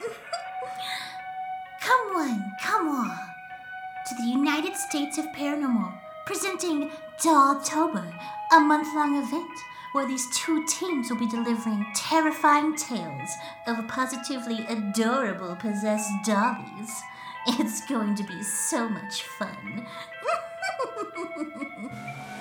Come on, come on. To the United States of Paranormal, presenting Dolltober, a month long event where these two teams will be delivering terrifying tales of positively adorable possessed dollies. It's going to be so much fun.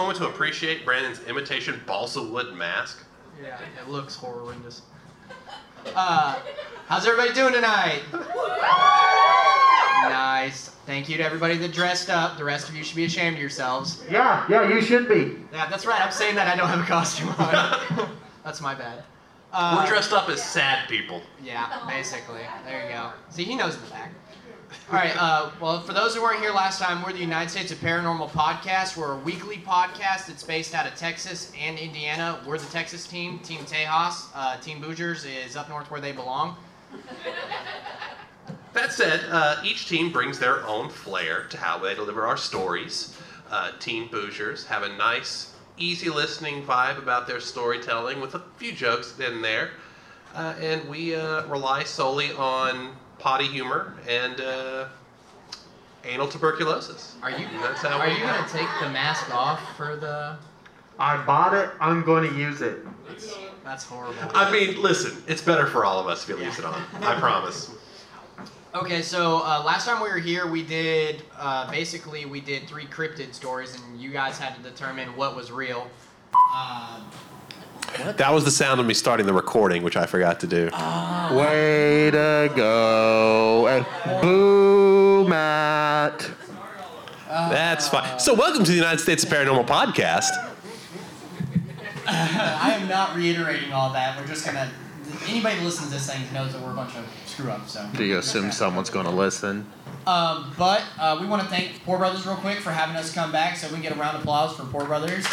moment to appreciate Brandon's imitation balsa wood mask? Yeah, it looks horrendous. Uh, how's everybody doing tonight? Nice. Thank you to everybody that dressed up. The rest of you should be ashamed of yourselves. Yeah, yeah, you should be. Yeah, that's right. I'm saying that I don't have a costume on. that's my bad. Uh, We're dressed up as sad people. Yeah, basically. There you go. See, he knows the fact. All right. Uh, well, for those who weren't here last time, we're the United States of Paranormal Podcast. We're a weekly podcast that's based out of Texas and Indiana. We're the Texas team, Team Tejas. Uh, team Boogers is up north where they belong. That said, uh, each team brings their own flair to how they deliver our stories. Uh, team Boogers have a nice, easy listening vibe about their storytelling with a few jokes in there. Uh, and we uh, rely solely on potty humor and uh, anal tuberculosis. Are you? That's how Are you gonna take the mask off for the? I bought it. I'm going to use it. That's horrible. I mean, listen, it's better for all of us if you leave it on. I promise. Okay, so uh, last time we were here, we did uh, basically we did three cryptid stories, and you guys had to determine what was real. Um, That was the sound of me starting the recording, which I forgot to do. Way to go. Uh, Boo, Matt. That's fine. So, welcome to the United States Paranormal Podcast. I am not reiterating all that. We're just gonna. Anybody that listens to this thing knows that we're a bunch of screw ups. So. Do you assume someone's going to listen? Um, but uh, we want to thank Pour Brothers real quick for having us come back, so we can get a round of applause for Pour Brothers.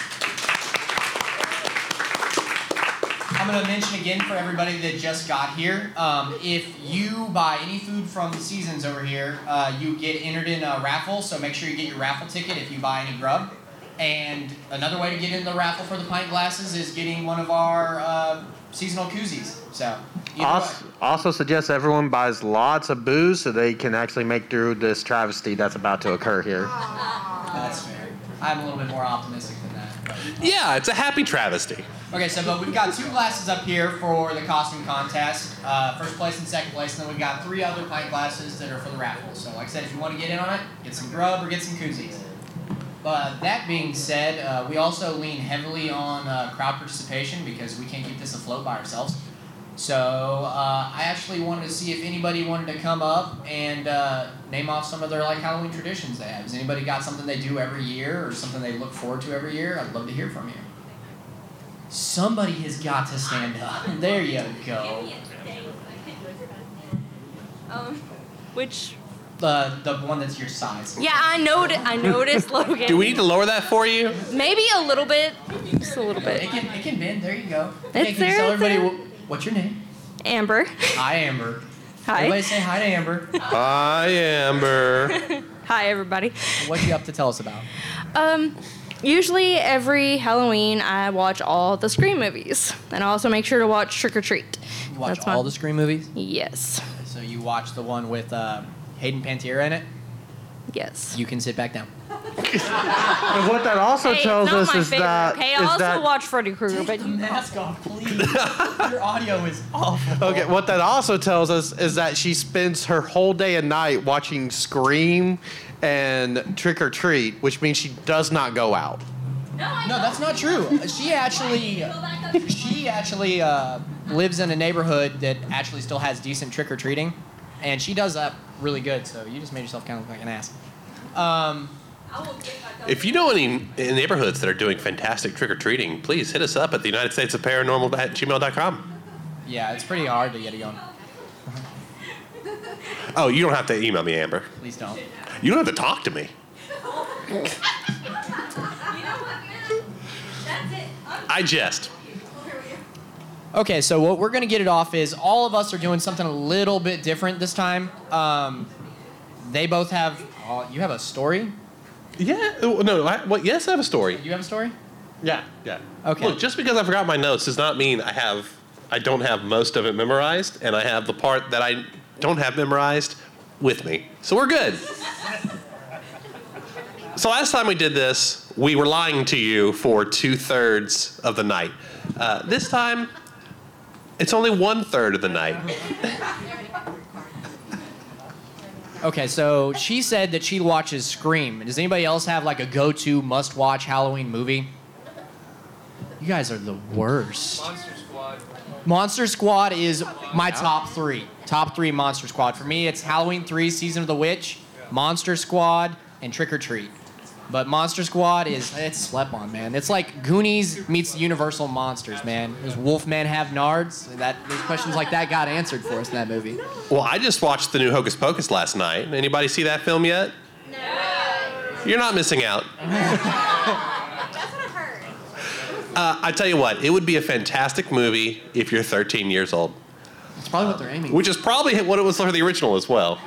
I'm going to mention again for everybody that just got here. Um, if you buy any food from the Seasons over here, uh, you get entered in a raffle. So make sure you get your raffle ticket if you buy any grub. And another way to get in the raffle for the pint glasses is getting one of our uh, seasonal koozies. So either Also, also suggest everyone buys lots of booze so they can actually make through this travesty that's about to occur here. that's fair. I'm a little bit more optimistic than that. but- Yeah, it's a happy travesty. Okay, so but we've got two glasses up here for the costume contest, uh, first place and second place, and then we've got three other pint glasses that are for the raffle. So, like I said, if you want to get in on it, get some grub or get some koozies. But that being said, uh, we also lean heavily on uh, crowd participation because we can't keep this afloat by ourselves. So uh, I actually wanted to see if anybody wanted to come up and uh, name off some of their like Halloween traditions they have. Has anybody got something they do every year or something they look forward to every year? I'd love to hear from you. Somebody has got to stand up. There you go. Um, which? The the one that's your size. Yeah, I noticed. I noticed, Logan. Do we need to lower that for you? Maybe a little bit, just a little bit. It bit. can it can bend. There you go. Okay, It's can you tell everybody there. wh- what's your name? Amber. Hi, Amber. Hi. Everybody say hi to Amber. Hi, Amber. Hi, everybody. What you up to tell us about? Um, usually every Halloween I watch all the Scream movies, and I also make sure to watch Trick or Treat. You watch That's all my- the Scream movies. Yes. So you watch the one with uh, Hayden Panettiere in it. Yes. You can sit back down. And what that also Hey, tells us is favorite. that okay, is I also that watch Freddy Krueger, but Take the mask off, please. Your audio is awful. Okay, what that also tells us is that she spends her whole day and night watching Scream and Trick or Treat, which means she does not go out. No, that's not true. She actually, she actually uh, lives in a neighborhood that actually still has decent trick or treating, and she does that really good. So you just made yourself kind of look like an ass. Um, If you know any neighborhoods that are doing fantastic trick or treating, please hit us up at the United States of Paranormal at gmail.com. Yeah, it's pretty hard to get it going. Oh, you don't have to email me, Amber. Please don't. You don't have to talk to me. I jest. Okay, so what we're gonna get it off is all of us are doing something a little bit different this time. Um, they both have. Oh, you have a story. Yeah. oh, No. I, well, yes, I have a story. You have a story. Yeah. Yeah. Okay. Look, just because I forgot my notes does not mean I have. I don't have most of it memorized, and I have the part that I don't have memorized with me. So we're good. so last time we did this, we were lying to you for two thirds of the night. Uh, this time, it's only one third of the night. Okay, so she said that she watches Scream. Does anybody else have like a go-to must-watch Halloween movie? You guys are the worst. Monster Squad. Monster Squad is my top three. Top three Monster Squad. For me, it's Halloween 3, Season of the Witch, Monster Squad, and Trick or Treat. But Monster Squad is, it's slept on, man. It's like Goonies meets Universal Monsters, man. Does Wolfman have nards? That, those questions like that got answered for us in that movie. Well, I just watched the new Hocus Pocus last night. Anybody see that film yet? No. You're not missing out. Uh, I tell you what, it would be a fantastic movie if you're 13 years old, That's probably what they're aiming which is probably what it was for the original as well.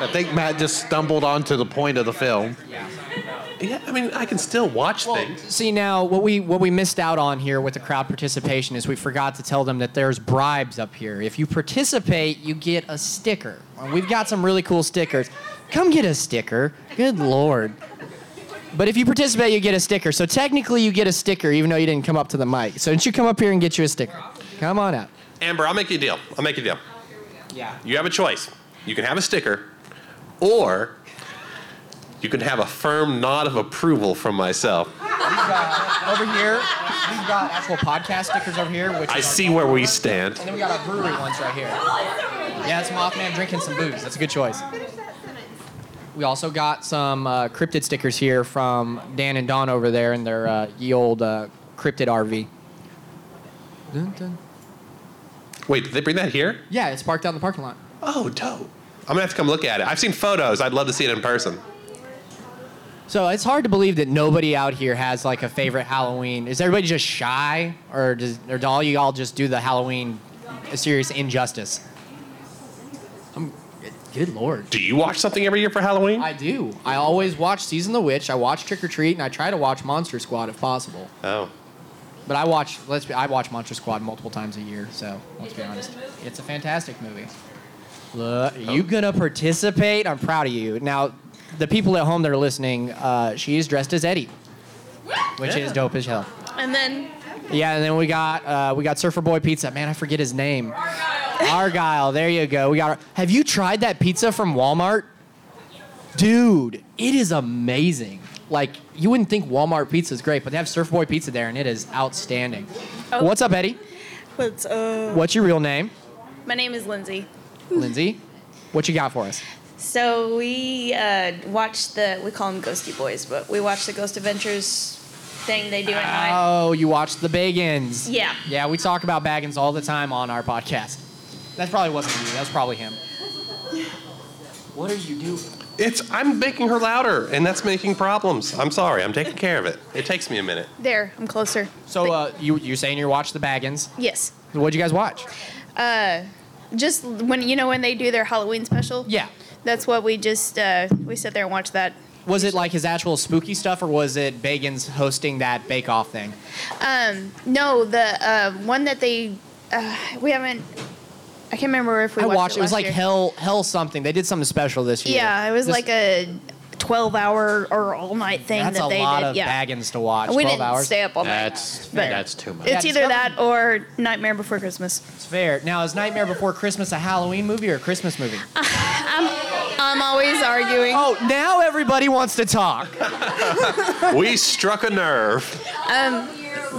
I think Matt just stumbled onto the point of the film. Yeah, I mean, I can still watch things. See now, what we what we missed out on here with the crowd participation is we forgot to tell them that there's bribes up here. If you participate, you get a sticker. We've got some really cool stickers. Come get a sticker. Good lord. But if you participate, you get a sticker. So technically, you get a sticker, even though you didn't come up to the mic. So don't you come up here and get you a sticker? Come on out. Amber, I'll make you a deal. I'll make you a deal. Yeah. You have a choice. You can have a sticker, or you can have a firm nod of approval from myself. We've got, over here, we've got actual podcast stickers over here, which I see where we stand. And then we got our brewery ones right here. Yeah, it's Mothman drinking some booze. That's a good choice. We also got some uh, cryptid stickers here from Dan and Don over there in their uh, ye old uh, cryptid RV. Dun, dun. Wait, did they bring that here? Yeah, it's parked out in the parking lot. Oh, dope. I'm gonna have to come look at it. I've seen photos. I'd love to see it in person. So it's hard to believe that nobody out here has like a favorite Halloween. Is everybody just shy, or does or do all you all just do the Halloween a serious injustice? I'm, good lord. Do you watch something every year for Halloween? I do. I always watch Season of the Witch. I watch Trick or Treat, and I try to watch Monster Squad if possible. oh. But I watch. Let's be. I watch Monster Squad multiple times a year. So let's be honest. It's a fantastic movie. Look, are you gonna participate? I'm proud of you. Now, the people at home that are listening, uh, she is dressed as Eddie, which is dope as hell. And then Yeah, and then we got uh, we got Surfer Boy Pizza. Man, I forget his name. Argyle. There you go. We got. Have you tried that pizza from Walmart? Dude, it is amazing. Like you wouldn't think Walmart pizza is great, but they have Surf Boy Pizza there, and it is outstanding. Oh. What's up, Eddie? What's uh? What's your real name? My name is Lindsay. Lindsay. What you got for us? So we uh, watched the we call them Ghosty Boys, but we watched the Ghost Adventures thing they do at night. Oh, you watched the Bagans. Yeah. Yeah, we talk about Bagans all the time on our podcast. That probably wasn't you. That was probably him. What are you doing? It's I'm making her louder, and that's making problems. I'm sorry. I'm taking care of it. It takes me a minute. There, I'm closer. So, uh, you you saying you watched the Bagans? Yes. What'd you guys watch? Uh, just when you know when they do their Halloween special. Yeah. That's what we just uh, we sit there and watch that. Was it like his actual spooky stuff, or was it Bagans hosting that Bake Off thing? Um, no, the uh, one that they uh, we haven't. I can't remember if we I watched, watched. It, was like year. Hell, Hell something. They did something special this year. Yeah, it was This- like a 12 hour or all night thing That's that a they lot did. of yeah. Bagans to watch. we 12 didn't hours. stay up all night. That's But that's too much. It's Yeah, either that or Nightmare Before Christmas. It's fair. Now, is Nightmare Before Christmas a Halloween movie or a Christmas movie? I'm always arguing. Oh, now everybody wants to talk. we struck a nerve. Um,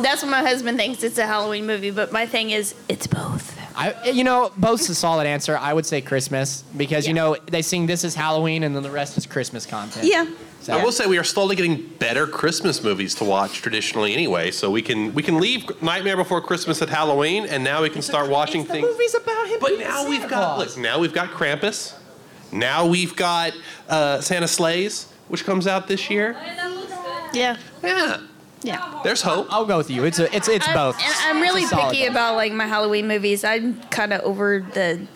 that's what my husband thinks. It's a Halloween movie, but my thing is, it's both. I, you know, both's a solid answer. I would say Christmas because you know they sing "This is Halloween" and then the rest is Christmas content. Yeah. So So I will say we are slowly getting better Christmas movies to watch traditionally anyway. So we can we can leave Nightmare Before Christmas at Halloween, and now we can start watching the things. movie's about him. But being now Santa we've got Claus. look. Now we've got Krampus. Now we've got uh, Santa Slays, which comes out this year. Yeah. Yeah, Yeah. there's hope. I'll go with you. It's a, it's it's I'm- both. And I'm really It's a solid picky both. about like my Halloween movies. I'm kind of over the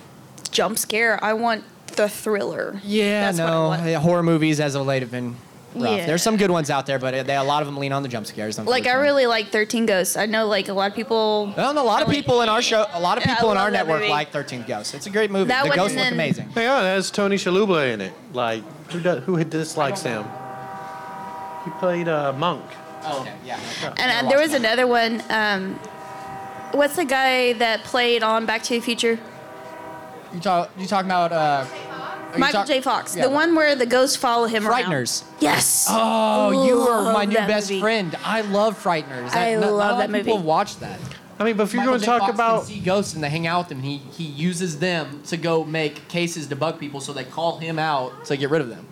jump scare. I want the thriller. Yeah, That's what I no, want. yeah, horror movies as of late have been rough. Yeah. There's some good ones out there, but they, a lot of them lean on the jump scares. Like I really like 13 Ghosts. I know like a lot of people. Well, and a lot of Like- people in our show, a lot of people in our network movie. like 13 Ghosts. It's a great movie. That the ghosts look amazing. Yeah, it has Tony Shalhoub in it. Like, who does, who dislikes him? He played uh, Monk. Oh, okay, yeah. And uh, there was another one. Um, what's the guy that played on Back to the Future? You talk, you talking about uh, Michael talk- J. Fox. yeah. The one where the ghosts follow him around. Frighteners. Yes. Oh, you are my new best movie. friend. I love Frighteners. I not, not a love lot that of people watch that. I mean, but if you're going to J. talk Fox about can see ghosts and they hang out with them, he he uses them to go make cases to bug people, so they call him out to get rid of them.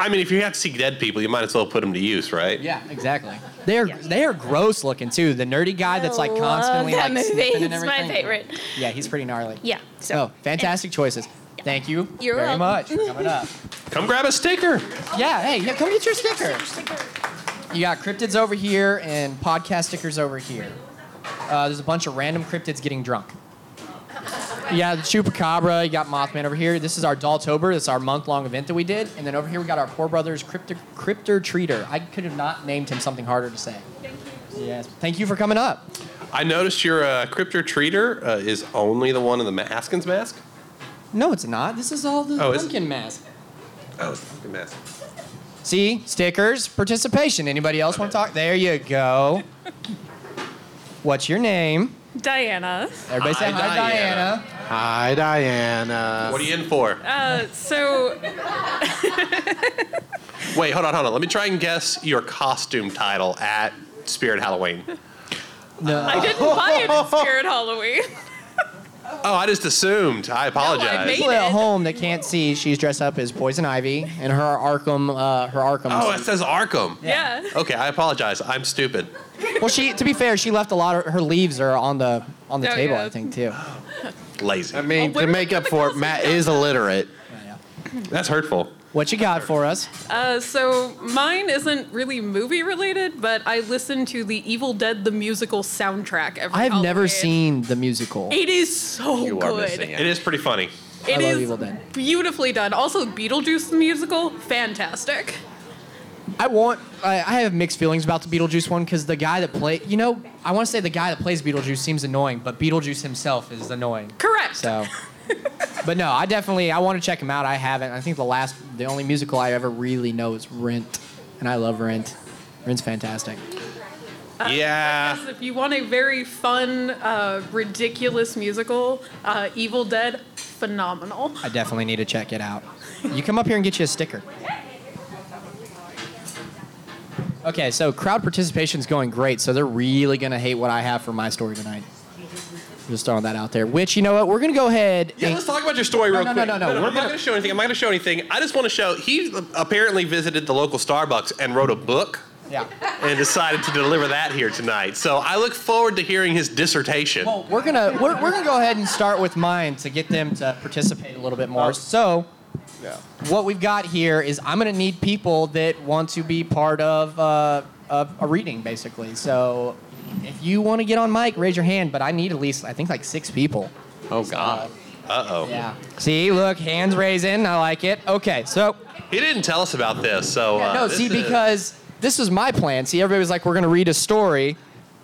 I mean, if you have to see dead people, you might as well put them to use, right? Yeah, exactly. They're they are gross looking too. The nerdy guy that's like I constantly love that like movie. sniffing and It's my everything. favorite. Yeah, he's pretty gnarly. Yeah. So. Oh, fantastic choices. Thank you You're very welcome. much for coming up. Come grab a sticker. Yeah, hey, yeah, come get your sticker. You got cryptids over here and podcast stickers over here. Uh, there's a bunch of random cryptids getting drunk. You got the Chupacabra, you got Mothman over here. This is our Dolltober. This is our month-long event that we did. And then over here we got our Pour Brothers Cryptor, Cryptor Treater. I could have not named him something harder to say. Thank you. Yes. Thank you for coming up. I noticed your uh, Cryptor Treater uh, is only the one in the Ma- Haskins mask. No, it's not. This is all the Oh, pumpkin mask. Oh, it's the mask. See, stickers, participation. Anybody else want to talk? There you go. What's your name? Diana. Everybody say Hi, hi, Diana. Diana. Hi, Diana. What are you in for? Uh, so Wait, hold on, hold on. Let me try and guess your costume title at Spirit Halloween. No. I didn't buy it in Spirit Halloween. Oh, I just assumed. I apologize. made- People at home that can't see, she's dressed up as Poison Ivy, and her Arkham, uh, her Arkham. oh, it says Arkham. Yeah. Okay, I apologize. I'm stupid. well, she, to be fair, she left a lot of her leaves are on the on the Oh, table, yeah. I think too. Lazy. I mean, Oh, to make up for it, Matt first. is illiterate. That's hurtful. What you got for us? Uh, so mine isn't really movie related, but I listen to the Evil Dead the musical soundtrack every I have never Halloween. seen the musical. It is so You are good. missing It is pretty funny. It I love is Evil Dead. beautifully done. Also, Beetlejuice the musical, fantastic. I want. I, I have mixed feelings about the Beetlejuice one because the guy that play, you know, I want to say the guy that plays Beetlejuice seems annoying, but Beetlejuice himself is annoying. Correct. So, but no, I definitely I want to check him out. I haven't. I think the last, the only musical I ever really know is Rent, and I love Rent. Rent's fantastic. Yeah. Yes, if you want a very fun, uh, ridiculous musical, uh, Evil Dead, phenomenal. I definitely need to check it out. You come up here and get you a sticker. Okay, so crowd participation is going great, so they're really gonna hate what I have for my story tonight. Just throwing that out there. Which you know what, we're gonna go ahead. Yeah, and- let's talk about your story No, real no, no, quick. no, no, we're I'm not gonna- going to show anything. I'm not going to show anything. I just want to show. He apparently visited the local Starbucks and wrote a book yeah. and decided to deliver that here tonight. So I look forward to hearing his dissertation. Well, we're gonna we're, we're gonna go ahead and start with mine to get them to participate a little bit more. So, what we've got here is I'm gonna need people that want to be part of, uh, of a reading, basically. So, if you want to get on mic, raise your hand. But I need at least I think like six people. Oh God. Uh oh. Yeah. See, look, hands raising. I like it. Okay, so He didn't tell us about this, so. Yeah, uh, no, see, is- because this was my plan. See, everybody was like, we're going to read a story.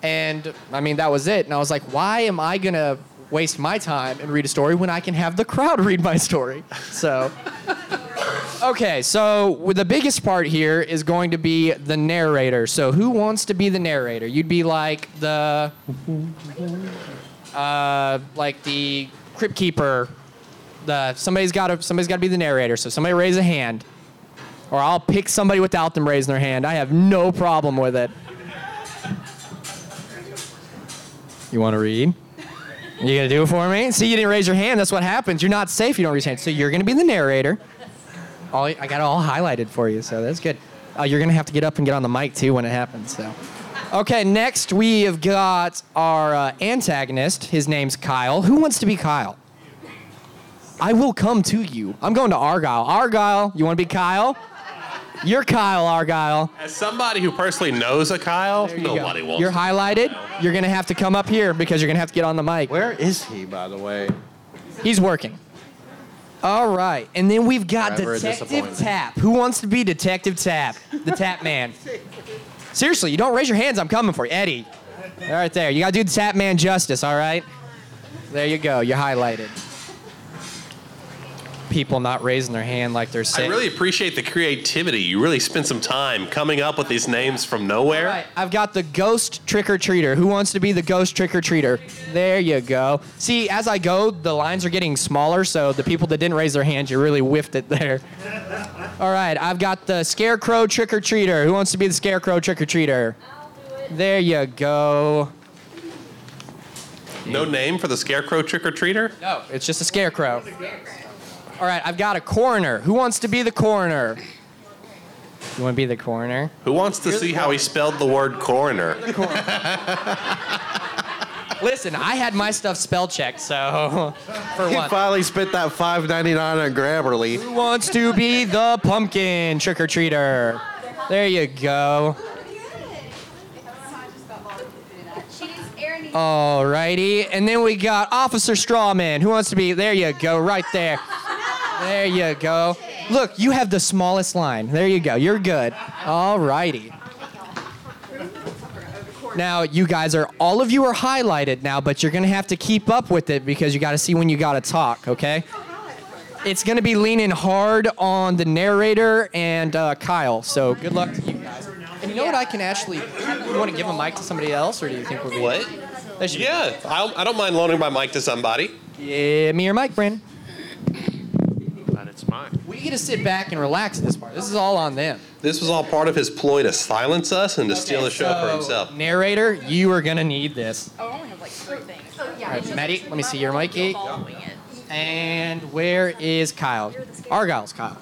And I mean, that was it. And I was like, why am I going to waste my time and read a story when I can have the crowd read my story? So, okay, so the biggest part here is going to be the narrator. So, who wants to be the narrator? You'd be like the, uh, like the crypt keeper. The somebody's got to somebody's got to be the narrator. So somebody raise a hand or I'll pick somebody without them raising their hand. I have no problem with it. You want to read? You gonna do it for me? See, you didn't raise your hand. That's what happens. You're not safe. You don't raise your hand. So you're gonna be the narrator. All I got it all highlighted for you, so that's good. Uh, you're gonna have to get up and get on the mic too when it happens. So, okay. Next we have got our uh, antagonist. His name's Kyle. Who wants to be Kyle? I will come to you. I'm going to Argyle. Argyle, you want to be Kyle? You're Kyle Argyle. As somebody who personally knows a Kyle, There you go. nobody wants. You're highlighted. You're gonna have to come up here because you're gonna have to get on the mic. Where is he, by the way? He's working. All right, and then we've got Forever a Detective disappointment. Tap. Who wants to be Detective Tap? The Tap Man. Seriously, you don't raise your hands. I'm coming for you, Eddie. All right, there. You gotta do the Tap Man justice. All right. There you go. You're highlighted. People not raising their hand like they're saying. I really appreciate the creativity. You really spent some time coming up with these names from nowhere. right, I've got the ghost trick or treater. Who wants to be the ghost trick or treater? There you go. See, as I go, the lines are getting smaller, so the people that didn't raise their hands, you really whiffed it there. All right, I've got the scarecrow trick or treater. Who wants to be the scarecrow trick or treater? There you go. No name for the scarecrow trick or treater? No, it's just a scarecrow. All right, I've got a coroner. Who wants to be the coroner? You want to be the coroner? Who wants to see how he spelled the word coroner? Listen, I had my stuff spell checked, so for He one. finally spent that $5.99 on Grammarly. Who wants to be the pumpkin trick or treater? There you go. Alrighty, and then we got Officer Strawman. Who wants to be? There you go, right there. There you go. Look, you have the smallest line. There you go. You're good. All righty. Now, you guys are all of you are highlighted now, but you're gonna have to keep up with it because you got to see when you got to talk. Okay? It's gonna be leaning hard on the narrator and uh, Kyle. So good luck to you guys. And you know what? I can actually. You want to give a mic to somebody else, or do you think we're? What? There should be- Yeah, I'll, I don't mind loaning my mic to somebody. Yeah, me or Mike, Brandon. But it's mine. We get to sit back and relax at this part. This is all on them. This was all part of his ploy to silence us and to steal the show for So, himself. Narrator, you are gonna need this. Oh, I only have like three things. All right, Maddie, let me see your mic. And where is Kyle? Argyle's Kyle.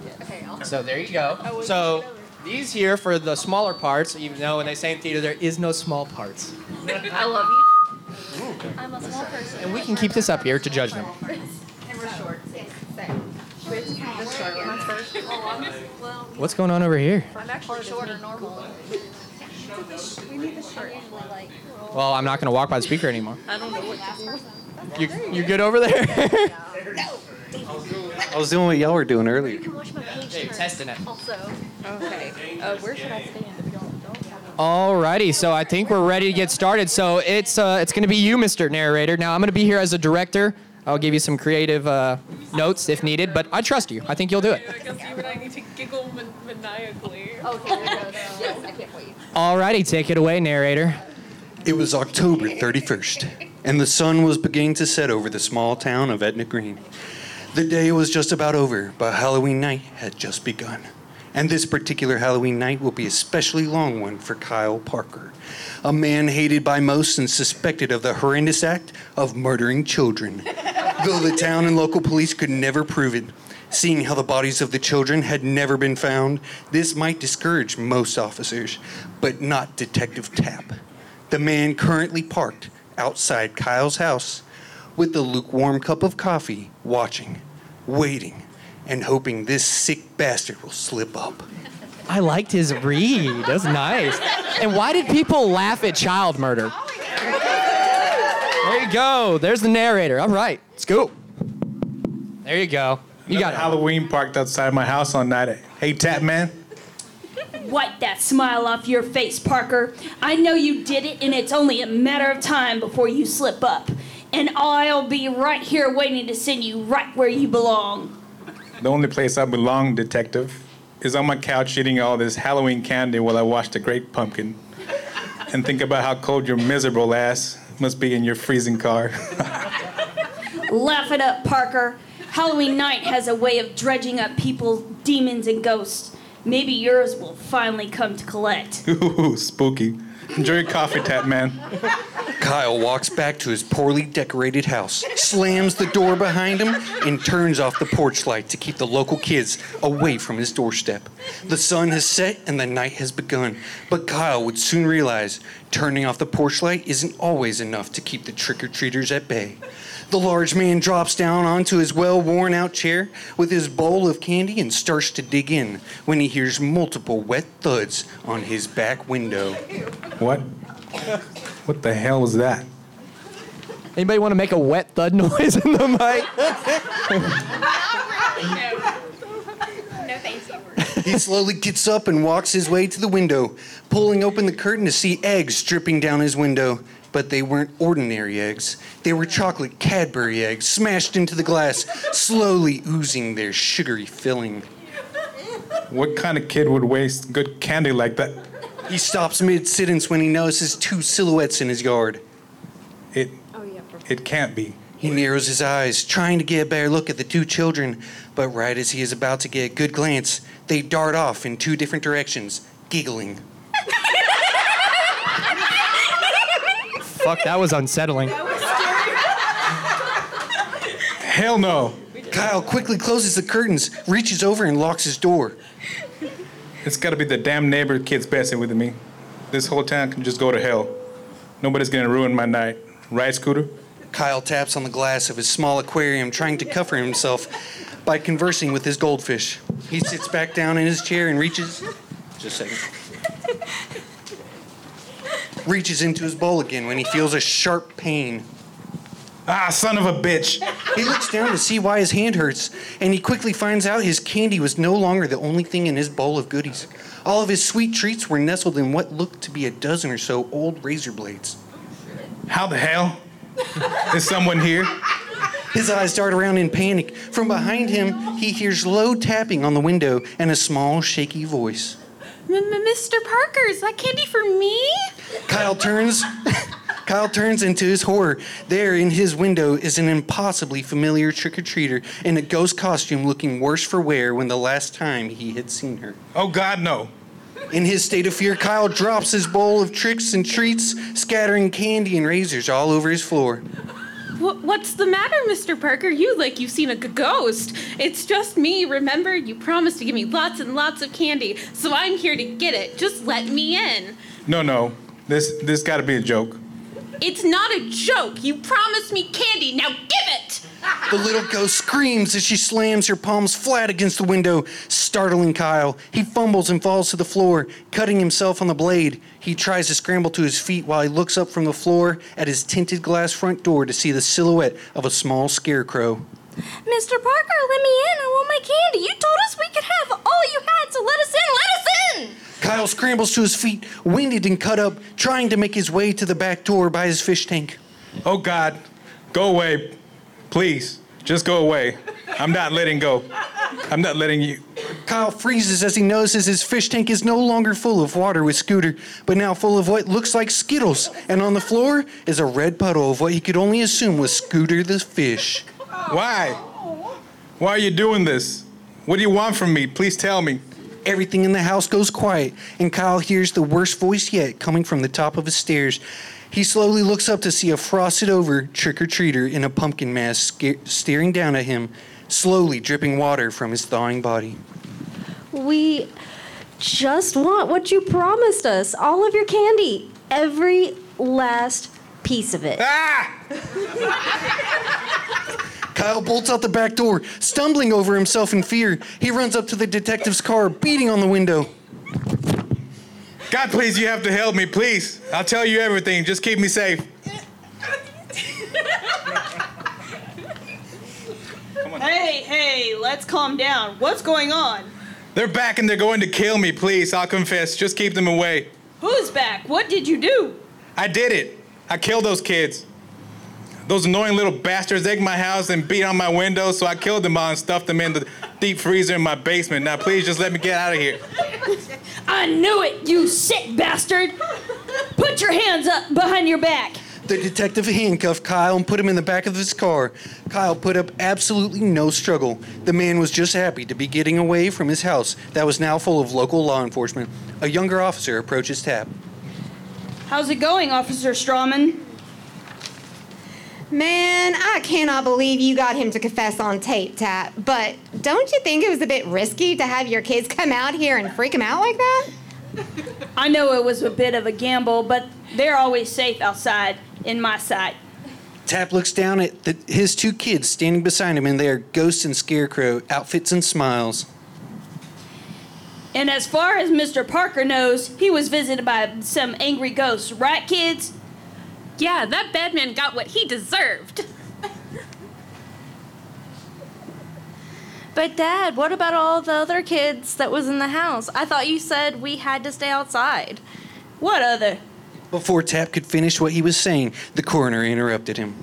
So there you go. So these here for the smaller parts, even though when they say in theater there is no small parts. I love you. I'm a small person. And we can keep this up here to judge them. And we're short. The short one first. Well, What's going on over here? I'm actually short or normal. We need the short. like. Well, I'm not gonna walk by the speaker anymore. I don't know what to do. You you good over there? I was doing what y'all were doing earlier. hey, testing it. Also. Okay. Uh, where should I stand y'all don't Alrighty, so I think we're ready to get started. So it's uh, it's gonna be you, Mr. Narrator. Now I'm gonna be here as a director. I'll give you some creative uh, notes if needed, but I trust you. I think you'll do it. I guess you and I need to giggle maniacally. Okay, there we go. Yes, I can't wait. Alrighty, take it away, narrator. It was October 31st, and the sun was beginning to set over the small town of Etna Green. The day was just about over, but Halloween night had just begun. And this particular Halloween night will be a especially long one for Kyle Parker, a man hated by most and suspected of the horrendous act of murdering children. Though the town and local police could never prove it, seeing how the bodies of the children had never been found, this might discourage most officers, but not Detective Tapp the man currently parked outside Kyle's house with the lukewarm cup of coffee, watching, waiting, and hoping this sick bastard will slip up. I liked his read. That was nice. And why did people laugh at child murder? There you go. There's the narrator. All right, let's go. There you go. You got it. Halloween parked outside my house on night. Hey, Tap Man. Wipe that smile off your face, Parker. I know you did it, and it's only a matter of time before you slip up. And I'll be right here waiting to send you right where you belong. The only place I belong, Detective, is on my couch eating all this Halloween candy while I watch The Great Pumpkin. And think about how cold your miserable ass must be in your freezing car. Laugh it up, Parker. Halloween night has a way of dredging up people's demons and ghosts. Maybe yours will finally come to collect. Ooh, spooky. Enjoy your coffee, Tap Man. Kyle walks back to his poorly decorated house, slams the door behind him, and turns off the porch light to keep the local kids away from his doorstep. The sun has set and the night has begun, but Kyle would soon realize turning off the porch light isn't always enough to keep the trick or treaters at bay. The large man drops down onto his well worn out chair with his bowl of candy and starts to dig in when he hears multiple wet thuds on his back window. What? What the hell was that? Anybody want to make a wet thud noise in the mic? No, thanks. He slowly gets up and walks his way to the window, pulling open the curtain to see eggs dripping down his window. But they weren't ordinary eggs. They were chocolate Cadbury eggs smashed into the glass, slowly oozing their sugary filling. What kind of kid would waste good candy like that? He stops mid sentence when he notices two silhouettes in his yard. It Oh, yeah, it can't be. He narrows his eyes, trying to get a better look at the two children, but right as he is about to get a good glance, they dart off in two different directions, giggling. Fuck, that was unsettling. Hell no. Kyle quickly closes the curtains, reaches over, and locks his door. It's gotta be the damn neighbor kids messing with me. This whole town can just go to hell. Nobody's gonna ruin my night. Right, Scooter? Kyle taps on the glass of his small aquarium, trying to cover himself by conversing with his goldfish. He sits back down in his chair and reaches. Just a second. Reaches into his bowl again when he feels a sharp pain. Ah, son of a bitch. He looks down to see why his hand hurts, and he quickly finds out his candy was no longer the only thing in his bowl of goodies. All of his sweet treats were nestled in what looked to be a dozen or so old razor blades. How the hell? Is someone here? His eyes dart around in panic. From behind him, he hears low tapping on the window and a small, shaky voice. Mr. Parker, is that candy for me? Kyle turns. Kyle turns into his horror. There in his window is an impossibly familiar trick or treater in a ghost costume looking worse for wear when the last time he had seen her. Oh, God, no. In his state of fear, Kyle drops his bowl of tricks and treats, scattering candy and razors all over his floor. What, what's the matter, Mr. Parker? You like you've seen a g- ghost. It's just me, remember? You promised to give me lots and lots of candy, so I'm here to get it. Just let me in. No, no. This this gotta be a joke. It's not a joke. You promised me candy. Now give it! The little ghost screams as she slams her palms flat against the window, startling Kyle. He fumbles and falls to the floor, cutting himself on the blade. He tries to scramble to his feet while he looks up from the floor at his tinted glass front door to see the silhouette of a small scarecrow. Mr. Parker, let me in. I want my candy. You told us we could have all you had, so let us in. Let us in. Kyle scrambles to his feet, winded and cut up, trying to make his way to the back door by his fish tank. Oh, God. Go away. Please. Just go away. I'm not letting go. I'm not letting you. Kyle freezes as he notices his fish tank is no longer full of water with Scooter, but now full of what looks like Skittles. And on the floor is a red puddle of what he could only assume was Scooter the fish. Why? Why are you doing this? What do you want from me? Please tell me. Everything in the house goes quiet, and Kyle hears the worst voice yet coming from the top of his stairs. He slowly looks up to see a frosted over trick or treater in a pumpkin mask sca- staring down at him, slowly dripping water from his thawing body. We just want what you promised us all of your candy, every last piece of it. Ah! Kyle bolts out the back door, stumbling over himself in fear. He runs up to the detective's car, beating on the window. God, please, you have to help me, please. I'll tell you everything. Just keep me safe. Hey, hey, let's calm down. What's going on? They're back and they're going to kill me, please. I'll confess. Just keep them away. Who's back? What did you do? I did it. I killed those kids. Those annoying little bastards egged my house and beat on my windows, so I killed them all and stuffed them in the deep freezer in my basement. Now, please just let me get out of here. I knew it, you sick bastard! Put your hands up behind your back. The detective handcuffed Kyle and put him in the back of his car. Kyle put up absolutely no struggle. The man was just happy to be getting away from his house that was now full of local law enforcement. A younger officer approaches Tap. How's it going, Officer Strawman? Man, I cannot believe you got him to confess on tape, Tap. But don't you think it was a bit risky to have your kids come out here and freak him out like that? I know it was a bit of a gamble, but they're always safe outside in my sight. Tap looks down at the, his two kids standing beside him in their ghost and scarecrow outfits and smiles. And as far as Mr. Parker knows, he was visited by some angry ghosts, right, kids? Yeah, that bad man got what he deserved. But Dad, what about all the other kids that was in the house? I thought you said we had to stay outside. What other? Before Tap could finish what he was saying, the coroner interrupted him.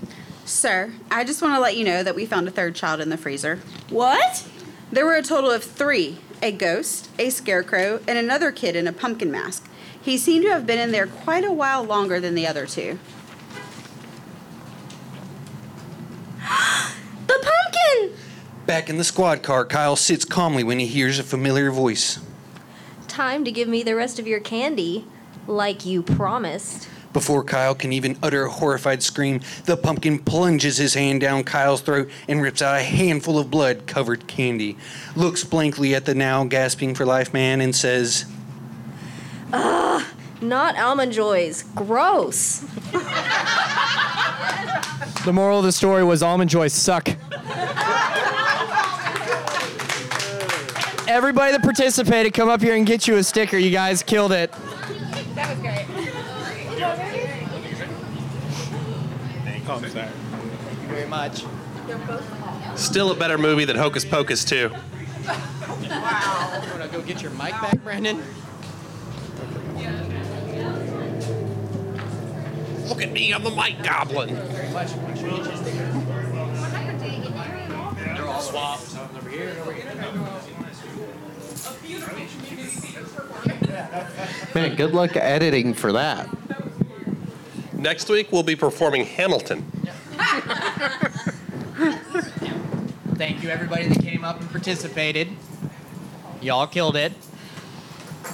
Sir, I just want to let you know that we found a third child in the freezer. What? There were a total of three a ghost, a scarecrow, and another kid in a pumpkin mask. He seemed to have been in there quite a while longer than the other two. The pumpkin! Back in the squad car, Kyle sits calmly when he hears a familiar voice. Time to give me the rest of your candy, like you promised. Before Kyle can even utter a horrified scream, the pumpkin plunges his hand down Kyle's throat and rips out a handful of blood covered candy, looks blankly at the now gasping for life man, and says, Ugh, not almond joys. Gross. The moral of the story was almond joys suck. Everybody that participated, come up here and get you a sticker. You guys killed it. That was great. Oh, I'm sorry. Thank you very much. Still a better movie than Hocus Pocus 2. You want to go get your mic back, Brandon? Look at me, I'm the mic goblin. Very much. Make sure you get your sticker. They're all swapped. Over here, over here. Man, good luck editing for that. Next week, we'll be performing Hamilton. Thank you, everybody that came up and participated. Y'all killed it.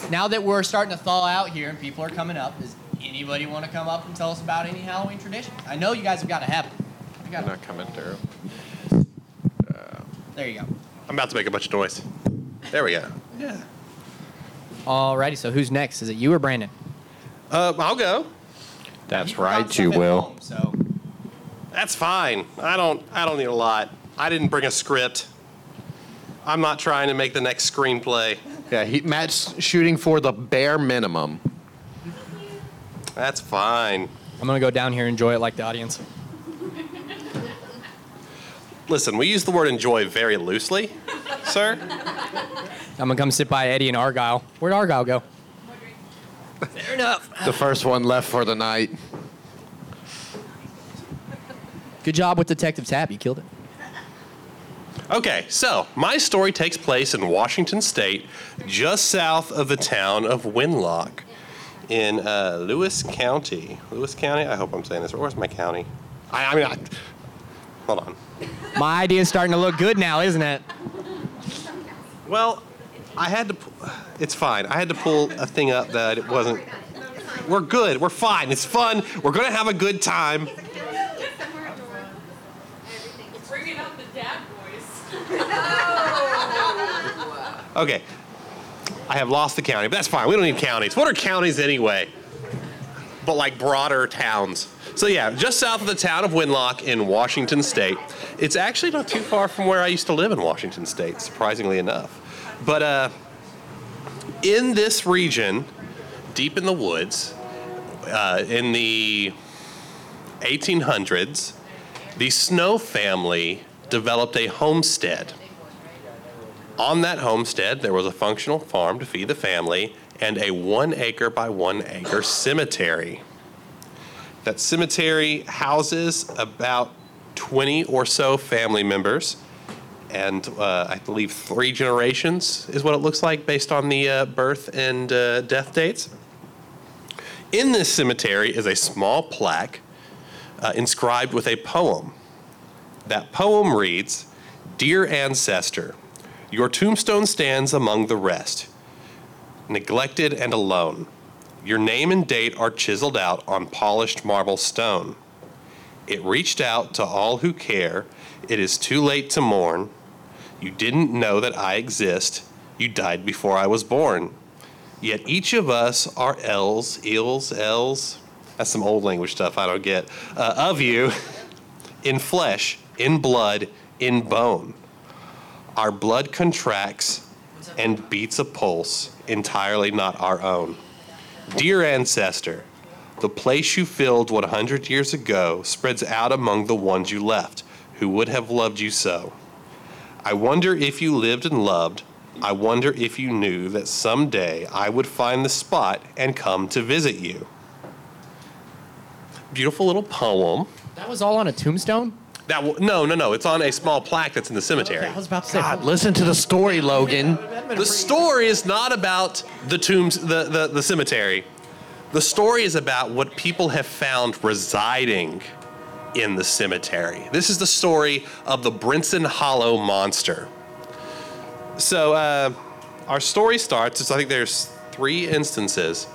Now that we're starting to thaw out here and people are coming up, does anybody want to come up and tell us about any Halloween traditions? I know you guys have got to have them. I got Not coming through. There you go. I'm about to make a bunch of noise. There we go. Yeah. Alrighty, so who's next? Is it you or Brandon? Uh, I'll go. That's right, you will. So That's fine. I don't. I don't need a lot. I didn't bring a script. I'm not trying to make the next screenplay. Yeah, he, Matt's shooting for the bare minimum. That's fine. I'm gonna go down here and enjoy it like the audience. Listen, we use the word enjoy very loosely, sir. I'm gonna come sit by Eddie and Argyle. Where'd Argyle go? Fair enough. The first one left for the night. Good job with Detective Tap. You killed it. Okay, so my story takes place in Washington State, just south of the town of Winlock, in uh, Lewis County. Lewis County. I hope I'm saying this. Where's my county? I, I mean, I, hold on. My idea's starting to look good now, isn't it? Well, I had to. pu- It's fine. I had to pull a thing up that it wasn't. We're good. We're fine. It's fun. We're gonna have a good time. Bringing out the dad voice. Okay. I have lost the county, but that's fine. We don't need counties. What are counties anyway? But like broader towns. So yeah, just south of the town of Winlock in Washington State. It's actually not too far from where I used to live in Washington State, surprisingly enough. But uh, in this region, deep in the woods, uh, in the 1800s, the Snow family developed a homestead. On that homestead, there was a functional farm to feed the family and a one acre by one acre cemetery. That cemetery houses about 20 or so family members, and uh, I believe three generations is what it looks like based on the uh, birth and uh, death dates. In this cemetery is a small plaque uh, inscribed with a poem. That poem reads Dear ancestor, your tombstone stands among the rest, neglected and alone. Your name and date are chiseled out on polished marble stone. It reached out to all who care. It is too late to mourn. You didn't know that I exist. You died before I was born. Yet each of us are L's, eels, L's. That's some old language stuff I don't get. Uh, of you, in flesh, in blood, in bone. Our blood contracts and beats a pulse entirely not our own. Dear ancestor, the place you filled 100 years ago spreads out among the ones you left, who would have loved you so. I wonder if you lived and loved. I wonder if you knew that someday I would find the spot and come to visit you. Beautiful little poem. That was all on a tombstone? That w- no, no, no. It's on a small plaque that's in the cemetery. I was about to say. God, listen to the story, Logan. The story is not about the tombs, the, the, the cemetery. The story is about what people have found residing in the cemetery. This is the story of the Brinson Hollow monster. So, uh, our story starts, so I think there's three instances.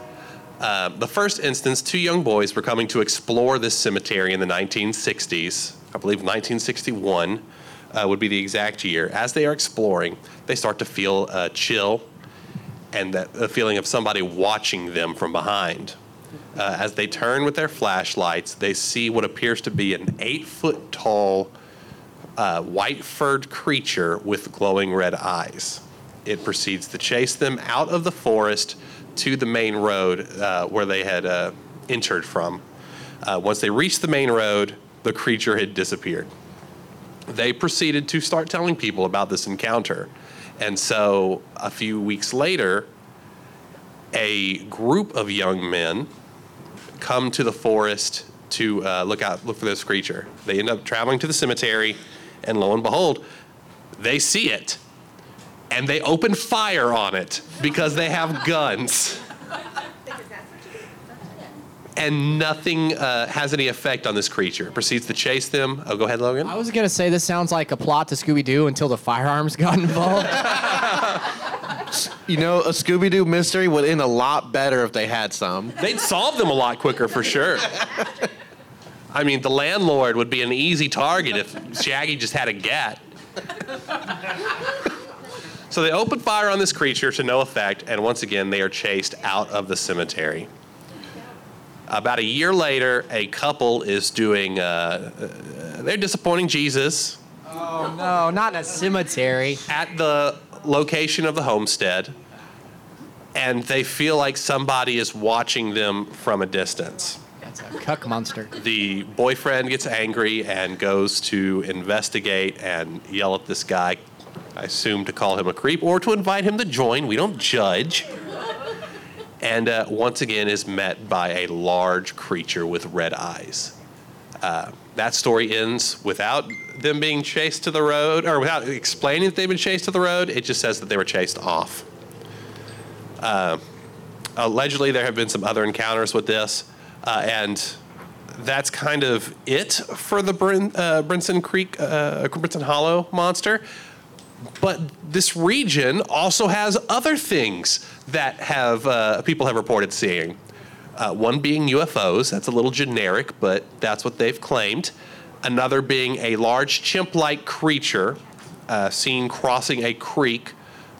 Uh, the first instance, two young boys were coming to explore this cemetery in the 1960s. I believe 1961 uh, would be the exact year. As they are exploring, they start to feel a chill and that the feeling of somebody watching them from behind. Uh, as they turn with their flashlights, they see what appears to be an eight foot tall, uh, white furred creature with glowing red eyes. It proceeds to chase them out of the forest to the main road uh, where they had uh, entered from. Uh, once they reach the main road, the creature had disappeared. They proceeded to start telling people about this encounter. And so a few weeks later, a group of young men come to the forest to uh, look out, look for this creature. They end up traveling to the cemetery, and lo and behold, they see it, and they open fire on it because they have guns. And nothing uh, has any effect on this creature. It proceeds to chase them. Oh, go ahead, Logan. I was gonna say this sounds like a plot to Scooby Doo until the firearms got involved. You know, a Scooby Doo mystery would end a lot better if they had some. They'd solve them a lot quicker for sure. I mean, the landlord would be an easy target if Shaggy just had a gat. So they open fire on this creature to no effect, and once again, they are chased out of the cemetery. About a year later, a couple is doing, uh, uh, they're disappointing Jesus oh no, not in a cemetery. at the location of the homestead, and they feel like somebody is watching them from a distance. That's a cuck monster. The boyfriend gets angry and goes to investigate and yell at this guy. I assume to call him a creep or to invite him to join. We don't judge. And uh, once again is met by a large creature with red eyes. Uh, that story ends without them being chased to the road, or without explaining that they've been chased to the road. It just says that they were chased off. Uh, allegedly, there have been some other encounters with this, uh, and that's kind of it for the Brin, uh, Brinson Creek, uh, Brinson Hollow monster. But this region also has other things that have uh, people have reported seeing. Uh, one being UFOs. That's a little generic, but that's what they've claimed. Another being a large chimp-like creature uh, seen crossing a creek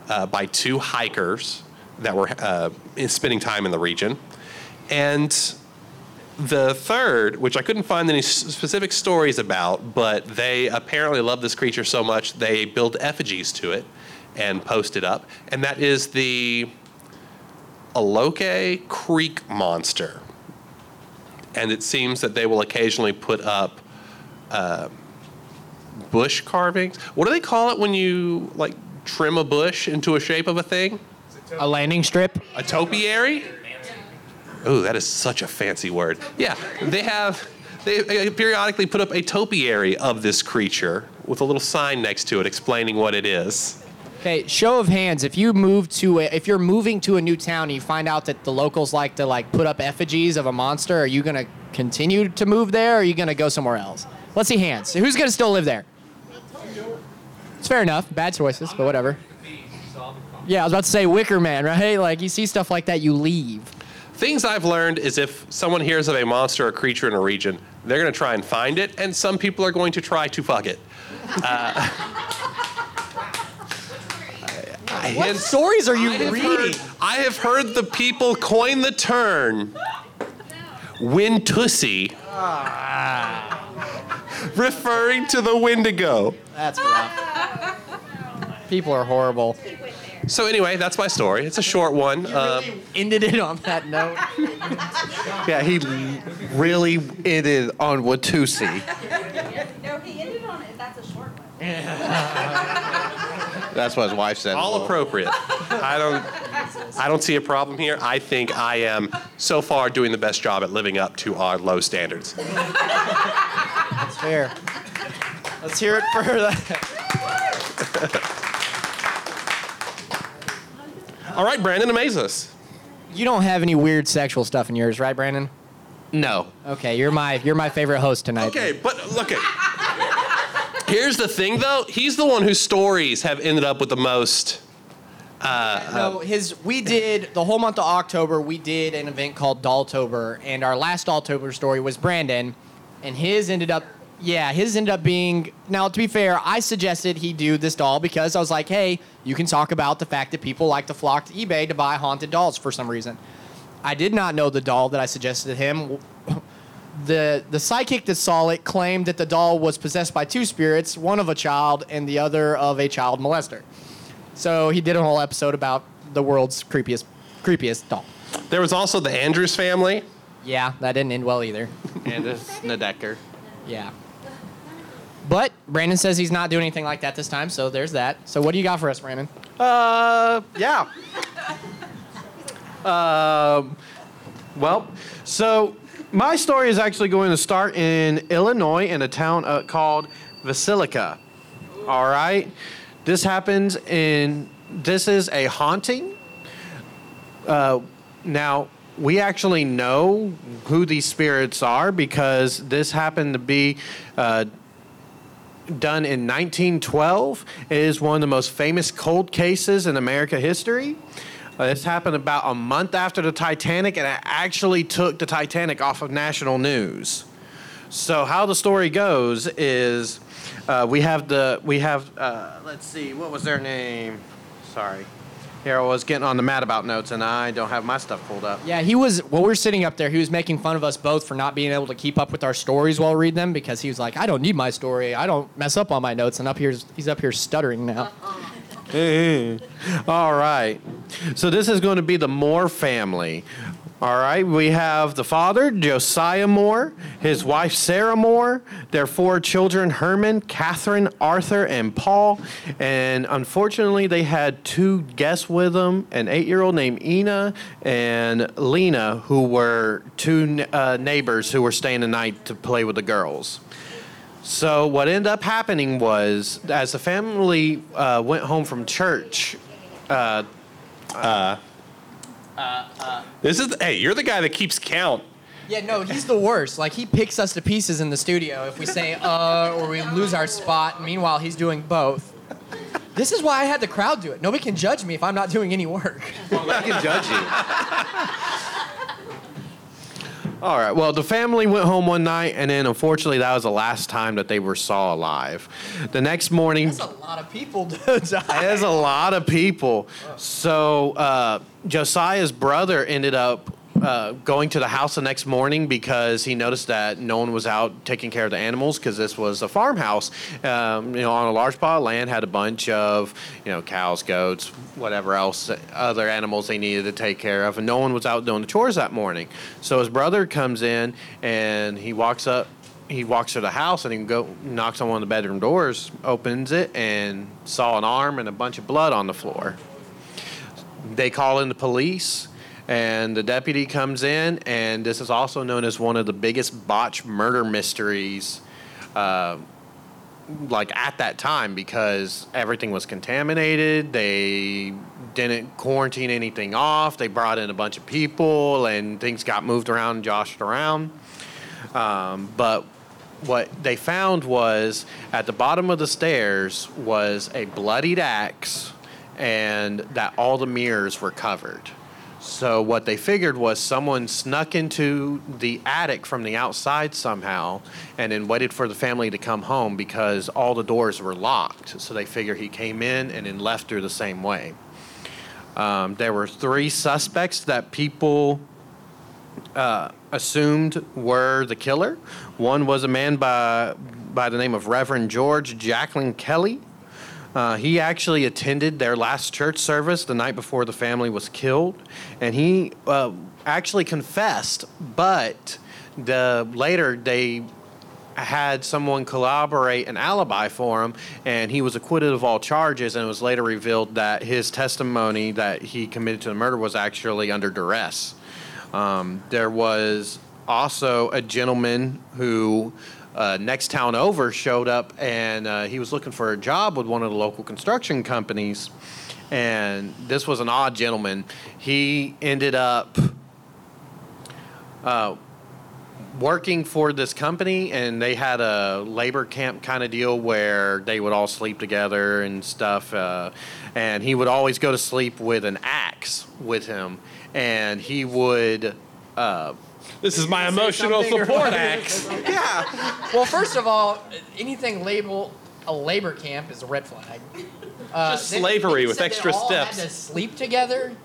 uh, by two hikers that were uh, spending time in the region. And the third, which I couldn't find any specific stories about, but they apparently love this creature so much they build effigies to it and post it up, and that is the Aloke Creek Monster. And it seems that they will occasionally put up uh, bush carvings. What do they call it when you like trim a bush into a shape of a thing? A landing strip. A topiary? Oh, that is such a fancy word. Yeah, they have. They periodically put up a topiary of this creature with a little sign next to it explaining what it is. Okay, show of hands. If you move to a, if you're moving to a new town and you find out that the locals like to like put up effigies of a monster, are you gonna continue to move there or are you gonna go somewhere else? Let's see hands. Who's gonna still live there? It's fair enough. Bad choices, but whatever. Yeah, I was about to say Wicker Man, right? Like you see stuff like that, you leave. Things I've learned is if someone hears of a monster or creature in a region, They're going to try and find it, and some people are going to try to fuck it. Uh, I- What stories are you I reading? heard- I have heard the people coin the term "win tussy," referring to the Wendigo. That's rough. People are horrible. So anyway, that's my story. It's a short one. Um, Ended it on that note. Yeah, he really ended on Watusi. No, he ended on it. That's a short one. That's what his wife said. all appropriate. I don't. I don't see a problem here. I think I am so far doing the best job at living up to our low standards. That's fair. Let's hear it for that. All right, Brandon, amaze us. You don't have any weird sexual stuff in yours, right, Brandon? No. Okay, you're my you're my favorite host tonight. Okay, but look at. Here's the thing, though. He's the one whose stories have ended up with the most. Uh, No, his we did the whole month of October. We did an event called Dolltober, and our last Dolltober story was Brandon, and his ended up, yeah, his ended up being. Now, to be fair, I suggested he do this doll because I was like, hey, you can talk about the fact that people like to flock to eBay to buy haunted dolls for some reason. I did not know the doll that I suggested to him. The the psychic that saw it claimed that the doll was possessed by two spirits, one of a child and the other of a child molester. So he did a whole episode about the world's creepiest creepiest doll. There was also the Andrews family. Yeah, that didn't end well either. And it's Nadecker. Yeah. But Brandon says he's not doing anything like that this time, so there's that. So what do you got for us, Brandon? Uh, yeah. Um, well, so my story is actually going to start in Illinois in a town uh, called Villisca. All right. This happens in, this is a haunting. Uh, now, we actually know who these spirits are because this happened to be uh, done in 1912. It is one of the most famous cold cases in America history. Uh, this happened about a month after the Titanic, and it actually took the Titanic off of national news. So how the story goes is, uh, we have the we have uh, let's see what was their name. Sorry, here I was getting on the mad about notes, and I don't have my stuff pulled up. Yeah, he was while we were sitting up there, he was making fun of us both for not being able to keep up with our stories while we read them because he was like, I don't need my story. I don't mess up on my notes and up here he's up here stuttering now. All right. So this is going to be the Moore family. All right. We have the father, Josiah Moore, his wife, Sarah Moore, their four children, Herman, Catherine, Arthur, and Paul. And unfortunately, they had two guests with them an eight year old named Ina and Lena, who were two uh, neighbors who were staying the night to play with the girls. So what ended up happening was, as the family uh, went home from church, uh, uh, This is hey, you're the guy that keeps count. Yeah, no, he's the worst. Like he picks us to pieces in the studio if we say uh or we lose our spot. Meanwhile, he's doing both. This is why I had the crowd do it. Nobody can judge me if I'm not doing any work. Well, I can judge you. All right. Well, the family went home one night, and then unfortunately, that was the last time that they were saw alive. The next morning, That's a lot of people to die. There's a lot of people. So uh, Josiah's brother ended up uh, going to the house the next morning because he noticed that no one was out taking care of the animals because this was a farmhouse. Um, you know, on a large plot of land, had a bunch of you know cows, goats, whatever else, other animals they needed to take care of, and no one was out doing the chores that morning. So his brother comes in and he walks up he walks to the house and he go knocks on one of the bedroom doors, opens it, and saw an arm and a bunch of blood on the floor. They call in the police, and the deputy comes in, and this is also known as one of the biggest botch murder mysteries. Uh, like at that time because everything was contaminated they didn't quarantine anything off they brought in a bunch of people and things got moved around and joshed around um, but what they found was at the bottom of the stairs was a bloodied axe and that all the mirrors were covered. So what they figured was someone snuck into the attic from the outside somehow and then waited for the family to come home because all the doors were locked. So they figure he came in and then left through the same way. Um, there were three suspects that people uh, assumed were the killer. One was a man by by the name of Reverend George Jacklin Kelly. Uh, he actually attended their last church service the night before the family was killed, and he uh, actually confessed. But the later they had someone collaborate an alibi for him, and he was acquitted of all charges. And it was later revealed that his testimony that he committed to the murder was actually under duress. Um, there was also a gentleman who uh, next town over showed up and uh, he was looking for a job with one of the local construction companies. And this was an odd gentleman. He ended up uh, working for this company, and they had a labor camp kind of deal where they would all sleep together and stuff. Uh, and he would always go to sleep with an axe with him, and he would. Uh, this is my emotional support what? axe. yeah. Well, first of all, anything labeled a labor camp is a red flag. Uh, Just then slavery you with said they extra all steps. Had to sleep together,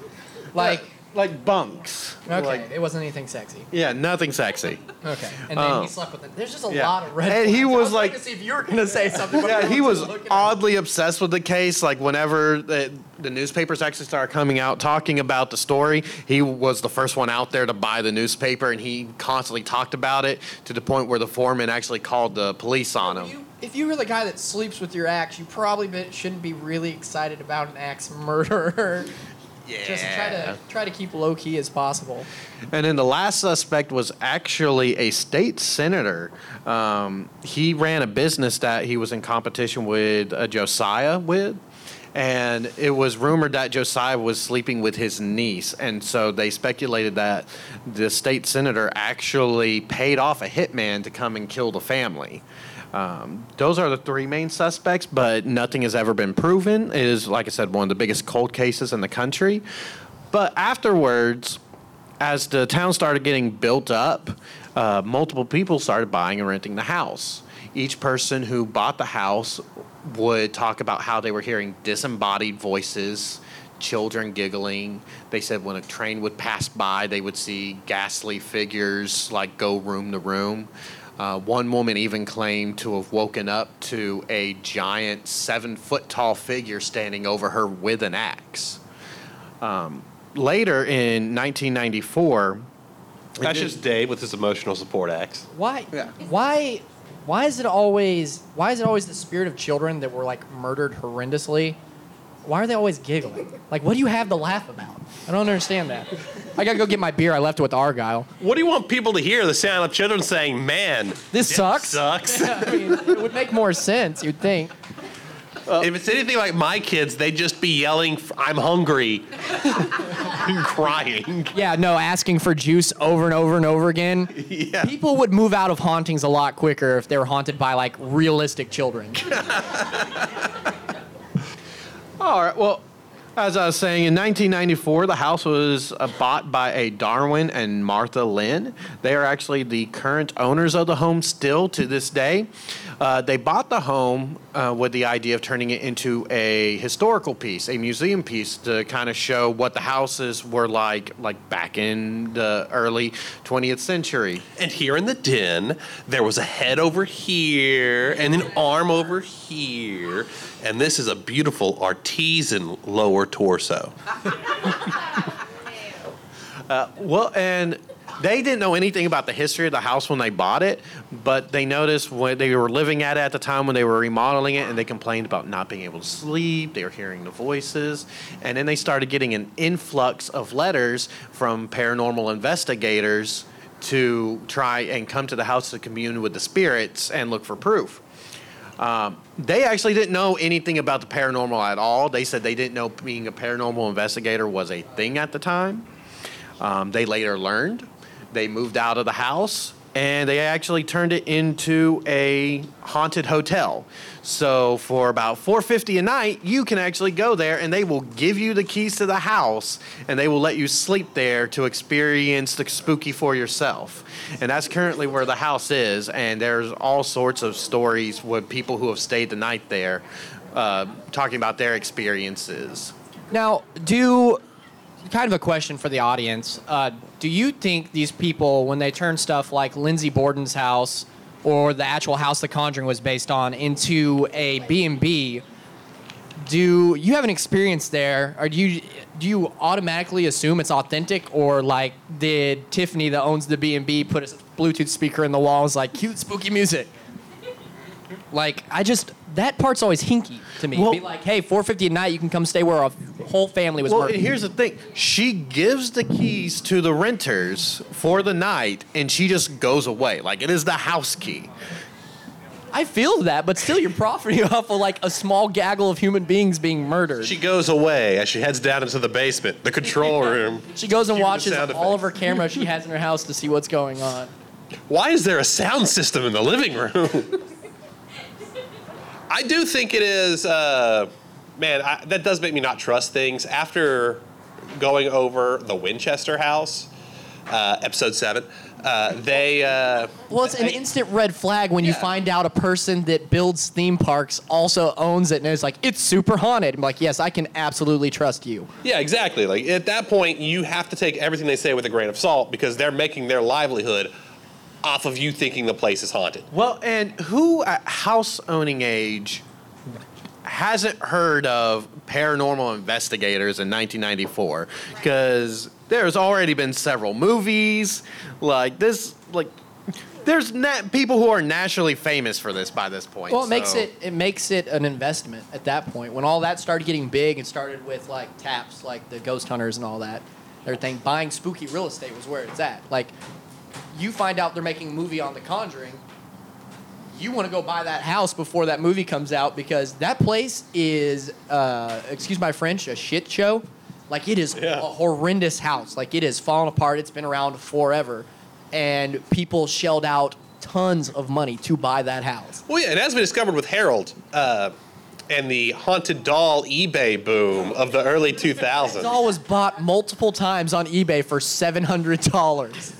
like like bunks. Okay, Like- it wasn't anything sexy. yeah, nothing sexy. Okay, and then Um, he slept with it. There's just a yeah. lot of red. And he. I was like- to see if you were gonna say something. yeah, he was was oddly obsessed with the case. Like whenever the, the newspapers actually started coming out talking about the story, he was the first one out there to buy the newspaper, and he constantly talked about it to the point where the foreman actually called the police on him. If you were the guy that sleeps with your axe, you probably shouldn't be really excited about an axe murderer. Yeah. Just try to try to keep low key as possible. And then the last suspect was actually a state senator. Um, he ran a business that he was in competition with uh, Josiah with. And it was rumored that Josiah was sleeping with his niece. And so they speculated that the state senator actually paid off a hitman to come and kill the family. Um, those are the three main suspects, but nothing has ever been proven. It is, like I said, one of the biggest cold cases in the country. But afterwards, as the town started getting built up, uh, multiple people started buying and renting the house. Each person who bought the house would talk about how they were hearing disembodied voices, children giggling. They said when a train would pass by, they would see ghastly figures like go room to room. Uh, one woman even claimed to have woken up to a giant seven foot tall figure standing over her with an axe. Um, later in 1994, That's just Dave with his emotional support axe. Why? Why? Why is it always? Why is it always the spirit of children that were like murdered horrendously? Why are they always giggling? Like, what do you have to laugh about? I don't understand that. I gotta go get my beer. I left it with Argyle. What do you want people to hear? The sound of children saying, "Man, This sucks." Sucks." I mean, it would make more sense. You'd think. if it's anything like my kids, they'd just be yelling, "I'm hungry," and crying. Yeah, no, asking for juice over and over and over again. Yeah. People would move out of hauntings a lot quicker if they were haunted by like realistic children. All right. Well, as I was saying, in 1994, the house was uh, bought by a Darwin and Martha Linn. They are actually the current owners of the home still to this day. Uh, they bought the home uh, with the idea of turning it into a historical piece, a museum piece to kind of show what the houses were like, like back in the early 20th century. And here in the den, there was a head over here and an arm over here, and this is a beautiful artisan lower torso. Uh, well, and they didn't know anything about the history of the house when they bought it, but they noticed when they were living at it at the time when they were remodeling it, and they complained about not being able to sleep. They were hearing the voices, and then they started getting an influx of letters from paranormal investigators to try and come to the house to commune with the spirits and look for proof. Um, they actually didn't know anything about the paranormal at all. They said they didn't know being a paranormal investigator was a thing at the time. Um, they later learned. They moved out of the house and they actually turned it into a haunted hotel. So for about 450 a night, you can actually go there and they will give you the keys to the house and they will let you sleep there to experience the spooky for yourself. And that's currently where the house is and there's all sorts of stories with people who have stayed the night there uh, talking about their experiences. Now, do kind of a question for the audience. Uh, do you think these people, when they turn stuff like Lindsay Borden's house or the actual house The Conjuring was based on into a B&B, do you have an experience there, or do you do you automatically assume it's authentic, or like did Tiffany that owns the B and B put a Bluetooth speaker in the wall and was like cute spooky music? Like I just that part's always hinky to me. Be like, hey, 450 a night, you can come stay where a whole family was Well, murdered. and here's the thing: she gives the keys to the renters for the night, and she just goes away. Like it is the house key. I feel that, but still, you're profiting off of like a small gaggle of human beings being murdered. She goes away as she heads down into the basement, the control room. She goes and watches sound all of her cameras she has in her house to see what's going on. Why is there a sound system in the living room? I do think it is, uh, man, I, that does make me not trust things. After going over the Winchester house, uh, episode seven, uh, they. Uh, Well, it's an instant red flag when you find out a person that builds theme parks also owns it and is like, it's super haunted. I'm like, yes, I can absolutely trust you. Yeah, exactly. Like at that point, you have to take everything they say with a grain of salt because they're making their livelihood off of you thinking the place is haunted. Well, and who at house owning age hasn't heard of paranormal investigators in 1994? Because there's already been several movies like this. Like, there's na- people who are nationally famous for this by this point. Well, it makes it it makes it an investment at that point. When all that started getting big and started with like TAPS, like the ghost hunters and all that, everything buying spooky real estate was where it's at. Like, you find out they're making a movie on The Conjuring. You want to go buy that house before that movie comes out because that place is, uh, excuse my French, a shit show. Like it is a horrendous house. Like it is falling apart. It's been around forever, and people shelled out tons of money to buy that house. Well, yeah, it has been discovered with Harold uh, and the haunted doll eBay boom of the early 2000s. The doll was bought multiple times on eBay for seven hundred dollars,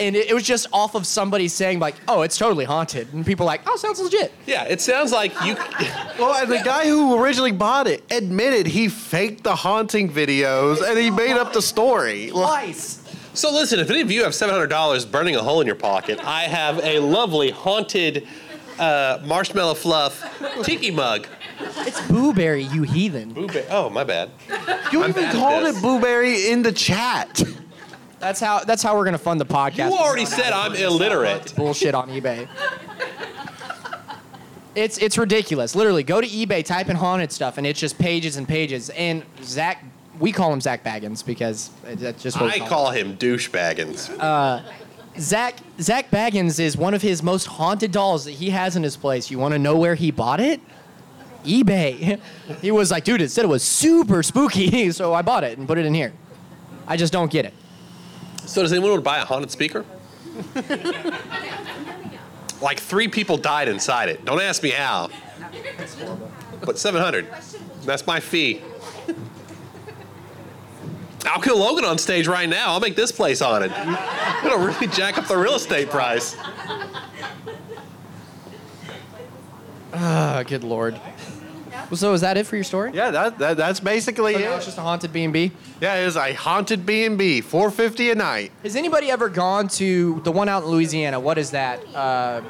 and it, it was just off of somebody saying like, "Oh, it's totally haunted," and people were like, "Oh, sounds legit." Yeah, it sounds like you. Well, and the guy who originally bought it admitted he faked the haunting videos and he made up the story. Twice. So listen, if any of you have seven hundred dollars burning a hole in your pocket, I have a lovely haunted uh, marshmallow fluff tiki mug. It's Booberry, you heathen. Booberry. Oh, my bad. You I'm even bad called it Blueberry in the chat. That's how. That's how we're gonna fund the podcast. You already said I'm illiterate. Bullshit on eBay. It's it's ridiculous. Literally, go to eBay, type in haunted stuff, and it's just pages and pages. And Zak, we call him Zak Bagans because that's just what we I him. call him douchebaggins. Uh, Zak Zak Bagans is one of his most haunted dolls that he has in his place. You want to know where he bought it? eBay. He was like, dude, it said it was super spooky, so I bought it and put it in here. I just don't get it. So does anyone want to buy a haunted speaker? like three people died inside it. Don't ask me how. But 700. That's my fee. I'll kill Logan on stage right now. I'll make this place haunted. It'll really jack up the real estate price. Ah, good lord. Well, so is that it for your story? Yeah, that, that that's basically So it. it's just a haunted B&B? Yeah, it is a haunted B&B, 450 a night. Has anybody ever gone to the one out in Louisiana? What is that? Uh,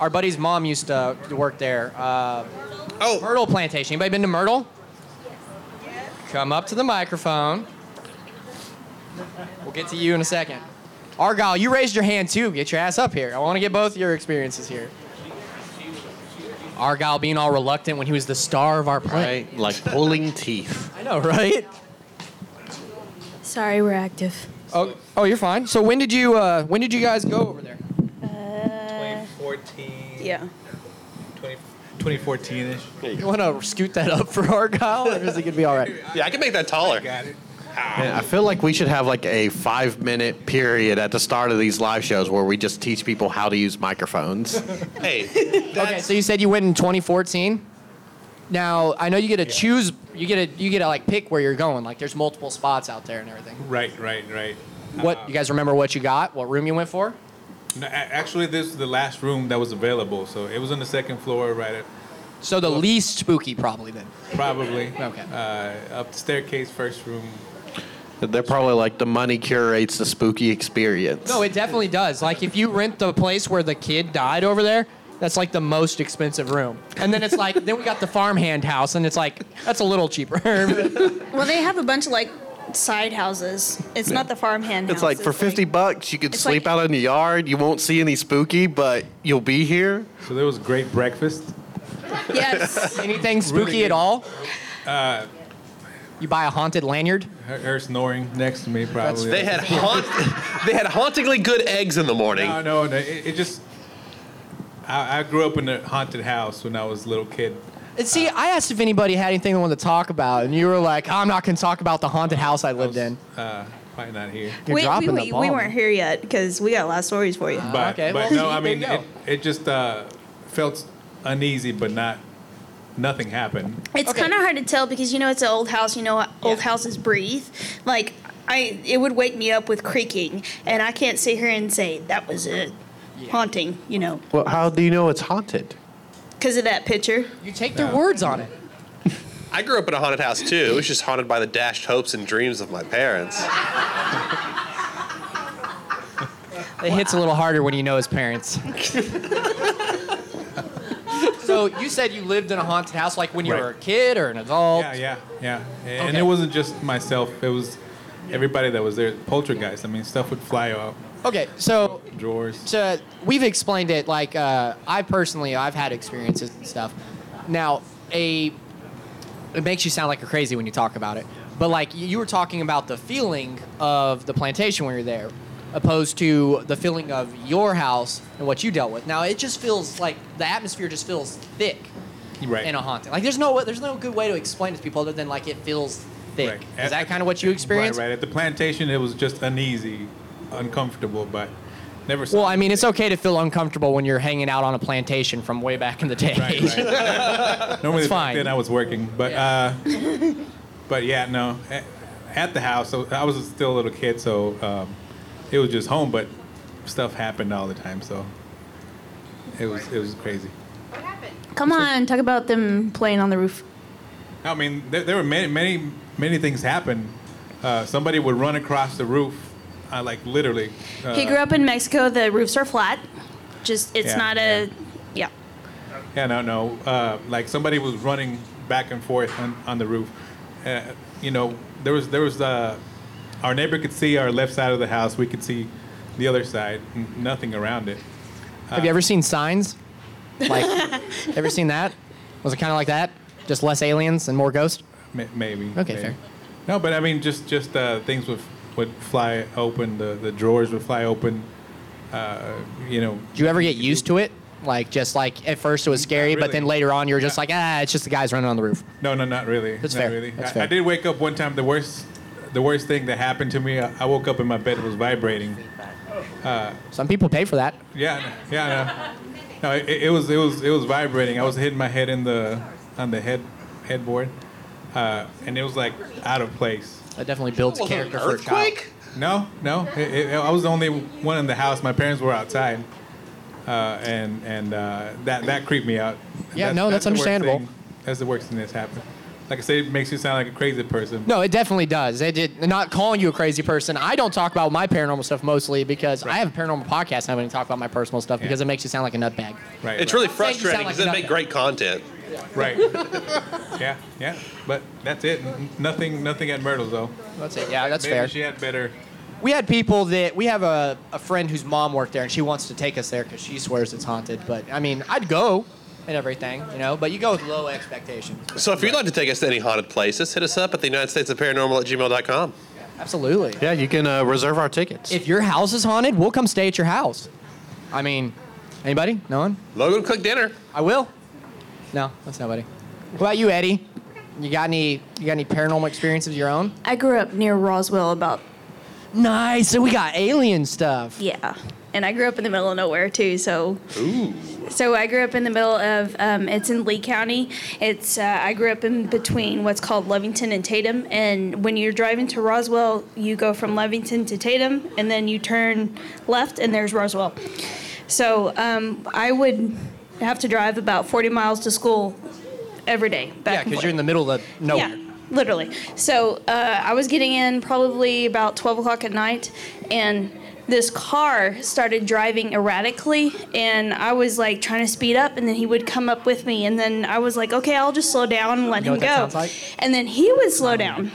our buddy's mom used to work there. Uh, oh, Myrtle Plantation. Anybody been to Myrtle? Come up to the microphone. We'll get to you in a second. Argyle, you raised your hand too. Get your ass up here. I want to get both your experiences here. Argyle being all reluctant when he was the star of our play. Right, like pulling teeth. I know, right? Sorry, we're active. Oh, oh, you're fine. So when did you uh, when did you guys go over there? 2014. Yeah. 2014 ish. You want to scoot that up for Argyle, or is it gonna be all right? Yeah, I can make that taller. Got it. Man, I feel like we should have like a five minute period at the start of these live shows where we just teach people how to use microphones. hey, okay, so you said you went in 2014. Now I know you get to choose. You get to you get to like pick where you're going. Like there's multiple spots out there and everything. Right, right, right. What you guys remember? What you got? What room you went for? No, a- actually, this is the last room that was available, so it was on the second floor, right at. So the least spooky, probably then. Probably. Okay. Uh, up the staircase, first room. They're probably like the money curates the spooky experience. No, it definitely does. Like if you rent the place where the kid died over there, that's like the most expensive room. And then it's like then we got the farmhand house, and it's like that's a little cheaper. Well, they have a bunch of like side houses. It's not the farmhand house. It's house. like for 50 bucks, you could sleep like- out in the yard. You won't see any spooky, but you'll be here. So there was great breakfast. Yes. Anything spooky at all? Uh, you buy a haunted lanyard? Her, her snoring next to me, probably. They had haunt, they had hauntingly good eggs in the morning. No, no, no. It, it just. I, I grew up in a haunted house when I was a little kid. And see, I asked if anybody had anything they wanted to talk about, and you were like, "I'm not going to talk about the haunted house I lived in." Uh, probably not here. You're we, dropping we, the we, weren't here yet because we got a lot of stories for you. But, okay, but well, no, I mean, it, it just uh, felt uneasy, but not. Nothing happened. It's kind of hard to tell because you know it's an old house. You know, old houses breathe. Like I, it would wake me up with creaking, and I can't sit here and say that was a haunting. You know, Well, how do you know it's haunted? because of that picture. You take their words on it. I grew up in a haunted house too. It was just haunted by the dashed hopes and dreams of my parents. It hits a little harder when you know his parents. so you said you lived in a haunted house, like when you Right. were a kid or an adult. Yeah, yeah, yeah. And Okay. it wasn't just myself. It was everybody that was there. Poltergeist. I mean, stuff would fly out Okay, so drawers. so we've explained it. Like uh, I personally, I've had experiences and stuff. Now, a it makes you sound like a crazy when you talk about it. But like you you were talking about the feeling of the plantation when you're there, opposed to the feeling of your house and what you dealt with. Now it just feels like the atmosphere just feels thick Right. in a haunting. Like there's no there's no good way to explain it to people other than like it feels thick. Right. Is that kind of what you experienced? Right, right. At the plantation, it was just uneasy, uncomfortable, but never. Well, I mean, it's okay to feel uncomfortable when you're hanging out on a plantation from way back in the day. Normally, It's fine. then I was working, but uh, but yeah, no. At, at the house, so I was still a little kid, so um, it was just home, but stuff happened all the time, so it was it was crazy. What happened? Come on, talk about them playing on the roof. I mean, there, there were many many many things happen. Uh, somebody would run across the roof, uh, like literally. Uh, he grew up in Mexico. The roofs are flat. Just it's Yeah, not a yeah. Yeah, no, no. Uh, like somebody was running back and forth on, on the roof. Uh, you know, there was there was uh, our neighbor could see our left side of the house. We could see the other side. n- Nothing around it. Have you ever seen Signs? Like, ever seen that? Was it kind of like that? Just less aliens and more ghosts? Ma- maybe. Okay, maybe. fair. No, but I mean, just just uh, things would would fly open. The the drawers would fly open. Uh, you know. Do you ever get used to it? Like, just like at first it was scary, but then later on you're just like, ah, it's just the guys running on the roof. No, no, not really. That's not fair. Really. That's I, fair. I did wake up one time. The worst, the worst thing that happened to me. I, I woke up and my bed it was vibrating. Uh, Some people pay for that. Yeah, yeah, no, no it, it was it was it was vibrating. I was hitting my head in the on the head headboard, uh, and it was like out of place. That definitely builds Was character for a child. No, no. It, it, I was the only one in the house. My parents were outside, uh, and and uh, that that creeped me out. Yeah, no, that's the worst understandable. thing- That's the worst thing that's happened. Like I said, it makes you sound like a crazy person. No, it definitely does. It did not calling you a crazy person. I don't talk about my paranormal stuff mostly because I have a paranormal podcast and I wouldn't talk about my personal stuff because it makes you sound like a nutbag. Right. It's really Makes you sound frustrating because a they make great content. Right. yeah, yeah. But that's it. Nothing, nothing at Myrtle's though. That's it. Yeah, that's Maybe fair. She had better. We had people that we have a, a friend whose mom worked there and she wants to take us there because she swears it's haunted. But I mean, I'd go and everything, you know. But you go with low expectations. So if you'd like to take us to any haunted places, hit us up at the United States of Paranormal at gmail.com. Absolutely. Yeah, you can uh, reserve our tickets. If your house is haunted, we'll come stay at your house. I mean, anybody? No one? Logan cook dinner. I will. No, that's nobody. What about you, Eddie? You got any? You got any paranormal experiences of your own? I grew up near Roswell about. Nice. So we got alien stuff. Yeah. And I grew up in the middle of nowhere too, so. Ooh. So I grew up in the middle of. Um, it's in Lea County. It's. Uh, I grew up in between what's called Lovington and Tatum, and when you're driving to Roswell, you go from Lovington to Tatum, and then you turn left, and there's Roswell. So um, I would have to drive about 40 miles to school every day. Back yeah, because you're in the middle of nowhere. Yeah, literally. So uh, I was getting in probably about 12 o'clock at night, and this car started driving erratically, and I was like trying to speed up, and then he would come up with me, and then I was like, okay, I'll just slow down and let You know him what that go. sounds like? And then he would slow down.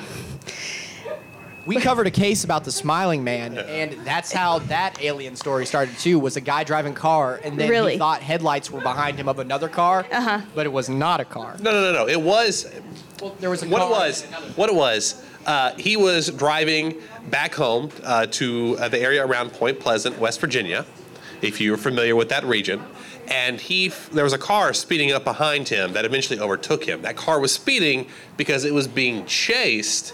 We covered a case about the smiling man, and that's how that alien story started too. Was a guy driving car, and then Really? he thought headlights were behind him of another car, uh-huh. but it was not a car. No, no, no, no. It was. there was a what car it was. What it was. Uh, he was driving back home uh, to uh, the area around Point Pleasant, West Virginia, if you're familiar with that region. And he, there was a car speeding up behind him that eventually overtook him. That car was speeding because it was being chased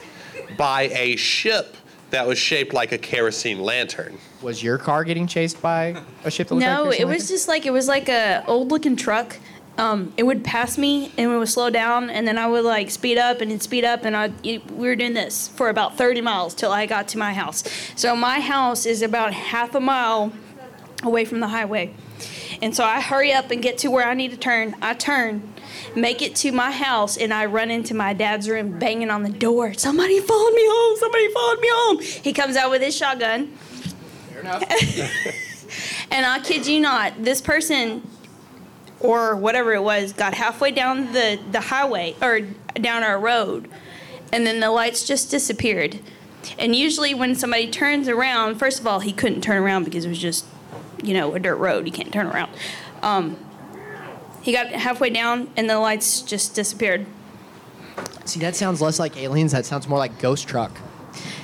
by a ship that was shaped like a kerosene lantern. Was your car getting chased by a ship that looked No, like it was just like it was like a old looking truck. Um, it would pass me and it would slow down, and then I would like speed up and it'd speed up, and I we were doing this for about 30 miles till I got to my house. So my house is about half a mile away from the highway, and so I hurry up and get to where I need to turn. I turn, make it to my house, and I run into my dad's room, banging on the door. Somebody followed me home. Somebody followed me home. He comes out with his shotgun. Fair enough. And I kid you not, this person or whatever it was got halfway down the, the highway or down our road and then the lights just disappeared. And usually when somebody turns around, first of all, he couldn't turn around because it was just, you know, a dirt road. You can't turn around. Um, he got halfway down and the lights just disappeared. See, that sounds less like aliens. That sounds more like ghost truck,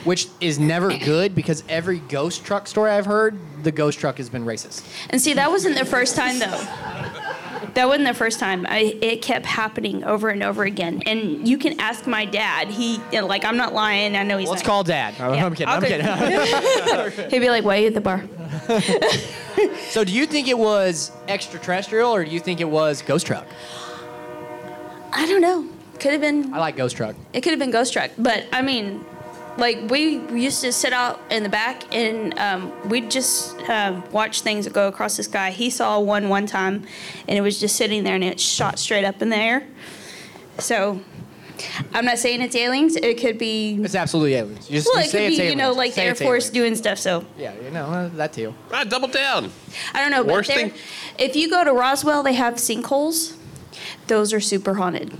which is never good because every ghost truck story I've heard, the ghost truck has been racist. And see, that wasn't the first time though. That wasn't the first time. I, it kept happening over and over again. And you can ask my dad. He, like, I'm not lying. I know he's. Let's not- call dad. I'm Yeah. kidding. I'm Okay. kidding. He'd be like, "Why are you at the bar." so, do you think it was extraterrestrial or do you think it was ghost truck? I don't know. Could have been. I like ghost truck. It could have been Ghost Truck, but I mean, like we used to sit out in the back and um, we'd just uh, watch things go across the sky. He saw one one time, and it was just sitting there and it shot straight up in the air. So. I'm not saying it's aliens. It could be. It's absolutely aliens. You just well, you it say could it's be, you know, aliens. like the Air Force aliens. doing stuff. So Yeah, you know uh, that too. I double down. I don't know, but Worst there- thing- if you go to Roswell, they have sinkholes. Those are super haunted.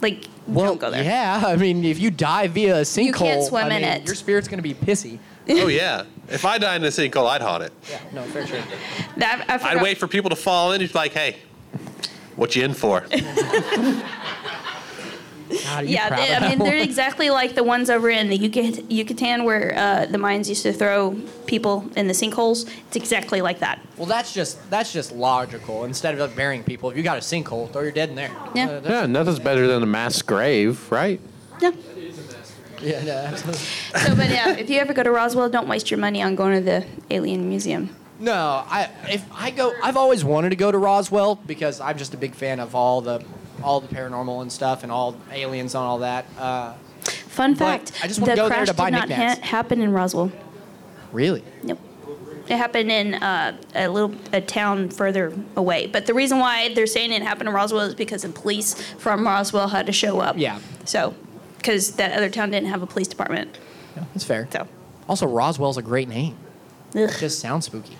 Like, don't go there. Yeah, I mean, if you die via a sinkhole, You can't swim I in mean, it. Your spirit's gonna be pissy. oh yeah. If I died in a sinkhole, I'd haunt it. Yeah, no, fair trade. That, I I'd wait for people to fall in. He's like, hey, what you in for? Yeah, they, I mean, they're exactly like the ones over in the Yucat- Yucatan where uh, the Mayans used to throw people in the sinkholes. It's exactly like that. Well, that's just that's just logical. Instead of burying people, if you got a sinkhole, throw your dead in there. Yeah. Uh, Yeah, nothing's better than a mass grave, right? Yeah. Yeah, no, absolutely. So, but yeah, if you ever go to Roswell, don't waste your money on going to the Alien Museum. No, I if I go, I've always wanted to go to Roswell because I'm just a big fan of all the all the paranormal and stuff and all aliens and all that. Uh, Fun fact: I just the go there crash to buy did not knickknacks. ha- happen in Roswell. really? Nope. It happened in uh, a little a town further away. But the reason why they're saying it happened in Roswell is because the police from Roswell had to show up. Yeah. So, because that other town didn't have a police department. Yeah, that's fair. So. Also, Roswell's a great name. Ugh. It just sounds spooky.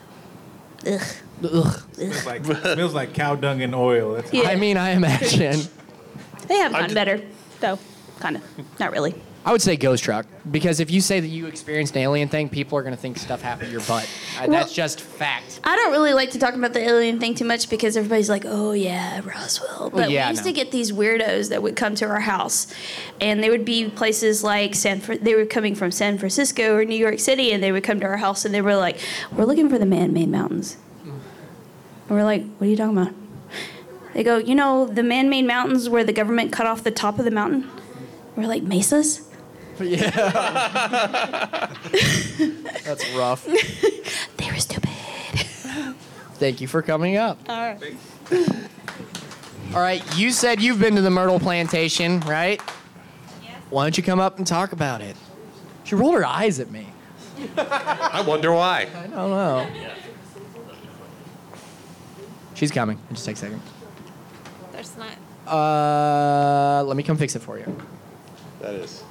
Ugh. Ugh. Smells like, smells like cow dung and oil. That's Yeah. I mean, I imagine. They have I'm gotten ju- better, though. Kind of. Not really. I would say ghost truck because if you say that you experienced an alien thing, people are gonna think stuff happened to your butt. Uh, Well- that's just fact. I don't really like to talk about the alien thing too much because everybody's like, "Oh yeah, Roswell." But yeah, we used no. to get these weirdos that would come to our house, and they would be places like San. Fr- They were coming from San Francisco or New York City, and they would come to our house, and they were like, "We're looking for the man-made mountains." And we're like, "What are you talking about?" They go, "You know the man-made mountains where the government cut off the top of the mountain." We're like mesas. Yeah. That's rough. they were stupid. Thank you for coming up. All right. All right, you said you've been to the Myrtle Plantation, right? Yes. Why don't you come up and talk about it? She rolled her eyes at me. I wonder why. I don't know. She's coming. Just take a second. There's not. Uh, let me come fix it for you. That is.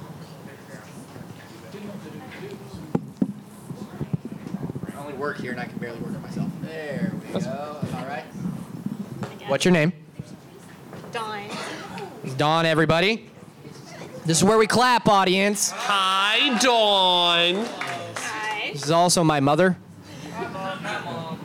I only work here and I can barely work it myself. There we go. All right. What's your name? Dawn. It's Dawn, everybody. This is where we clap, audience. Hi, Dawn. Hi. This is also my mother.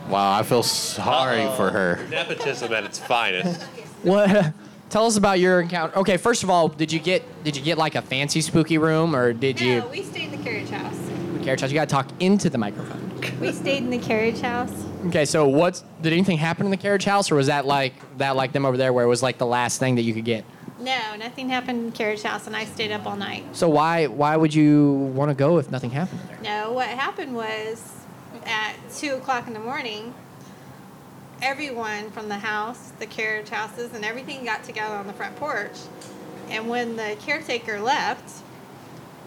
Wow, I feel sorry for her. Nepotism at its finest. What? Tell us about your encounter. Okay, first of all, did you get did you get like a fancy spooky room or did you No, we stayed in the carriage house. carriage house? You gotta talk into the microphone. We stayed in the carriage house. Okay, so what did anything happen in the carriage house or was that like that like them over there where it was like the last thing that you could get? No, nothing happened in the carriage house, and I stayed up all night. So why why would you want to go if nothing happened there? No, what happened was at 2 o'clock in the morning, everyone from the house, the carriage houses, and everything got together on the front porch. And when the caretaker left,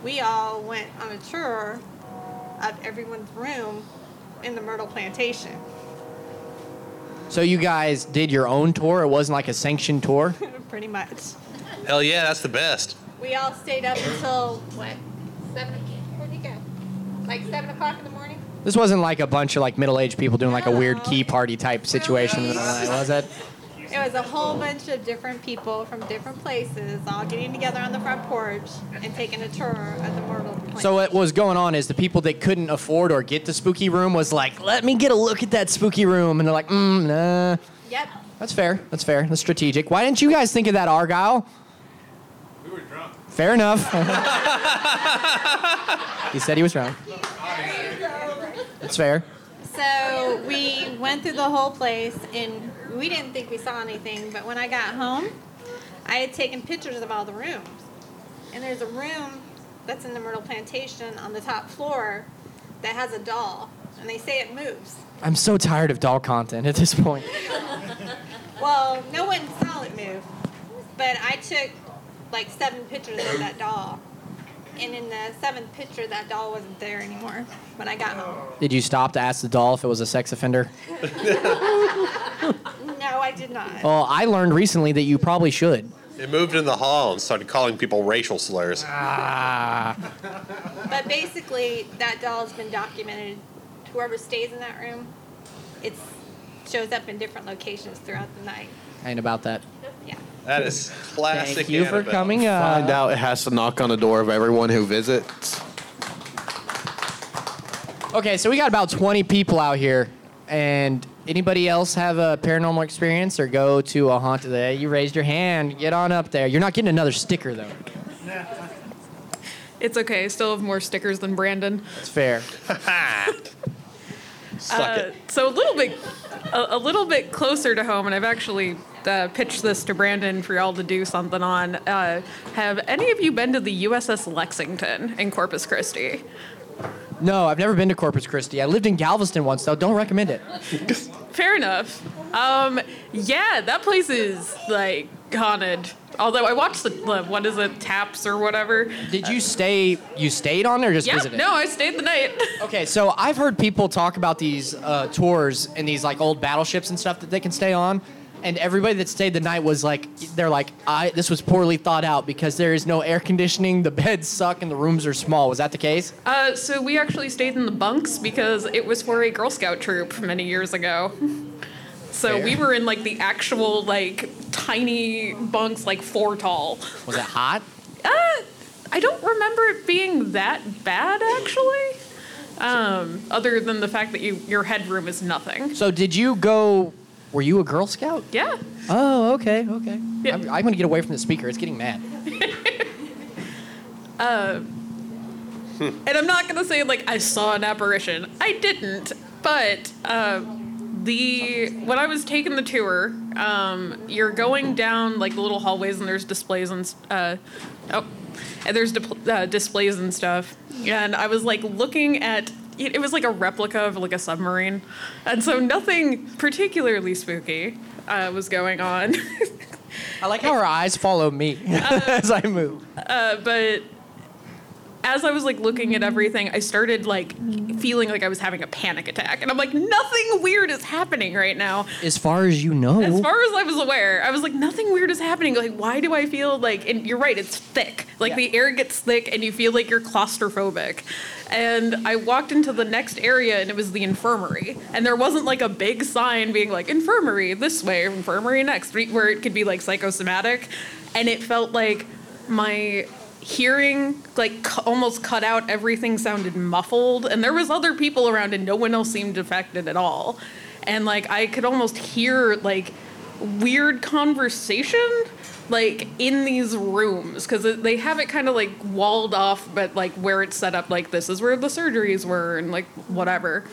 we all went on a tour of everyone's room in the Myrtle Plantation. So you guys did your own tour? It wasn't like a sanctioned tour? Pretty much. Hell yeah, that's the best. We all stayed up until, what, 7 Where'd you go? Like 7 o'clock in the morning? This wasn't like a bunch of like middle-aged people doing like a weird key party type situation, in the middle of the night, was it? It was a whole bunch of different people from different places all getting together on the front porch and taking a tour of the Myrtle Plantation. So what was going on is the people that couldn't afford or get the spooky room was like, let me get a look at that spooky room, and they're like, mm, nah. Yep. That's fair. That's fair. That's strategic. Why didn't you guys think of that, Argyle? We were drunk. Fair enough. he said he was drunk. That's fair. So we went through the whole place and we didn't think we saw anything, but when I got home, I had taken pictures of all the rooms. And there's a room that's in the Myrtle Plantation on the top floor that has a doll, and they say it moves. I'm so tired of doll content at this point. Well, no one saw it move, but I took like seven pictures of that doll. And in the seventh picture, that doll wasn't there anymore when I got home. Did you stop to ask the doll if it was a sex offender? No, I did not. Well, I learned recently that you probably should. It moved in the hall and started calling people racial slurs. Ah. But basically, that doll's been documented. Whoever stays in that room, it shows up in different locations throughout the night. Ain't about that. That is classic. Thank you for coming up. Find out it has to knock on the door of everyone who visits. Okay, so we got about 20 people out here. And anybody else have a paranormal experience or go to a haunted day? You raised your hand. Get on up there. You're not getting another sticker, though. It's okay. I still have more stickers than Brandon. It's fair. Suck Uh, so a little bit, a, a little bit closer to home, and I've actually uh, pitched this to Brandon for y'all to do something on. Uh, have any of you been to the USS Lexington in Corpus Christi? No, I've never been to Corpus Christi. I lived in Galveston once, though. Don't recommend it. Fair enough. Um, yeah, that place is like haunted. Although I watched the, the what is it, TAPS or whatever. Did you stay? You stayed on there or just yeah, visited? no, I stayed the night. Okay, so I've heard people talk about these uh, tours and these like old battleships and stuff that they can stay on, and everybody that stayed the night was like, they're like, I this was poorly thought out because there is no air conditioning, the beds suck, and the rooms are small. Was that the case? Uh, so we actually stayed in the bunks because it was for a Girl Scout troop many years ago. So Fair. we were in like the actual like tiny bunks, like four tall. Was it hot? Uh, I don't remember it being that bad actually. Um, other than the fact that you your headroom is nothing. So did you go? Were you a Girl Scout? Yeah. Oh, okay, okay. I'm, I'm going to get away from the speaker. It's getting mad. Uh, and I'm not gonna say like I saw an apparition. I didn't, but uh, the when I was taking the tour, um, you're going down like the little hallways and there's displays and uh, oh, and there's dip- uh, displays and stuff. And I was like looking at it it was like a replica of like a submarine, and so nothing particularly spooky uh, was going on. I like how her eyes follow me as I move. Uh, but as I was like looking at everything, I started like feeling like I was having a panic attack, and I'm like, nothing weird is happening right now. As far as you know. As far as I was aware, I was like, nothing weird is happening. Like, why do I feel like? And you're right, it's thick. Like the air gets thick, and you feel like you're claustrophobic. And I walked into the next area, and it was the infirmary. And there wasn't like a big sign being like infirmary this way, infirmary next, where it could be like psychosomatic. And it felt like my hearing like cu- almost cut out everything sounded muffled and there was other people around and no one else seemed affected at all and like i could almost hear like weird conversation like in these rooms because they have it kind of like walled off but like where it's set up like this is where the surgeries were and like whatever.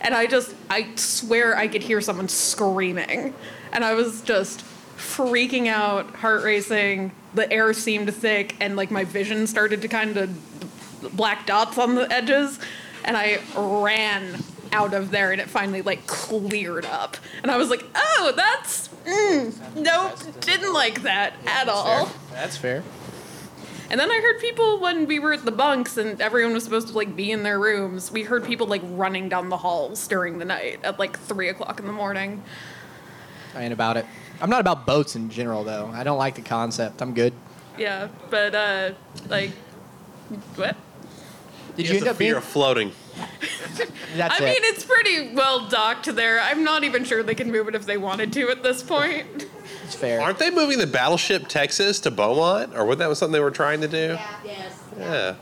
And i just i swear i could hear someone screaming. And i was just freaking out heart racing the air seemed thick and like my vision started to kind of black dots on the edges. And i ran out of there and it finally like cleared up and i was like oh that's mm, nope didn't like that at all That's fair. and then I heard people when we were at the bunks and everyone was supposed to like be in their rooms. We heard people like running down the halls during the night at like three o'clock in the morning. I ain't about it. I'm not about boats in general, though. I don't like the concept. I'm good. Yeah, but uh, like, what? Did you end up fear of floating? That's I it. mean, it's pretty well docked there. I'm not even sure they can move it if they wanted to at this point. It's fair. Aren't they moving the battleship Texas to Beaumont, or was That was something they were trying to do. Yeah. Yes. Yeah.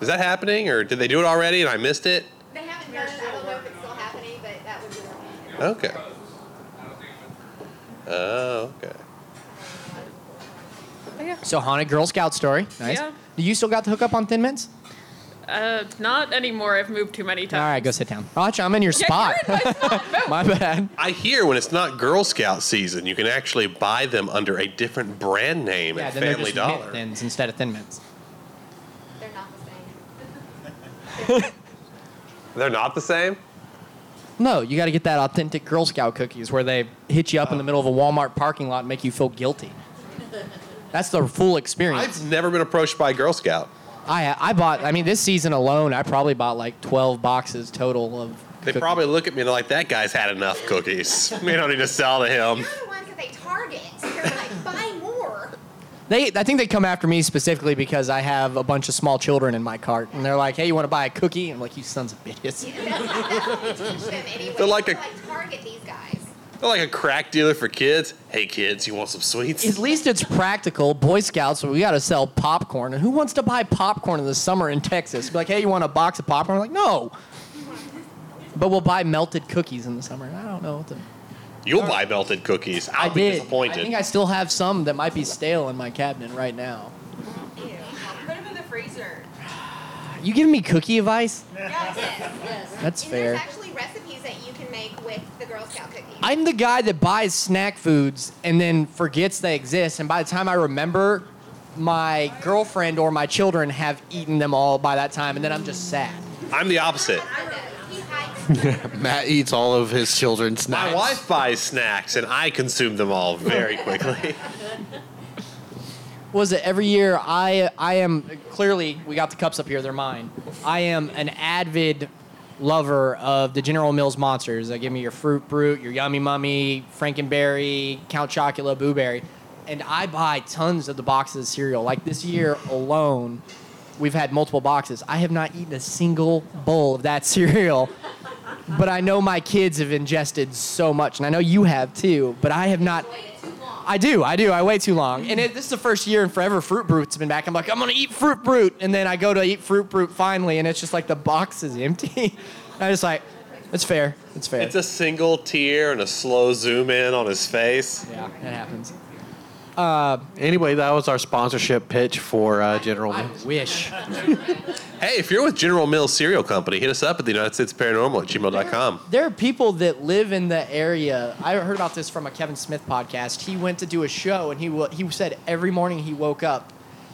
Is that happening, or did they do it already and I missed it? They haven't done it. I don't know if it's still happening, but that would be their Okay. Oh, okay. So haunted Girl Scout story. Nice. Yeah. Do you still got the hook up on Thin Mints? Uh, not anymore. I've moved too many times. All right, go sit down. Watch, I'm in your Yeah, spot. you're in my spot. My bad. I hear when it's not Girl Scout season, you can actually buy them under a different brand name Yeah, at then they're Family just mint Dollar. thins instead of Thin Mints. They're not the same. They're not the same. No, you got to get that authentic Girl Scout cookies where they hit you up in the middle of a Walmart parking lot and make you feel guilty. That's the full experience. I've never been approached by a Girl Scout. I I bought. I mean, this season alone, I probably bought like 12 boxes total of. They probably look at me and they're like, "That guy's had enough cookies. we don't need to sell to him." The ones that they target. They're like, buy more. They, I think they come after me specifically because I have a bunch of small children in my cart, and they're like, "Hey, you want to buy a cookie?" I'm like, "You sons of bitches." They're like a Like, target these guys. They're like a crack dealer for kids. Hey kids, you want some sweets? At least it's practical. Boy Scouts, we got to sell popcorn, and who wants to buy popcorn in the summer in Texas? Be like, "Hey, you want a box of popcorn?" I'm like, "No." But we'll buy melted cookies in the summer. I don't know what to. You'll buy melted cookies. I'll I be did. disappointed. I think I still have some that might be stale in my cabinet right now. Ew. Put them in the freezer. You giving me cookie advice? Yes, yes. That's and fair. There's actually recipes that you can make with the Girl Scout cookies. I'm the guy that buys snack foods and then forgets they exist, and by the time I remember, my girlfriend or my children have eaten them all by that time, and then I'm just sad. I'm the opposite. Matt eats all of his children's snacks. My wife buys snacks and I consume them all very quickly. was it every year I I am clearly we got the cups up here they're mine. I am an avid lover of the General Mills monsters. They give me your Fruit Brute, your Yummy Mummy, Frankenberry, Count Chocula, Boo Berry, and I buy tons of the boxes of cereal. Like this year alone, we've had multiple boxes. I have not eaten a single bowl of that cereal. But I know my kids have ingested so much, and I know you have too. But I have not. I do, I do. I wait too long. And it, this is the first year in forever Fruit Brute's been back. I'm like, I'm gonna eat Fruit Brute, and then I go to eat Fruit Brute finally, and it's just like the box is empty. I just like, it's fair. It's fair. It's a single tear and a slow zoom in on his face. Yeah, it happens. Uh, anyway, that was our sponsorship pitch for uh, General Mills. Wish. Hey, if you're with General Mills Cereal Company, hit us up at the United States Paranormal at gmail.com. There are people that live in the area. I heard about this from a Kevin Smith podcast. He went to do a show, and he wa- he said every morning he woke up,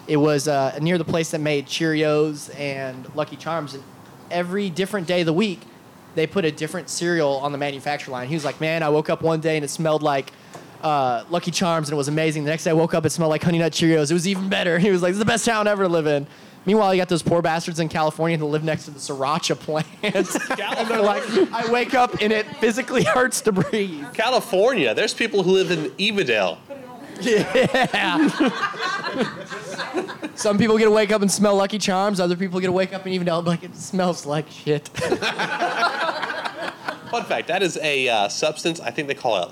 It was uh, near the place that made Cheerios and Lucky Charms, and every different day of the week, they put a different cereal on the manufacturer line. He was like, "Man, I woke up one day and it smelled like." Uh, Lucky Charms and it was amazing. The next day I woke up, it smelled like Honey Nut Cheerios. It was even better. He was like, "This is the best town ever to live in." Meanwhile, you got those poor bastards in California that live next to the sriracha plant, and they're like, "I wake up and it physically hurts to breathe." California. There's people who live in Evadale. Yeah. Some people get to wake up and smell Lucky Charms. Other people get to wake up and even know like it smells like shit. Fun fact: that is a uh, substance. I think they call it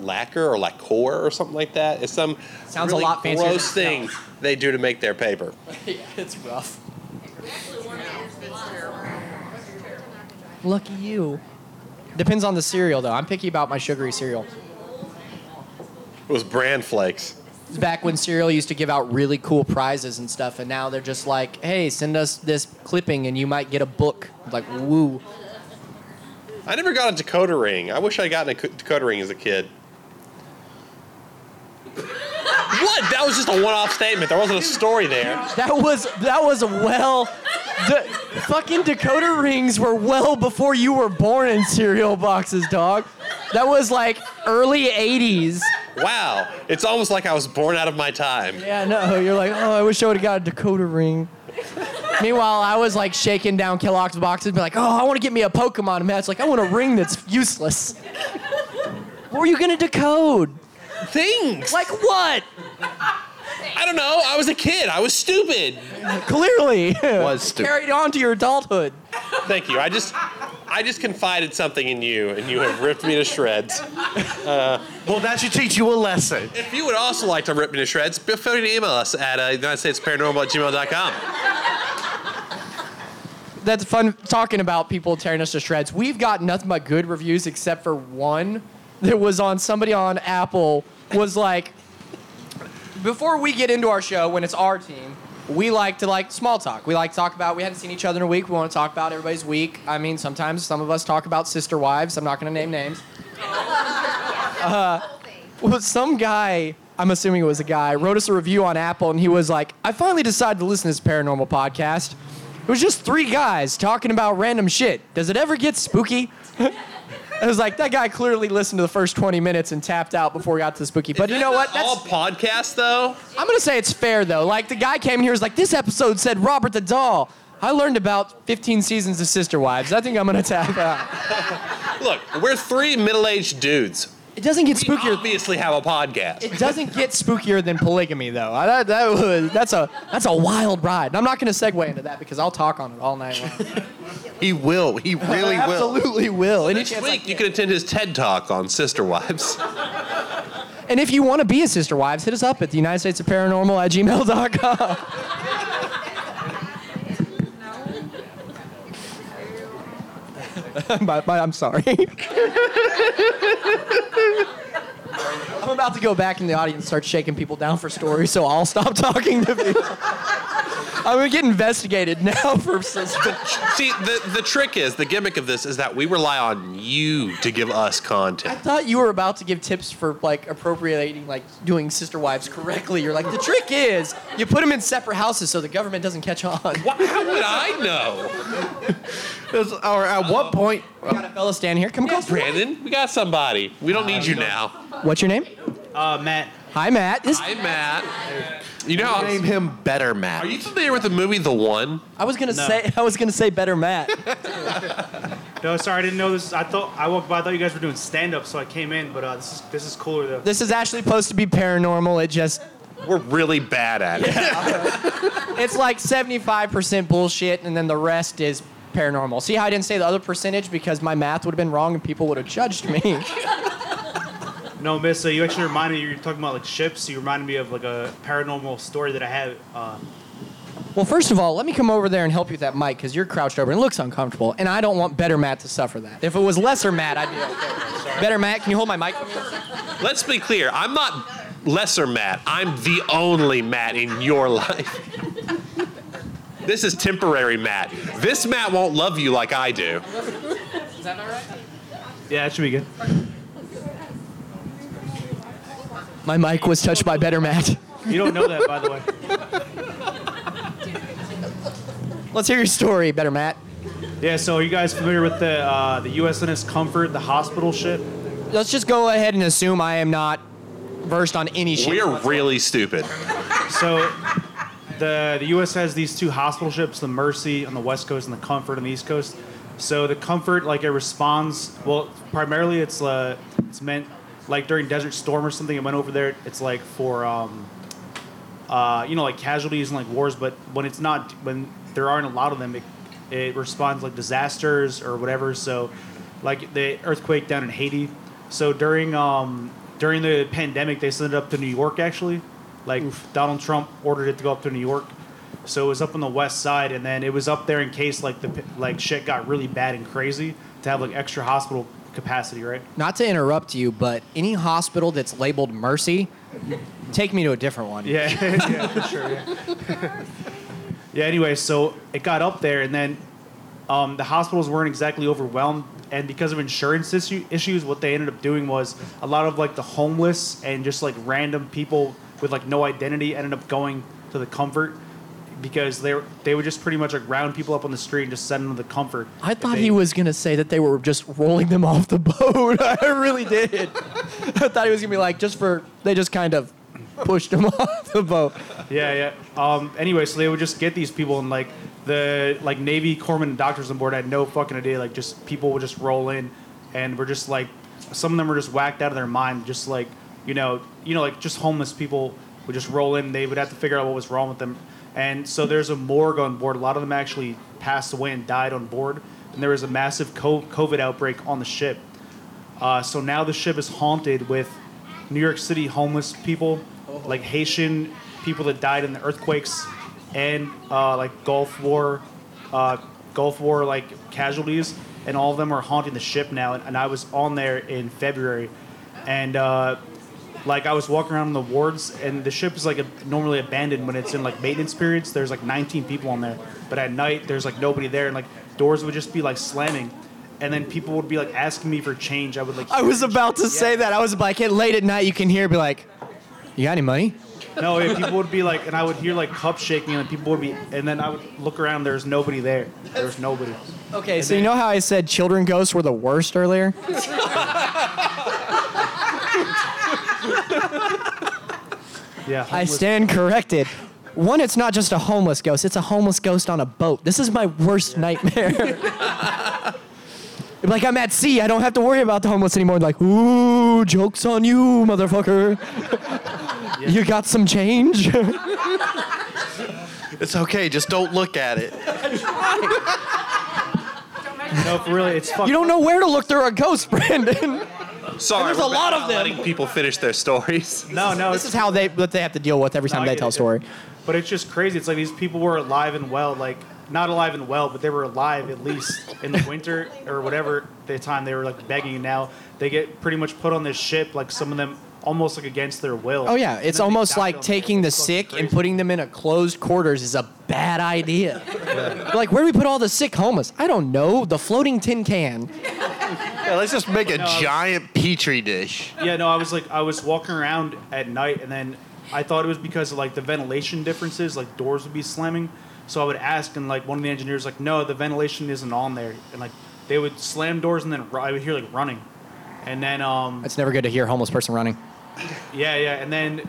lacquer or lacquer or something like that. It's some Sounds a really lot fancier gross than it thing they do to make their paper. yeah, it's rough. Lucky you. Depends on the cereal though. I'm picky about my sugary cereal. It was bran flakes. It's back when cereal used to give out really cool prizes and stuff, and now they're just like, "Hey, send us this clipping, and you might get a book." Like, woo. I never got a decoder ring. I wish I got a co- decoder ring as a kid. what? That was just a one-off statement. There wasn't a story there. That was that was well. The fucking decoder rings were well before you were born in cereal boxes, dog. That was like early '80s. Wow. It's almost like I was born out of my time. Yeah, no, you're like, oh, I wish I would have got a decoder ring. Meanwhile, I was like shaking down Kellogg's boxes, be like, oh, I want to get me a Pokemon. And Matt's like, I want a ring that's useless. What were you gonna decode? Things. Like what? I don't know. I was a kid. I was stupid. Clearly. Was stupid. Carried on to your adulthood. Thank you. I just, I just confided something in you, and you have ripped me to shreds. Uh, well, that should teach you a lesson. If you would also like to rip me to shreds, feel free to email us at uh, United States Paranormal at gmail.com. That's fun talking about people tearing us to shreds. We've got nothing but good reviews except for one that was on somebody on Apple was like before we get into our show when it's our team, we like to like small talk. We like to talk about we haven't seen each other in a week. We want to talk about everybody's week. I mean, sometimes some of us talk about sister wives. I'm not going to name names. Uh, well, some guy, I'm assuming it was a guy, wrote us a review on Apple, and he was like, "I finally decided to listen to this paranormal podcast. It was just three guys talking about random shit. Does it ever get spooky?" I was like, that guy clearly listened to the first 20 minutes and tapped out before he got to the spooky. But you know what? That's all podcasts, though. I'm gonna say it's fair though. Like the guy came here was like, this episode said Robert the doll. I learned about 15 seasons of Sister Wives. I think I'm gonna tap out. Look, we're three middle-aged dudes. It doesn't get spookier. We obviously have a podcast. It doesn't get spookier than polygamy though. I, that, that was that's a that's a wild ride. And I'm not gonna segue into that because I'll talk on it all night long. He will. He really will. Absolutely will. Any Next week, you can attend his TED Talk on Sister Wives. And if you want to be a Sister Wives, hit us up at the United States of Paranormal at gmail.com. but, but I'm sorry. I'm about to go back in the audience and start shaking people down for stories, so I'll stop talking to people. I'm gonna get investigated now for suspicion. See, the, the trick is, the gimmick of this is that we rely on you to give us content. I content. thought you were about to give tips for like appropriating, like doing sister wives correctly. You're like, the trick is you put them in separate houses so the government doesn't catch on. How would I know? or at what point? We got a fella stand here. Come across. Brandon, we got somebody. We don't need uh, you now. What's your name? Uh, Matt. Hi, Matt. This- Hi, Matt. You know, Name him Better Matt. are you familiar with the movie The One? I was gonna No. say I was gonna say better Matt. No, sorry, I didn't know this. I thought I walked by. I thought you guys were doing stand up, so I came in. But uh, this is this is cooler though. this is actually supposed to be paranormal. It just We're really bad at it. it's like 75% bullshit, and then the rest is paranormal. See how I didn't say the other percentage because my math would have been wrong and people would have judged me. No, Miss, uh, you actually reminded me. You're talking about like ships. You reminded me of like a paranormal story that I had. Uh, Well, first of all, let me come over there and help you with that mic because you're crouched over and it looks uncomfortable, and I don't want better Matt to suffer that. If it was lesser Matt, I'd be okay. Better Matt, can you hold my mic? Let's be clear. I'm not lesser Matt. I'm the only Matt in your life. This is temporary Matt. This Matt won't love you like I do. Is that all right? yeah, that should be good. My mic was touched by better Matt. You don't know that, by the way. Let's hear your story, better Matt. Yeah, so are you guys familiar with the uh, the USNS Comfort, the hospital ship? Let's just go ahead and assume I am not versed on any shit. We're really stupid. So the the U.S. has these two hospital ships, the Mercy on the west coast and the Comfort on the east coast. So the Comfort, like it responds. Well, primarily it's uh, it's meant like during Desert Storm or something. It went over there. It's like for um, uh, you know like casualties and like wars. But when it's not, when there aren't a lot of them, it, it responds like disasters or whatever. So like the earthquake down in Haiti. So during um, during the pandemic, they sent it up to New York actually. Like Donald Trump ordered it to go up to New York. So it was up on the west side, and then it was up there in case like the like shit got really bad and crazy to have like extra hospital capacity, right? Not to interrupt you, but any hospital that's labeled Mercy, take me to a different one. Yeah, yeah, for sure. Yeah. yeah. Anyway, so it got up there, and then um, the hospitals weren't exactly overwhelmed, and because of insurance issue, issues, what they ended up doing was a lot of like the homeless and just like random people with like no identity ended up going to the comfort because they were, they would just pretty much like round people up on the street and just send them to the comfort. I thought they- he was gonna say that they were just rolling them off the boat. I really did. I thought he was gonna be like, just for they just kind of pushed them off the boat. Yeah, yeah. Um, anyway, so they would just get these people and like the like Navy corpsmen and doctors on board had no fucking idea. Like just people would just roll in, and we're just like some of them were just whacked out of their mind. Just like you know, you know, like just homeless people would just roll in. They would have to figure out what was wrong with them. And so there's a morgue on board. A lot of them actually passed away and died on board. And there was a massive COVID outbreak on the ship. Uh, so now the ship is haunted with New York City homeless people, like Haitian people that died in the earthquakes, and uh, like Gulf War, uh, Gulf War like casualties, and all of them are haunting the ship now. And, and I was on there in February, and uh, like I was walking around in the wards, and the ship is like a, normally abandoned when it's in like maintenance periods. There's like 19 people on there, but at night there's like nobody there, and like doors would just be like slamming. And then people would be like asking me for change. I would like. I was about to say that. I was like, at late at night, you can hear, be like, you got any money? No, yeah, people would be like, and I would hear like cups shaking, and people would be, and then I would look around. There's nobody there. There's was nobody. Okay, so you know how I said children ghosts were the worst earlier? Yeah. I stand corrected. One, it's not just a homeless ghost, it's a homeless ghost on a boat. This is my worst nightmare. like, I'm at sea, I don't have to worry about the homeless anymore. Like, ooh, joke's on you, motherfucker. You got some change? It's okay, just don't look at it. No, for really, it's fucking. you don't know where to look. They're a ghost, Brandon. Sorry, There's a lot of them. letting people finish their stories. No, no. This is how they what they have to deal with every time No, they get tell a story. But it's just crazy. It's like these people were alive and well, like not alive and well, but they were alive at least in the winter or whatever the time they were like begging. And now they get pretty much put on this ship, like some of them almost like against their will. Oh yeah, it's almost like taking the sick and putting them in a closed quarters is a bad idea. Like, where do we put all the sick homeless? I don't know. The floating tin can. Yeah, let's just make a No, I was- giant petri dish. Yeah, no, I was like, I was walking around at night, and then I thought it was because of like the ventilation differences, like doors would be slamming. So I would ask, and like one of the engineers, like, no, the ventilation isn't on there, and like they would slam doors, and then ru- I would hear like running, and then um, It's never good to hear a homeless person running. Yeah, yeah, and then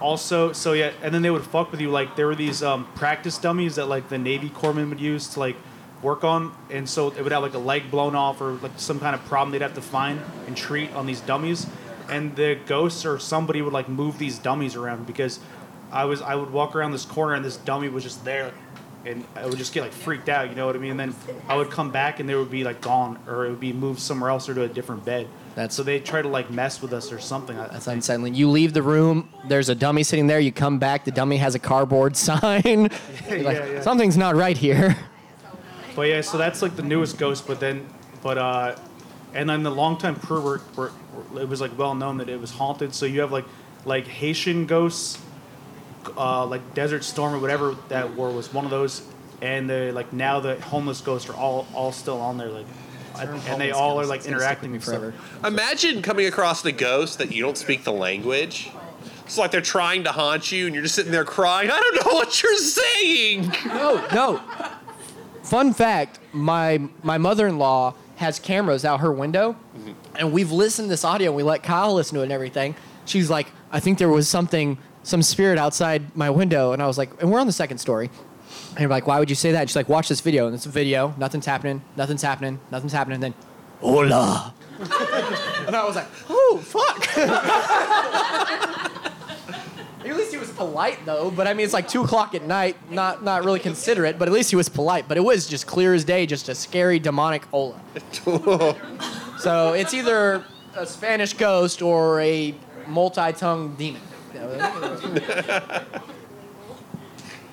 also, so yeah, and then they would fuck with you. Like there were these um, practice dummies that like the Navy corpsmen would use to like work on, and so it would have like a leg blown off or like some kind of problem they'd have to find and treat on these dummies, and the ghosts or somebody would like move these dummies around because I was I would walk around this corner and this dummy was just there. And I would just get like freaked out, you know what I mean? And then I would come back and they would be like gone, or it would be moved somewhere else or to a different bed. That's- so they try to like mess with us or something. I- That's unsettling. You leave the room, there's a dummy sitting there, you come back, the dummy has a cardboard sign. You're like, Yeah, yeah. Something's not right here. But yeah, so that's like the newest ghost. But then, but uh, and then the longtime crew were, were, were it was like well known that it was haunted. So you have like like Haitian ghosts, uh, like Desert Storm or whatever that were was one of those. And the like now the homeless ghosts are all all still on there like, and they all are like interacting with me forever. Imagine coming across the ghost that you don't speak the language. It's like they're trying to haunt you, and you're just sitting there crying. I don't know what you're saying. No, no. fun fact: my my mother-in-law has cameras out her window, mm-hmm. and we've listened to this audio. and We let Kyle listen to it and everything. She's like, I think there was something, some spirit outside my window, and I was like, and we're on the second story. And you're like, why would you say that? And she's like, watch this video. And it's a video. Nothing's happening. Nothing's happening. Nothing's happening. And then, hola. and I was like, oh, fuck. at least he was polite, though. But I mean, it's like 2 o'clock at night. Not, not really considerate, but at least he was polite. But it was just clear as day, just a scary, demonic hola. so it's either a Spanish ghost or a multi-tongued demon.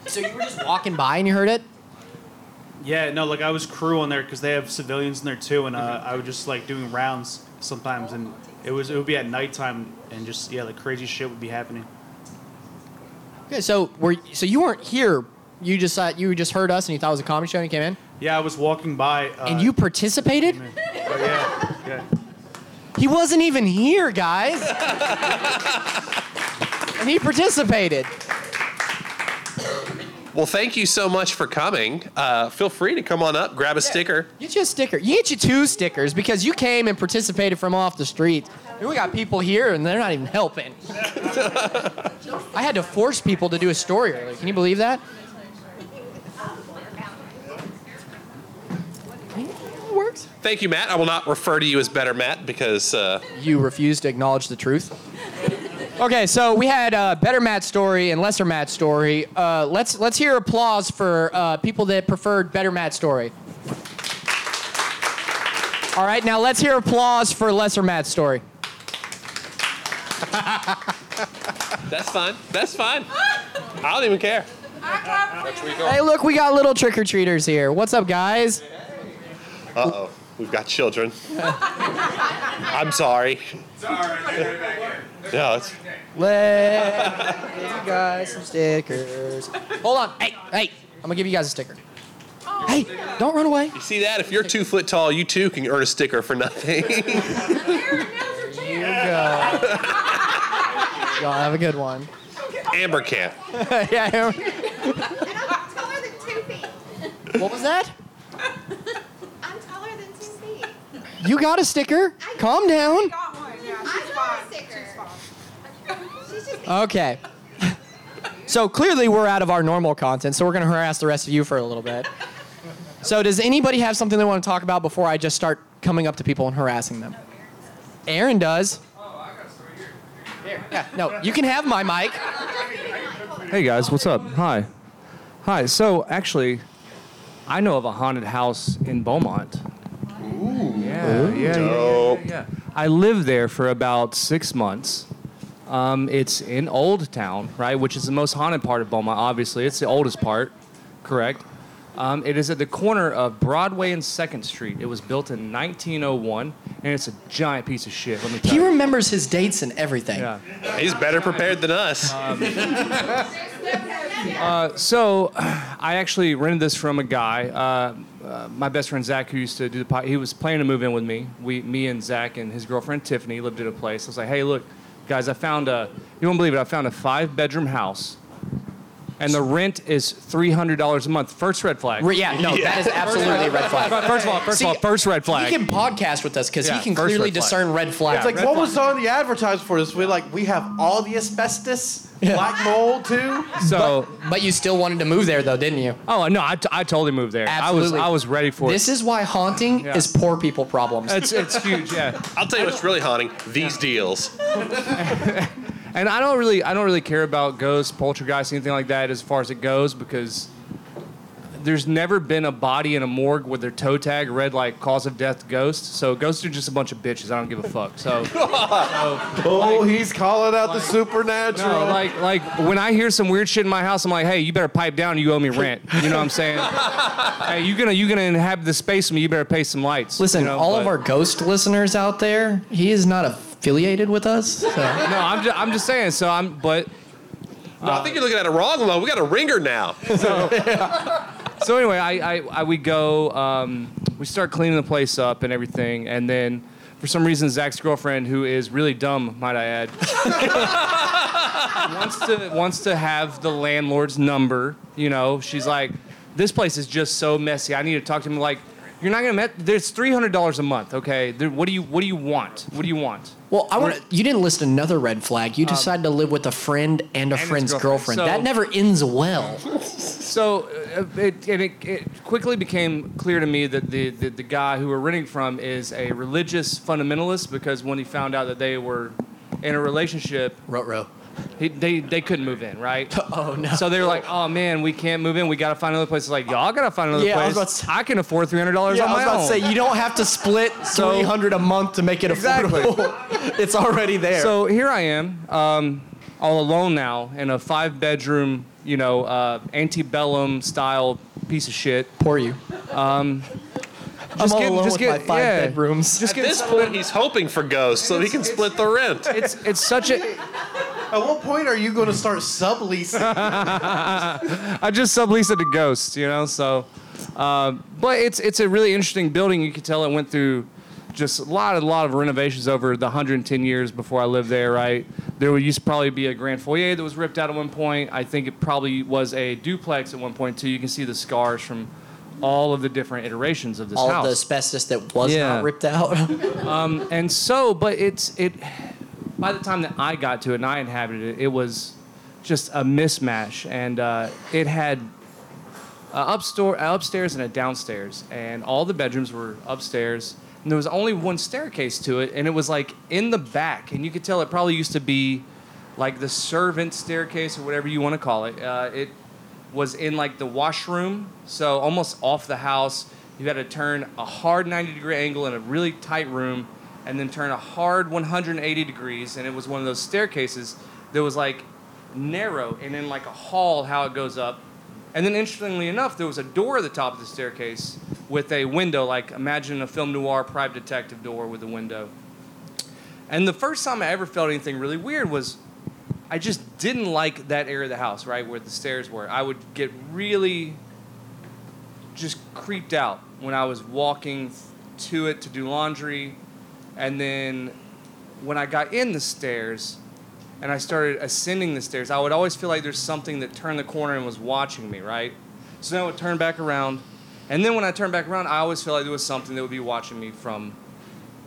So you were just walking by and you heard it? Yeah, no, like I was crew on there because they have civilians in there too, and uh, I was just like doing rounds sometimes, and it was it would be at nighttime, and just yeah, like crazy shit would be happening. Okay, so were so you weren't here. You just uh, you just heard us and you thought it was a comedy show and you came in. Yeah, I was walking by. Uh, and you participated? Oh yeah, yeah. He wasn't even here, guys. and he participated. Well, thank you so much for coming. Uh, feel free to come on up, grab a sticker. Get you a sticker. You get you two stickers because you came and participated from off the street. And we got people here and they're not even helping. I had to force people to do a story earlier. Can you believe that? works. Thank you, Matt. I will not refer to you as Better Matt because uh, You refuse to acknowledge the truth. Okay, so we had uh, better Matt story and lesser Matt story. Uh, let's let's hear applause for uh, people that preferred better Matt story. All right, now let's hear applause for lesser Matt story. that's fine. That's fine. I don't even care. Hey, look, we got little trick or treaters here. What's up, guys? Uh oh, we've got children. I'm sorry. No, it's Let you guys some stickers. Hold on. Hey, hey, I'm gonna give you guys a sticker. Hey, don't run away. You see that? If you're two foot tall, you too can earn a sticker for nothing. Here you go. Y'all have a good one. Amber can. yeah. Amber- What was that? I'm taller than two feet. You got a sticker. Calm down. Okay. So clearly we're out of our normal content, so we're gonna harass the rest of you for a little bit. So does anybody have something they want to talk about before I just start coming up to people and harassing them? Aaron does. Yeah, no, you can have my mic. Hey guys, what's up? Hi. Hi. So actually, I know of a haunted house in Beaumont. Ooh. Yeah, yeah, yeah, yeah, yeah. I lived there for about six months. Um, it's in Old Town, right, which is the most haunted part of Beaumont. Obviously, it's the oldest part, correct? Um, it is at the corner of Broadway and Second Street. It was built in 1901, and it's a giant piece of shit. Let me tell He you. remembers his dates and everything. Yeah. He's better prepared than us. Uh, so, I actually rented this from a guy. Uh, uh, my best friend Zach, who used to do the pod, he was planning to move in with me. We, me and Zach and his girlfriend Tiffany lived at a place. I was like, hey, look, guys, I found a. You won't believe it. I found a five-bedroom house, and the rent is three hundred dollars a month. First red flag. Re- yeah, no, that is absolutely a red flag. First of all, first See, of all, first red flag. He can podcast with us because Yeah, he can first clearly red flag. discern red flags. It's like what was on the advertisement for this? We like we have all the asbestos, black mold too. So, but, but you still wanted to move there though, didn't you? Oh no, I, t- I totally moved there. Absolutely. I was I was ready for it. This it. is why haunting Yeah. is poor people problems. It's it's huge. Yeah. I'll tell you what's really haunting: these deals. And I don't really, I don't really care about ghosts, poltergeists, anything like that as far as it goes because there's never been a body in a morgue with their toe tag read like cause of death ghost. So ghosts are just a bunch of bitches. I don't give a fuck. So, oh, he's calling out the supernatural. no, like, like when I hear some weird shit in my house, I'm like, hey, you better pipe down. You owe me rent. You know what I'm saying? hey, you gonna, you gonna inhabit the space with me? You better pay some lights. Listen, you know, all of our ghost listeners out there, he is not affiliated with us. So. no, I'm just, I'm just saying. So I'm, but No, I think you're looking at it wrong, though. We got a ringer now. so anyway, I, I, I we go, um, we start cleaning the place up and everything, and then for some reason Zach's girlfriend, who is really dumb, might I add, wants to wants to have the landlord's number. You know, she's like, this place is just so messy. I need to talk to him. Like, you're not gonna met. There's three hundred dollars a month. Okay, there, what do you what do you want? What do you want? Well, I want you didn't list another red flag. You decided to live with a friend and a Um, and his friend's girlfriend. girlfriend. So- that never ends well. So uh, it, and it, it quickly became clear to me that the, the, the guy who we're renting from is a religious fundamentalist because when he found out that they were in a relationship, row he, they they couldn't move in, right? Oh no! So they were like, "Oh man, we can't move in. We got to find another place." It's like, y'all got to find another Yeah, I was place. about I, can afford three hundred dollars Yeah, on I was my about own. to say you don't have to split So- three hundred a month to make it Exactly. affordable. it's already there. So here I am, um, all alone now in a five bedroom, you know, uh, antebellum style piece of shit. Poor you. I'm all alone with my five yeah, bedrooms. Just At get this point, he's hoping for ghosts so he can split the rent. It's it's such a. At what point are you going to start subleasing? I just subleased it to ghosts, you know. So, uh, but it's it's a really interesting building. You can tell it went through just a lot, a lot of renovations over the 110 years before I lived there. Right, there would used to probably be a grand foyer that was ripped out at one point. I think it probably was a duplex at one point too. You can see the scars from all of the different iterations of this all house. the asbestos that was Yeah. not ripped out. um, and so, but it's it. By the time that I got to it and I inhabited it, it was just a mismatch, and uh, it had uh, upstore, upstairs and a downstairs, and all the bedrooms were upstairs. And there was only one staircase to it, and it was like in the back, and you could tell it probably used to be like the servant staircase or whatever you want to call it. Uh, it was in like the washroom, so almost off the house. You had to turn a hard 90 degree angle in a really tight room, and then turn a hard 180 degrees, and it was one of those staircases that was like narrow and in like a hall how it goes up. And then interestingly enough, there was a door at the top of the staircase with a window, like imagine a film noir private detective door with a window. And the first time I ever felt anything really weird was I just didn't like that area of the house, right, where the stairs were. I would get really just creeped out when I was walking to it to do laundry. And then when I got in the stairs and I started ascending the stairs, I would always feel like there's something that turned the corner and was watching me, right? So then I would turn back around. And then when I turned back around, I always felt like there was something that would be watching me from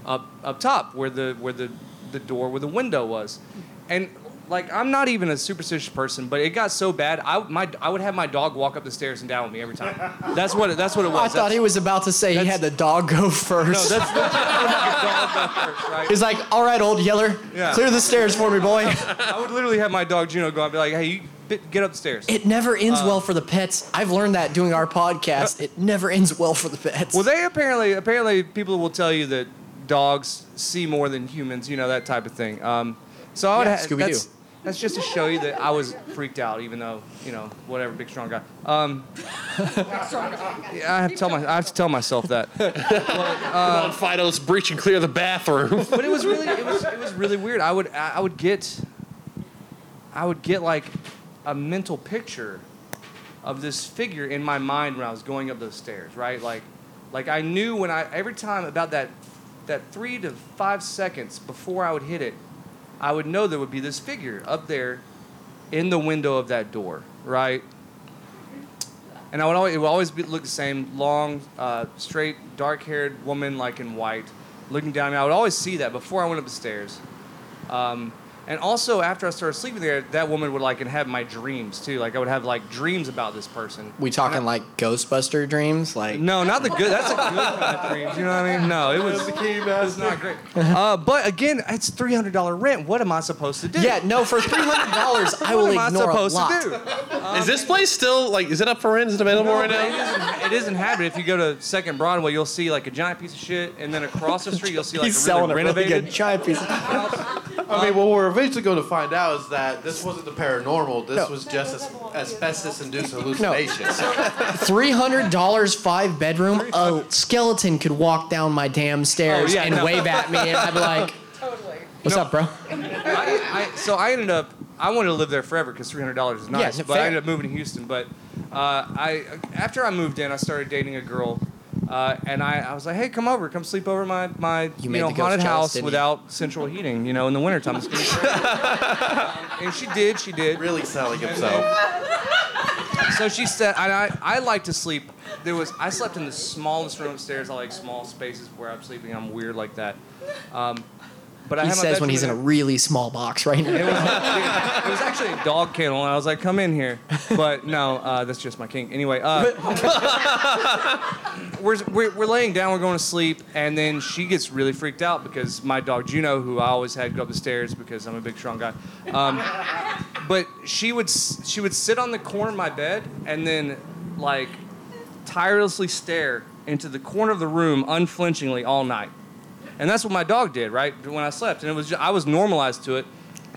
up up top where the where the, the door where the window was. And like I'm not even a superstitious person, but it got so bad. I my I would have my dog walk up the stairs and down with me every time. That's what it, that's what it was. I thought he was about to say he had the dog go first. No, that's, that's He's like, all right, old yeller, Yeah. clear the stairs for me, boy. I would literally have my dog Juno go and be like, "Hey, you get upstairs." It never ends Uh, well for the pets. I've learned that doing our podcast. It never ends well for the pets. Well, they apparently apparently people will tell you that dogs see more than humans, you know that type of thing. Um, so I would Yeah, ha- that's, that's just to show you that I was freaked out, even though you know whatever, big strong guy. Um, yeah, I have to tell my I have to tell myself that. Come on, Fido, let's breach and clear the bathroom. but it was really it was it was really weird. I would I would get I would get like a mental picture of this figure in my mind when I was going up those stairs, right? Like like I knew when I every time about that that 3 to 5 seconds before I would hit it, I would know there would be this figure up there in the window of that door, right? And I would always, it would always be, look the same, long, uh, straight, dark-haired woman, like in white, looking down at me. I would always see that before I went up the stairs. Um, and also, after I started sleeping there, that woman would like inhabit my dreams too. Like I would have like dreams about this person. we talking like Ghostbuster dreams? Like No, not the good. That's a good kind of dreams. You know what I mean? No, it was. It's not great. Uh, but again, it's three hundred dollar rent. What am I supposed to do? Yeah, no, for three hundred dollars, I will what am ignore I supposed a lot. to do? is this place still like? Is it up for rent? Is it available right now? It is, it is inhabited. If you go to Second Broadway, you'll see like a giant piece of shit, and then across the street, you'll see like He's a selling really it really renovated. good. Giant piece. Of- shit. I mean, what we're eventually going to find out is that this wasn't the paranormal. This No. was just as- asbestos-induced hallucinations. Three hundred dollars, five bedroom. A skeleton could walk down my damn stairs Oh, yeah, and no. wave at me, and I'd be like, "What's up, bro?" I, I, so I ended up. I wanted to live there forever because three hundred dollars is nice. Yeah, but fair. I ended up moving to Houston. But uh, I after I moved in, I started dating a girl. Uh, and I, I was like, hey, come over, come sleep over my, my you, made know haunted house didn't you? without central heating, you know, in the wintertime. It's gonna be great." and she did, she did. Really selling himself. so she said, and I, I like to sleep. There was I slept in the smallest room upstairs. I like small spaces where I'm sleeping. I'm weird like that. Um, but he says when he's in a really small box right now. it was, it was actually a dog kennel, and I was like, "Come in here," but no, uh, that's just my king. Anyway, uh, we're, we're we're laying down, we're going to sleep, and then she gets really freaked out because my dog Juno, who I always had go up the stairs because I'm a big strong guy, um, but she would she would sit on the corner of my bed and then like tirelessly stare into the corner of the room unflinchingly all night. And that's what my dog did, right? When I slept. And it was just, I was normalized to it.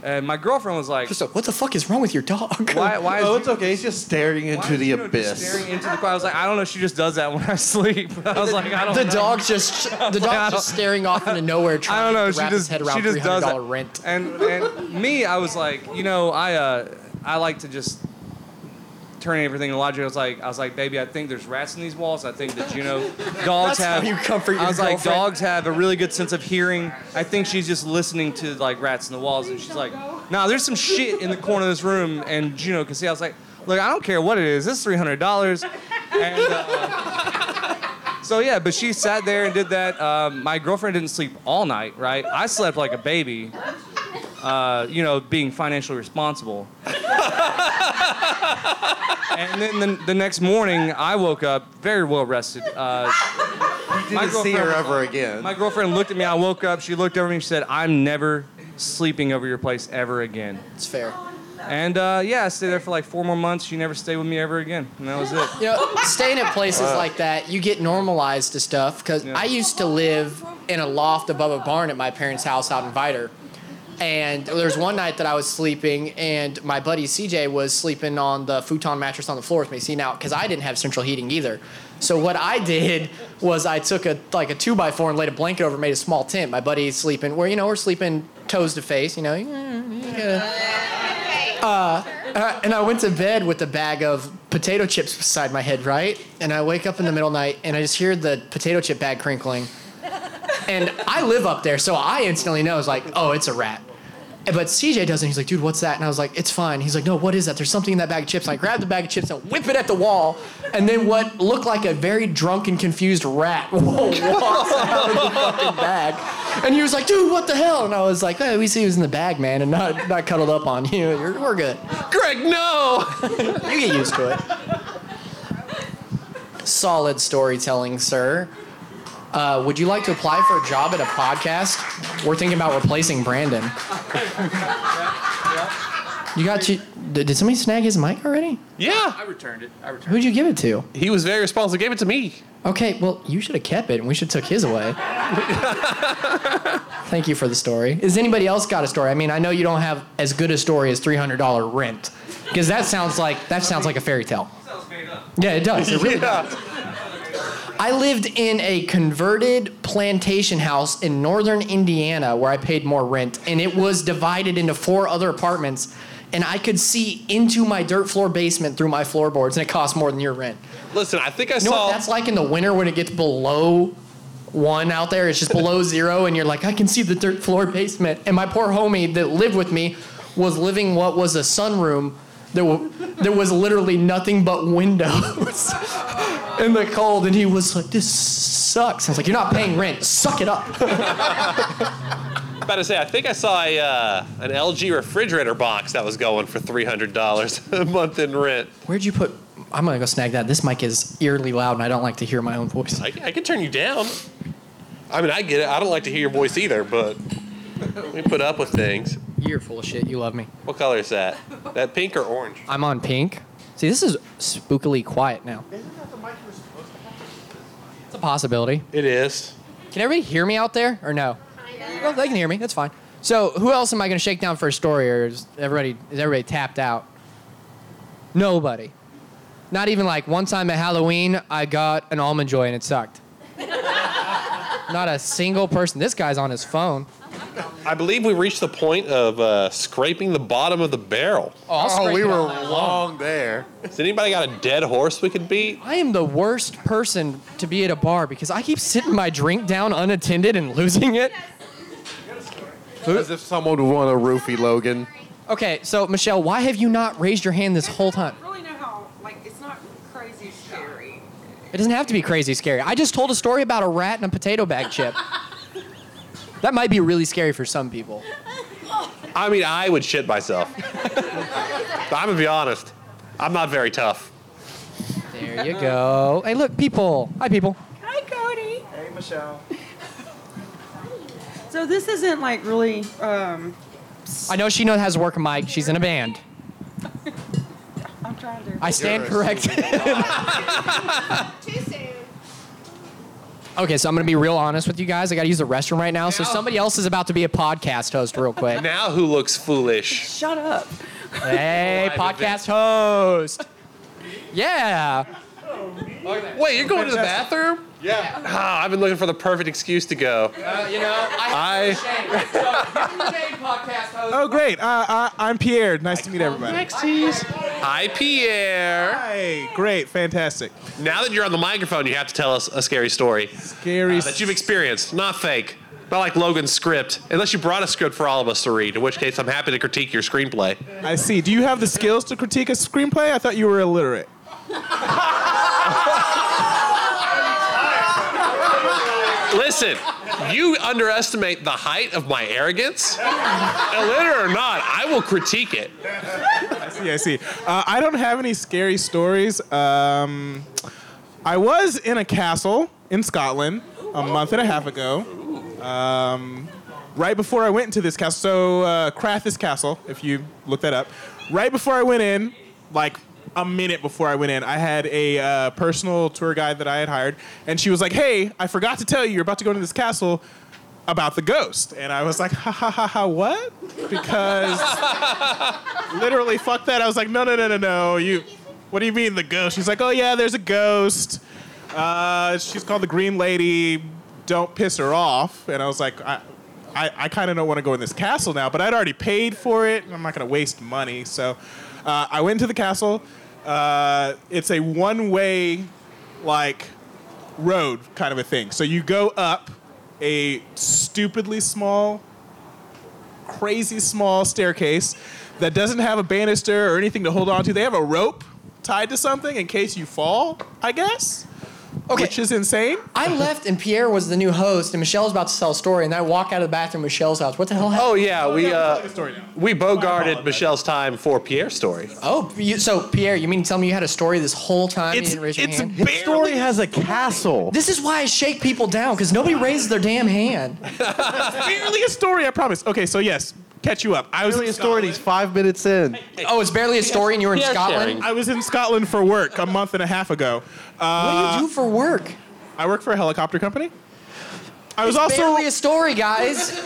And my girlfriend was like, "What the fuck is wrong with your dog?" Why? Why? Is oh, it's okay. He's just staring into the abyss. Staring into the I was like, I don't know. She just does that when I sleep. I was like, I don't. The know. dog's just the dog's just staring off into nowhere, trying I don't know. to She wrap just his head she around just three does hundred that. dollar rent. And and me, I was like, you know, I uh I like to just turn everything to logic. I was like, I was like, baby, I think there's rats in these walls. I think that you know, dogs That's how have. you comfort your I was like, dogs have a really good sense of hearing. I think she's just listening to like rats in the walls, and she's like, nah, there's some shit in the corner of this room, and Juno can see. I was like, look, I don't care what it is. This is three hundred dollars, and. Uh, so yeah, but she sat there and did that. Um, my girlfriend didn't sleep all night, right? I slept like a baby, uh, you know, being financially responsible. and then the, the next morning, I woke up very well rested. Uh, You didn't see her girlfriend- ever again. My girlfriend looked at me. I woke up. She looked over me. She said, "I'm never sleeping over your place ever again." It's fair. And uh, yeah, I stayed there for like four more months. She never stayed with me ever again, and that was it. You know, staying at places Wow. like that, you get normalized to stuff. Because I used to live in a loft above a barn at my parents' house out in Vidor. And there was one night that I was sleeping, and my buddy CJ was sleeping on the futon mattress on the floor with me. See now, because I didn't have central heating either. So what I did was I took a like a two by four and laid a blanket over, made a small tent. My buddy's sleeping where you know we're sleeping toes to face. You know, uh, uh, and I went to bed with a bag of potato chips beside my head, right? And I wake up in the middle of the night and I just hear the potato chip bag crinkling. And I live up there, so I instantly know it's like, oh, it's a rat. But CJ doesn't. He's like, dude, what's that? And I was like, it's fine. He's like, no, what is that? There's something in that bag of chips. And I grabbed the bag of chips and whip it at the wall. And then what looked like a very drunk and confused rat walks out of the fucking bag. And he was like, dude, what the hell? And I was like, hey, we see who's in the bag, man, and not, not cuddled up on you. You're, we're good. Greg, no! you get used to it. Solid storytelling, sir. Uh, would you like to apply for a job at a podcast? We're thinking about replacing Brandon. You got to. Did did somebody snag his mic already? Yeah. I returned it. I returned Who'd you give it to? He was very responsible. Gave it to me. Okay, well, you should have kept it, and we should have took his away. Thank you for the story. Is anybody else got a story? I mean, I know you don't have as good a story as three hundred dollar rent, because that sounds like that sounds like a fairy tale. Sounds made up. Yeah, it does. It really does. I lived in a converted plantation house in northern Indiana where I paid more rent, and it was divided into four other apartments, and I could see into my dirt floor basement through my floorboards, and it cost more than your rent. Listen, I think I You know saw. what that's like in the winter when it gets below one out there? It's just below zero, and you're like, I can see the dirt floor basement. And my poor homie that lived with me was living what was a sunroom. There, wa- there was literally nothing but windows in the cold, and he was like, "This sucks." I was like, "You're not paying rent. Suck it up." about to say, I think I saw a, uh, an LG refrigerator box that was going for three hundred dollars a month in rent. Where'd you put? I'm gonna go snag that. This mic is eerily loud, and I don't like to hear my own voice. I, I can turn you down. I mean, I get it. I don't like to hear your voice either, but we put up with things. You're full of shit. You love me. What color is that? That pink or orange? I'm on pink. See, this is spookily quiet now. Isn't that the microphone? It's a possibility. It is. Can everybody hear me out there or no? Well, they can hear me. That's fine. So, who else am I going to shake down for a story, or is everybody is everybody tapped out? Nobody. Not even like one time at Halloween, I got an almond joy and it sucked. Not a single person. This guy's on his phone. I believe we reached the point of uh, scraping the bottom of the barrel. Oh, I'll we were all long. long there. Has anybody got a dead horse we could beat? I am the worst person to be at a bar because I keep sitting my drink down unattended and losing it. As if someone would want a roofie, Logan. Okay, so Michelle, why have you not raised your hand this whole time? really know how like it's It doesn't have to be crazy scary. I just told a story about a rat and a potato bag chip. that might be really scary for some people. I mean, I would shit myself. I'm gonna be honest. I'm not very tough. There you go. Hey, look, people. Hi, people. Hi, Cody. Hey, Michelle. So this isn't like really. Um, I know she knows how to work a mic. She's in a band. I'm trying to. I stand You're corrected. Too soon. Okay, so I'm gonna be real honest with you guys. I gotta use the restroom right now. So somebody else is about to be a podcast host, real quick. Now who looks foolish? Shut up. Hey, podcast host. Yeah. Wait, you're going to the bathroom? Yeah. Ah, I've been looking for the perfect excuse to go. Uh, you know, I. Oh, great. Uh, uh, I'm Pierre. Nice to meet everybody. Next Hi, Pierre. Hi. Great. Fantastic. Now that you're on the microphone, you have to tell us a scary story. Scary. that you've experienced, not fake. Not like Logan's script, unless you brought a script for all of us to read, in which case I'm happy to critique your screenplay. I see. Do you have the skills to critique a screenplay? I thought you were illiterate. Listen, you underestimate the height of my arrogance. Illiterate or not, I will critique it. I see. I see. Uh, I don't have any scary stories. Um, I was in a castle in Scotland a month and a half ago. Um, right before I went into this castle, so uh, Crathes Castle, if you look that up. Right before I went in, like a minute before I went in, I had a uh, personal tour guide that I had hired, and she was like, "Hey, I forgot to tell you, you're about to go into this castle." About the ghost, and I was like, ha ha ha ha, what? Because literally, fuck that. I was like, no, no, no, no, no. You, what do you mean the ghost? She's like, oh yeah, there's a ghost. Uh, she's called the Green Lady. Don't piss her off. And I was like, I, I, I kind of don't want to go in this castle now, but I'd already paid for it, and I'm not gonna waste money. So, uh, I went to the castle. Uh, it's a one-way, like, road kind of a thing. So you go up a stupidly small crazy small staircase that doesn't have a banister or anything to hold on to. They have a rope tied to something in case you fall, I guess. Okay. Which is insane. I left and Pierre was the new host, and Michelle was about to tell a story, and I walk out of the bathroom Michelle's house. What the hell happened? Oh yeah, we uh, we bogarted Michelle's time for Pierre's story. Oh, you, so Pierre, you mean to tell me you had a story this whole time? you didn't raise your hand? His story has a castle. This is why I shake people down because nobody raises their damn hand. barely a story, I promise. Okay, so yes, catch you up. I was Barely in a story. He's five minutes in. Oh, it's barely a story, and you were in Yeah, Scotland. sharing. I was in Scotland for work a month and a half ago. Uh, What do you do for work? I work for a helicopter company. I was It's also barely a story, guys.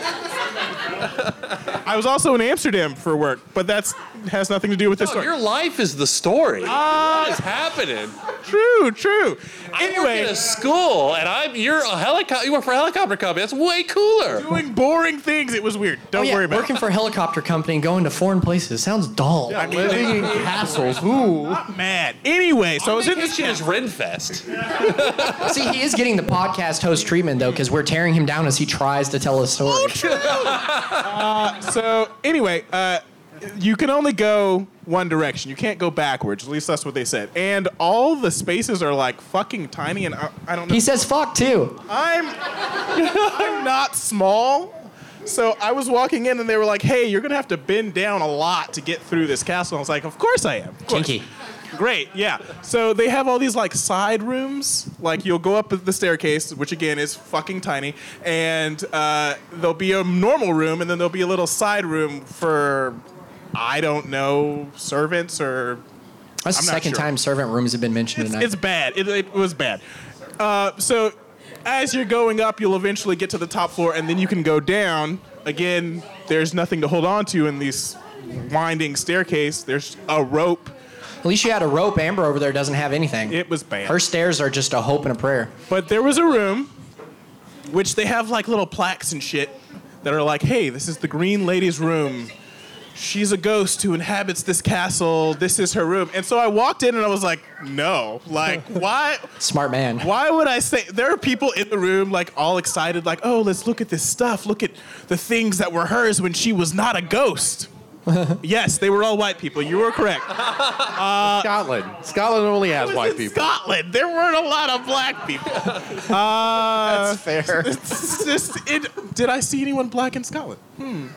I was also in Amsterdam for work, but that's has nothing to do with this story. your life is the story. Uh, what is happening? True, true. I work at a school, and I'm you're a helicopter. You work for a helicopter company. That's way cooler. Doing boring things. It was weird. Don't oh, yeah, worry about working it. Working for a helicopter company and going to foreign places sounds dull. living in castles. Ooh. Not mad. Anyway, so I was in this is Renfest. See, he is getting the podcast host treatment though, because we're tearing him down as he tries to tell a story. uh, so anyway, uh, you can only go one direction. You can't go backwards. At least that's what they said. And all the spaces are like fucking tiny, and I, I don't know. He says fuck too. I'm I'm not small. So I was walking in and they were like, "Hey, you're gonna have to bend down a lot to get through this castle." I was like, "Of course I am." Of course. Kinky. Great, yeah. So they have all these like side rooms. Like you'll go up the staircase, which again is fucking tiny, and uh, there'll be a normal room, and then there'll be a little side room for I don't know servants or. That's I'm the second sure. time servant rooms have been mentioned It's, tonight. it's bad. It, it was bad. Uh, so as you're going up, you'll eventually get to the top floor, and then you can go down. Again, there's nothing to hold on to in these winding staircase. There's a rope. At least you had a rope. Amber over there doesn't have anything. It was bad. Her stairs are just a hope and a prayer. But there was a room, which they have like little plaques and shit that are like, hey, this is the Green Lady's room. She's a ghost who inhabits this castle. This is her room. And so I walked in and I was like, no. Like, why? Smart man. Why would I say? There are people in the room, like, all excited, like, oh, let's look at this stuff. Look at the things that were hers when she was not a ghost. yes, they were all white people. You were correct. Uh, Scotland. Scotland only has white in people. Scotland. There weren't a lot of black people. Uh, That's fair. It's just, it, did I see anyone black in Scotland? Hmm.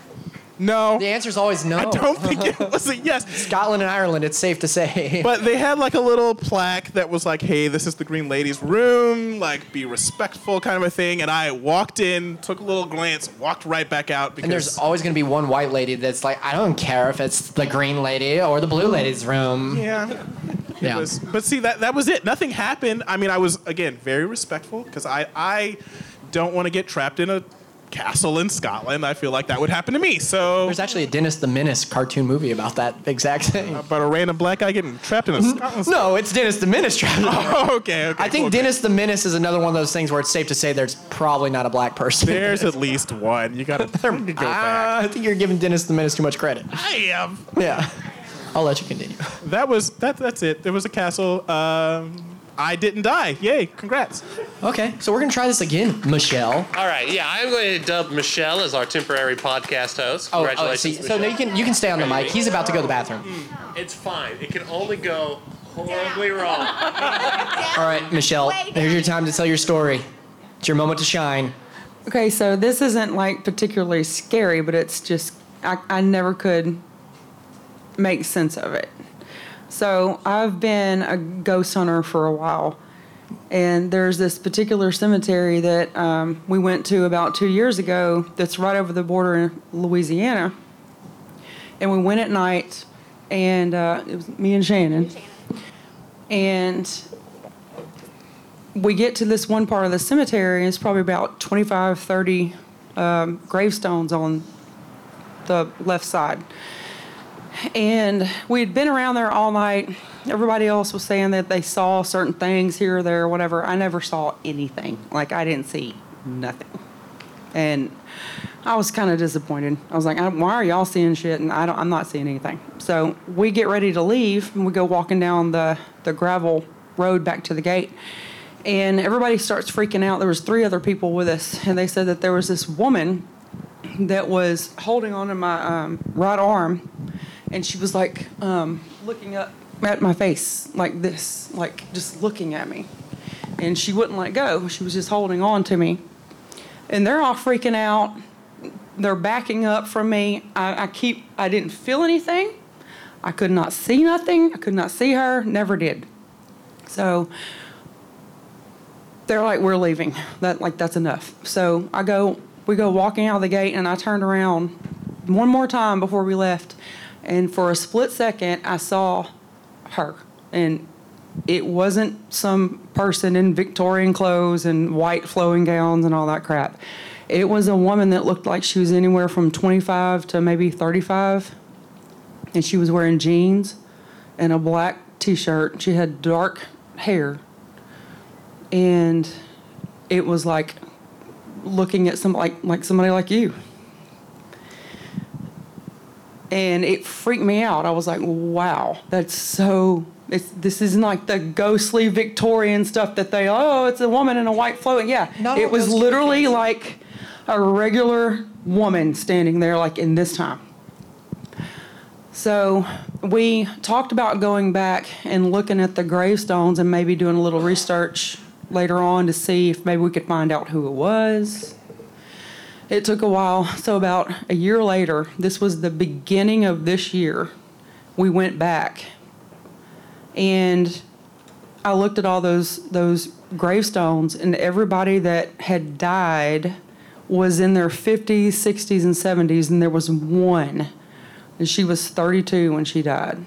No. The answer's always no. I don't think it was a yes. Scotland and Ireland, it's safe to say. But they had like a little plaque that was like, "Hey, this is the Green Lady's room. Like, be respectful," kind of a thing. And I walked in, took a little glance, walked right back out because and there's always going to be one white lady that's like, I don't care if it's the green lady or the blue lady's room. Yeah. Yeah. was- but see that that was it. Nothing happened. I mean, I was again very respectful because I I don't want to get trapped in a castle in Scotland. I feel like that would happen to me. So There's actually a Dennis the Menace cartoon movie about that exact thing. About a random black guy getting trapped in a Scotland. No, it's Dennis the Menace trapped. Oh, okay, okay. I think cool. Dennis the Menace is another one of those things where it's safe to say there's probably not a black person. There's at least one. You gotta go back. Ah, I think you're giving Dennis the Menace too much credit. I am. Yeah. I'll let you continue. That was that. That's it. There was a castle. Um, I didn't die. Yay! Congrats. Okay, so we're gonna try this again, Michelle. All right, yeah, I'm going to dub Michelle as our temporary podcast host. Oh, oh see, so Michelle. now you can you can stay on the mic. He's about to go to the bathroom. Hmm, it's fine. It can only go horribly wrong. All right, Michelle, here's your time to tell your story. It's your moment to shine. Okay, so this isn't like particularly scary, but it's just I, I never could make sense of it. So I've been a ghost hunter for a while, and there's this particular cemetery that um, we went to about two years ago. That's right over the border in Louisiana, and we went at night, and uh, it was me and Shannon, and we get to this one part of the cemetery, and it's probably about 25, 30 um, gravestones on the left side. And we had been around there all night. Everybody else was saying that they saw certain things here or there, or whatever. I never saw anything. Like, I didn't see nothing. And I was kind of disappointed. I was like, why are y'all seeing shit? And I don't, I'm not seeing anything. So we get ready to leave, and we go walking down the, the gravel road back to the gate. And everybody starts freaking out. There was three other people with us, and they said that there was this woman that was holding onto my um, right arm, and she was like um, looking up at my face like this, like just looking at me. And she wouldn't let go. She was just holding on to me. And they're all freaking out. They're backing up from me. I, I keep, I didn't feel anything. I could not see nothing. I could not see her. Never did. So they're like, we're leaving. That like that's enough. So I go, we go walking out of the gate, and I turned around one more time before we left, and for a split second, I saw her, and it wasn't some person in Victorian clothes and white flowing gowns and all that crap. It was a woman that looked like she was anywhere from 25 to maybe 35, and she was wearing jeans and a black T-shirt. She had dark hair and it was like looking at some like like somebody like you and it freaked me out. I was like wow that's so it's, this isn't like the ghostly victorian stuff that they oh it's a woman in a white float yeah Not it was literally like a regular woman standing there like in this time. So we talked about going back and looking at the gravestones and maybe doing a little research later on to see if maybe we could find out who it was. It took a while. So about a year later, this was the beginning of this year, we went back and I looked at all those those gravestones and everybody that had died was in their 50s, 60s and 70s and there was one and she was 32 when she died.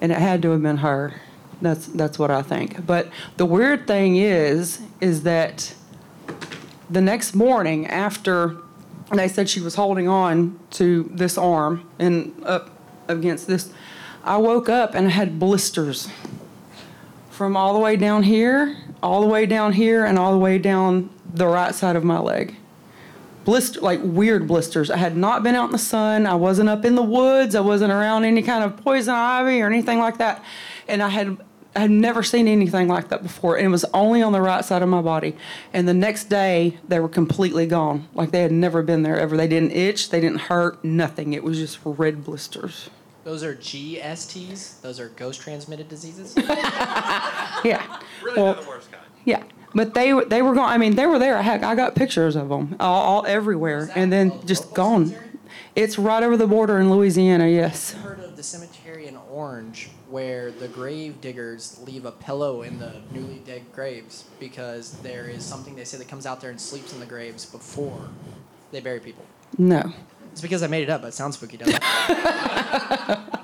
And it had to have been her. That's that's what I think. But the weird thing is is that the next morning after they said she was holding on to this arm and up against this I woke up and I had blisters from all the way down here, all the way down here and all the way down the right side of my leg blister like weird blisters. I had not been out in the sun. I wasn't up in the woods. I wasn't around any kind of poison ivy or anything like that. And I had I had never seen anything like that before, and it was only on the right side of my body. And the next day, they were completely gone, like they had never been there ever. They didn't itch, they didn't hurt, nothing. It was just red blisters. Those are GSTs. Those are ghost transmitted diseases. Yeah. Really Well, the worst kind. Yeah, but they were- they were gone. I mean, they were there. Heck, I got pictures of them all, all everywhere, and then just gone. It's right over the border in Louisiana. Yes. I've heard of the cemetery in Orange where the grave diggers leave a pillow in the newly dead graves because there is something they say that comes out there and sleeps in the graves before they bury people. No. It's because I made it up, but it sounds spooky, doesn't it?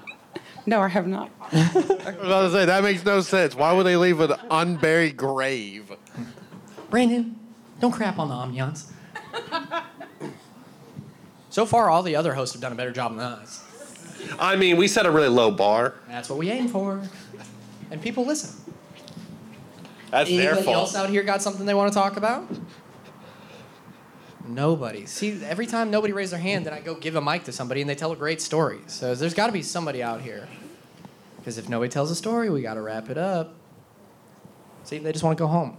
No, I have not. I was about to say that makes no sense. Why would they leave an unburied grave? Brandon, don't crap on the ambiance. So far, all the other hosts have done a better job than us. I mean, we set a really low bar. That's what we aim for. And people listen. That's their Anybody fault. else out here got something they want to talk about? Nobody. See, every time nobody raised their hand, then I go give a mic to somebody and they tell a great story. So there's got to be somebody out here. Because if nobody tells a story, we got to wrap it up. See, they just want to go home.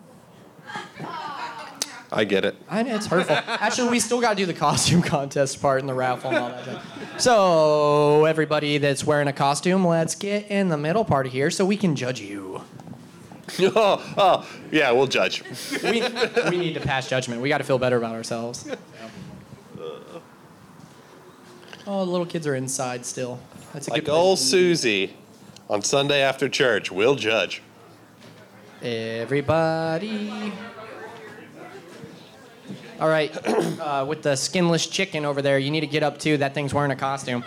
I get it. I know it's hurtful. Actually, we still got to do the costume contest part and the raffle and all that. Stuff. So, everybody that's wearing a costume, let's get in the middle part of here so we can judge you. oh, oh, yeah, we'll judge. We, we need to pass judgment. We got to feel better about ourselves. Uh, oh, the little kids are inside still. That's a Like good old Susie on Sunday after church, we'll judge. Everybody. All right, uh, with the skinless chicken over there, you need to get up too. That thing's wearing a costume.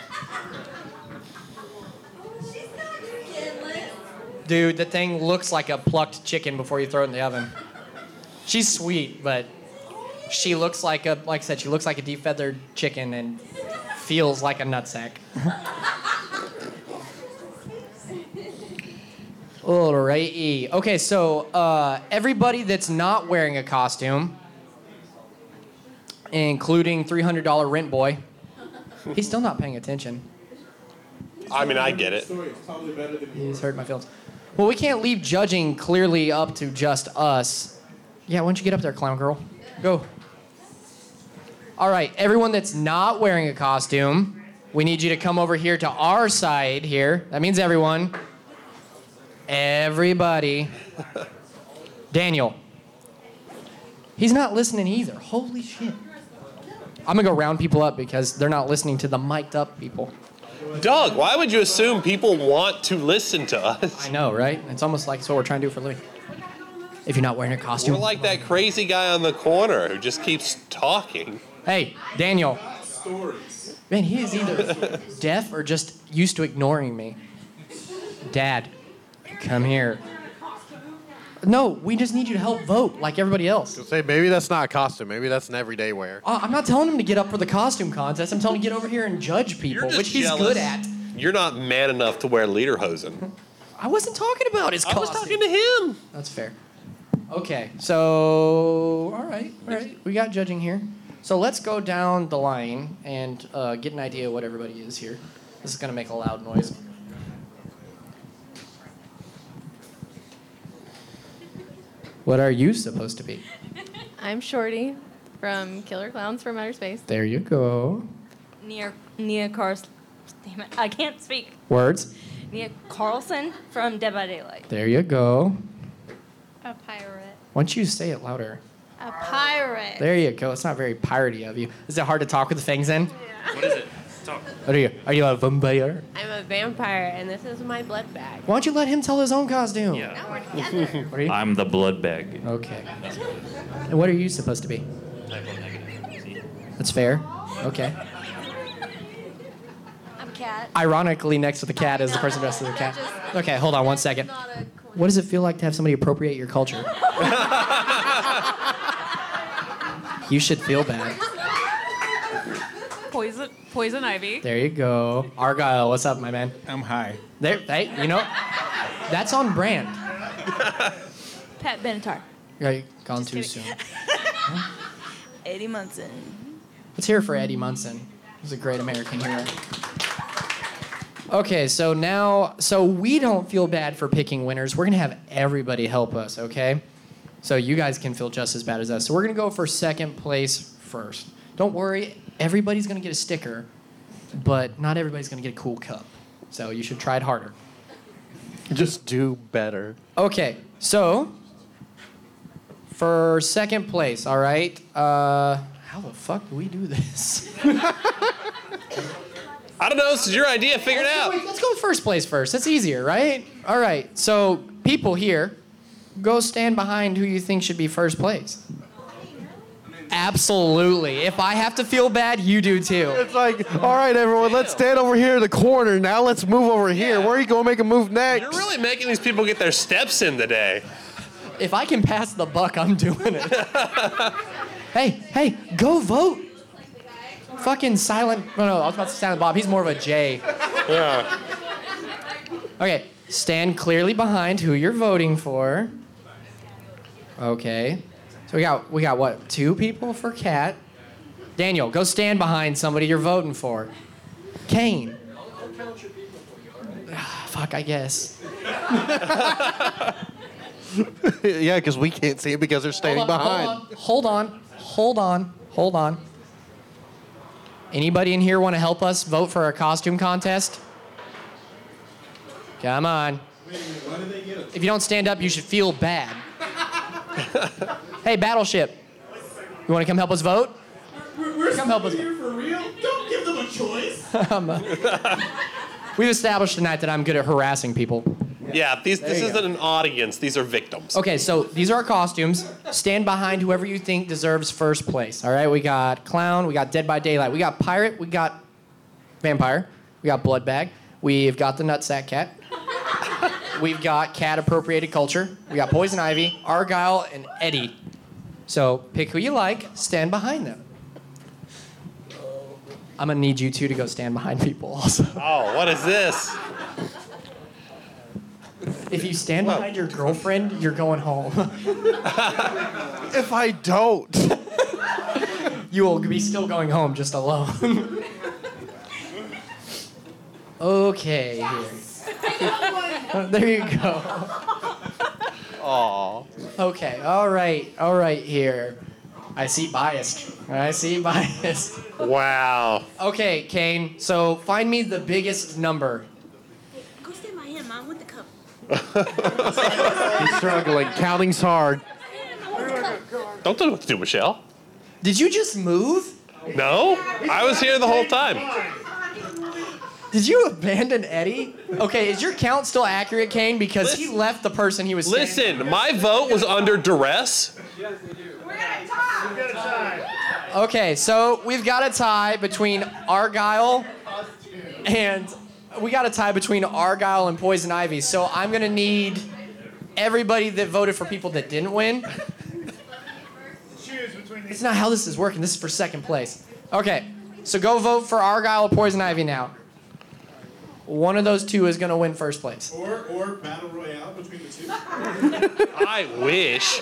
Dude, the thing looks like a plucked chicken before you throw it in the oven. She's sweet, but she looks like a, like I said, she looks like a defeathered chicken and feels like a nutsack. Alrighty. Okay, so uh, everybody that's not wearing a costume, including $300 rent boy, he's still not paying attention. I mean, I get it. He's hurt my feelings. Well, we can't leave judging clearly up to just us. Yeah, why don't you get up there, clown girl? Go. All right, everyone that's not wearing a costume, we need you to come over here to our side here. That means everyone. Everybody. Daniel. He's not listening either. Holy shit. I'm gonna go round people up because they're not listening to the mic'd up people. Doug, why would you assume people want to listen to us? I know, right? It's almost like it's what we're trying to do for a living. If you're not wearing a costume. We're like that crazy guy on the corner who just keeps talking. Hey, Daniel. Man, he is either deaf or just used to ignoring me. Dad, come here. No, we just need you to help vote like everybody else. Say maybe that's not a costume. Maybe that's an everyday wear. Uh, I'm not telling him to get up for the costume contest. I'm telling him to get over here and judge people, You're which he's jealous. good at. You're not man enough to wear lederhosen. I wasn't talking about his I was talking to him. That's fair. Okay, so all right, all right, we got judging here. So let's go down the line and uh, get an idea of what everybody is here. This is gonna make a loud noise. What are you supposed to be? I'm Shorty from Killer Clowns from Outer Space. There you go. Nea, Nea Karlsson. Damn it, I can't speak. Words. Nea Karlsson from Dead by Daylight. There you go. A pirate. Why don't you say it louder? A pirate. There you go. It's not very piratey of you. Is it hard to talk with the fangs in? Yeah. What is it? Talk. What are you? Are you a vampire? I'm a vampire, and this is my blood bag. Why don't you let him tell his own costume? Yeah. Now we're together. What are you? I'm the blood bag. Okay. And what are you supposed to be? That's fair. Okay. I'm cat. Ironically, next to the cat is the person dressed as a cat. Okay, hold on one second. What does it feel like to have somebody appropriate your culture? you should feel bad. Poison, poison ivy. There you go. Argyle, what's up, my man? I'm high. There, hey, you know, that's on brand. Pat Benatar. Yeah, you gone too soon. Eddie Munson. Let's hear it for Eddie Munson. He's a great American hero. Okay, so now, so we don't feel bad for picking winners. We're gonna have everybody help us, okay? So you guys can feel just as bad as us. So we're gonna go for second place first. Don't worry, everybody's gonna get a sticker, but not everybody's gonna get a cool cup. So you should try it harder. Just do better. Okay, so for second place, all right. Uh, how the fuck do we do this? I don't know. This is your idea. Figure it out. Wait, let's go with first place first. That's easier, right? All right. So people here, go stand behind who you think should be first place. Absolutely. If I have to feel bad, you do too. It's like, all right, everyone, let's stand over here in the corner. Now let's move over here. Where are you going to make a move next? You're really making these people get their steps in today. If I can pass the buck, I'm doing it. hey, hey, go vote. Fucking silent. No, no, I was about to say silent Bob. He's more of a Jay. Yeah. Okay, stand clearly behind who you're voting for. Okay. So we got we got what? Two people for Cat. Daniel, go stand behind somebody you're voting for. Kane. Ah, Fuck, I guess. yeah, because we can't see it because they're standing Hold on, behind. Hold on, hold on, hold on. Anybody in here want to help us vote for our costume contest? Come on. If you don't stand up, you should feel bad. hey, Battleship. You want to come help us vote? Come help us. for real? Don't give them a choice. Um, We've established tonight that I'm good at harassing people. Yeah, these, this isn't an audience. These are victims. Okay, so these are our costumes. Stand behind whoever you think deserves first place. All right, we got clown, we got Dead by Daylight, we got pirate, we got vampire, we got blood bag, we've got the nutsack cat, we've got cat appropriated culture, we got poison ivy, argyle, and Eddie. So pick who you like, stand behind them. I'm gonna need you two to go stand behind people also. Oh, what is this? If you stand behind your girlfriend, you're going home. if I don't, you will be still going home just alone. okay, here. there you go. Aw. Okay, all right, all right, here. I see biased. I see biased. Wow. Okay, Kane, so find me the biggest number. Go stand by him, Mom, with the cup. He's struggling. Counting's hard. Don't tell me what to do, Michelle. Did you just move? No, I was here the whole time. Did you abandon Eddie? Okay, is your count still accurate, Kane? Because he left the person he was Listen, my vote was under duress. Yes, we do. We're gonna tie. We're gonna tie. Okay, so we've got a tie between Argyle and we got a tie between Argyle and Poison Ivy. So I'm gonna need everybody that voted for people that didn't win. It's not how this is working. This is for second place. Okay, so go vote for Argyle or Poison Ivy now. One of those two is gonna win first place. Or, or battle royale between the two. I wish.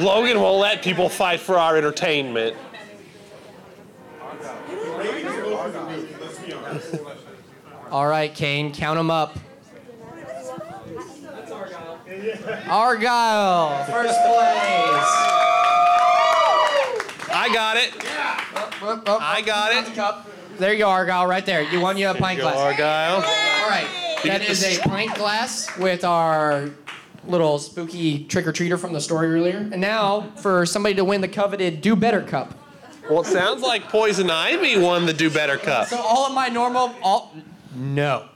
Logan will let people fight for our entertainment. All right, Kane, count them up. Argyle, first place. I got it. I got it. There you go, Argyle, right there. You won you a pint glass. Argyle. All right, You that get is this- a pint glass with our little spooky trick or treater from the story earlier. And now for somebody to win the coveted Do Better Cup. Well, it sounds like Poison Ivy won the Do Better Cup. So all of my normal, all no.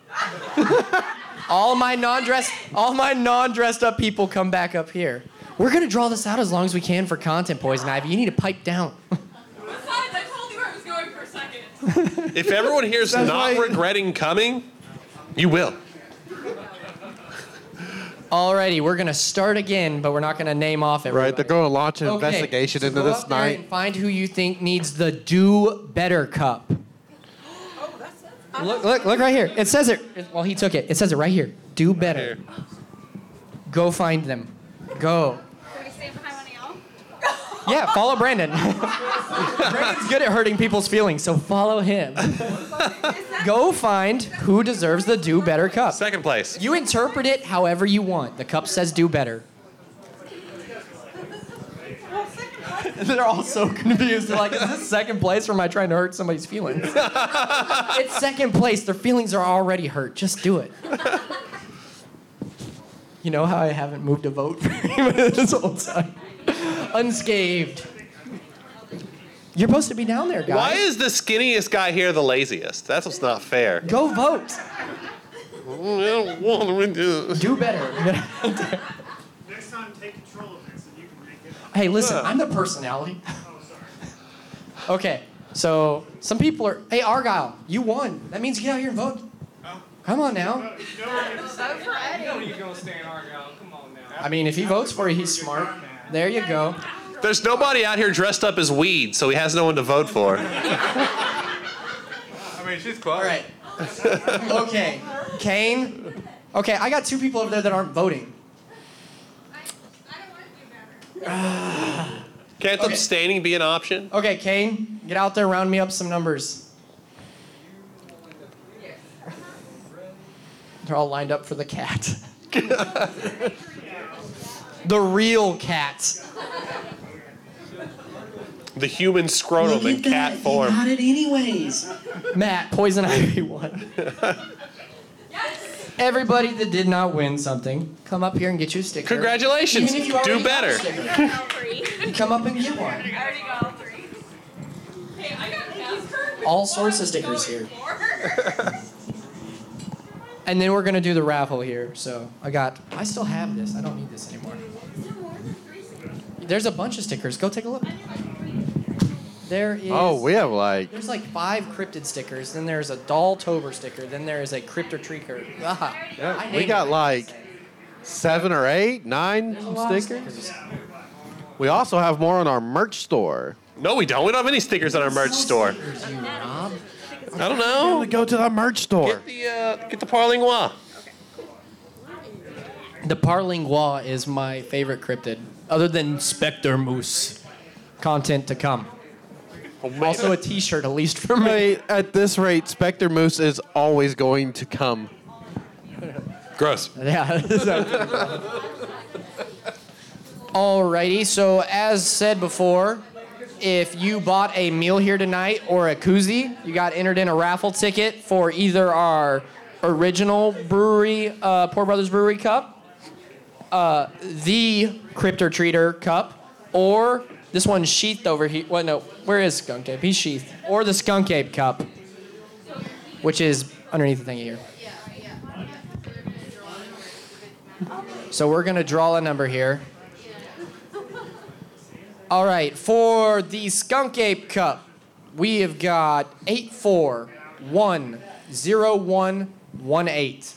all my non-dressed, all my non-dressed up people come back up here. We're gonna draw this out as long as we can for content, Poison Ivy. You need to pipe down. I told you I was going for second. If everyone here's That's not why- regretting coming, you will. Alrighty, we're gonna start again, but we're not gonna name off everybody. Right, they're going to launch an Okay, investigation so into go this out there night. And find who you think needs the Do Better Cup. Oh, look, look, look right here. It says it. Well, he took it. It says it right here. Do better. Go find them. Go. Yeah, follow Brandon. Brandon's good at hurting people's feelings, so follow him. Go find who deserves the do better cup. Second place. You interpret it however you want. The cup says do better. They're all so confused. They're like, is this second place or am I trying to hurt somebody's feelings? it's second place. Their feelings are already hurt. Just do it. You know how I haven't moved a vote for him this whole time? Unscathed. You're supposed to be down there, guys. Why is the skinniest guy here the laziest? That's what's not fair. Go vote. Do better. Next time, take control of this and you can make it. Hey, listen, I'm the personality. Oh, okay, so some people are. Hey, Argyle, you won. That means get out here and vote. Oh. Come on now. I mean, if he votes for you, he's smart. There you go. There's nobody out here dressed up as weed, so he has no one to vote for. I mean, she's close. All right. Okay, Kane. Okay, I got two people over there that aren't voting. Can't abstaining be an option? Okay, Kane, get out there, round me up some numbers. They're all lined up for the cat. the real cat. The human scrotum in cat form. it anyways. Matt, Poison Ivy won. Everybody that did not win something, come up here and get you a sticker. Congratulations. Even if you Do already got better. sticker. come up and get one. All sorts of stickers here. And then we're gonna do the raffle here. So I got. I still have this. I don't need this anymore. There's a bunch of stickers. Go take a look. There is. Oh, we have like There's like five cryptid stickers. Then there's a Dolltober sticker. Then there is a Cryptor Treater. Ah, yeah, we got like seven or eight, nine There's a lot of stickers. We also have more on our merch store. No, we don't. We don't have any stickers on our merch store. I don't know. Go to the merch store. Get the uh, get the Parlingua. The Parlingua is my favorite cryptid, other than Spectre Moose. Content to come. Also a T-shirt, at least for me. Hey, at this rate, Spectre Moose is always going to come. Gross. Yeah. Alrighty, so as said before, if you bought a meal here tonight or a koozie, you got entered in a raffle ticket for either our original brewery, uh, Pour Brothers Brewery Cup, uh, the Cryptor Treater Cup, or this one sheathed over here. What? No, where is Skunk Ape? He's sheathed. Or the Skunk Ape Cup, which is underneath the thingy here. So we're gonna draw a number here. All right, for the Skunk Ape Cup, we have got eight four one zero one one eight.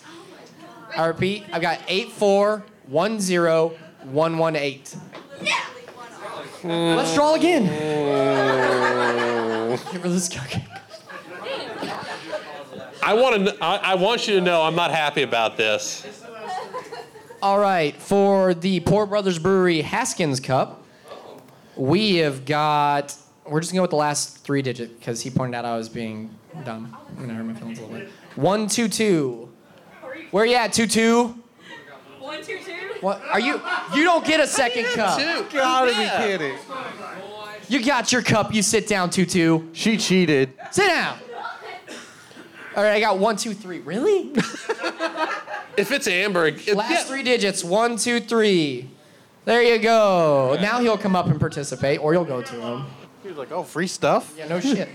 I repeat, I've got eight four one zero one one eight. Hmm. Let's draw again. Hmm. Give her the Skunk Ape. I want to. I, I want you to know I'm not happy about this. All right, for the Pour Brothers Brewery Haskins Cup, we have got. We're just gonna go with the last three digit because he pointed out I was being dumb. I'm gonna hurt my feelings a little bit. One two two. Where are you at, two two? One, two, two. What are you? You don't get a second cup. Two. Gotta be kidding. You got your cup. You sit down, two two. She cheated. Sit down. All right, I got one two three. Really? If it's Amber, it, Last three digits. One two three. There you go. Now he'll come up and participate, or you'll go to him. He was like, "Oh, free stuff." Yeah, no shit.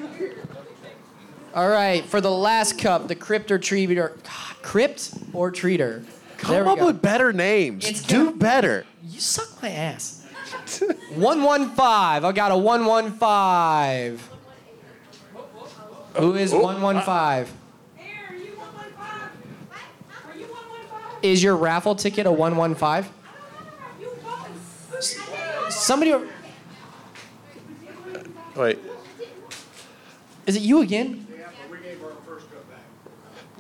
All right, for the last cup, the Crypt or Treater. God, Crypt or Treater. Come up go. with better names. It's Do gonna- better. You suck my ass. 115. I got a 115. Who is 115? Is your raffle ticket a 115? Somebody. Wait. Is it you again?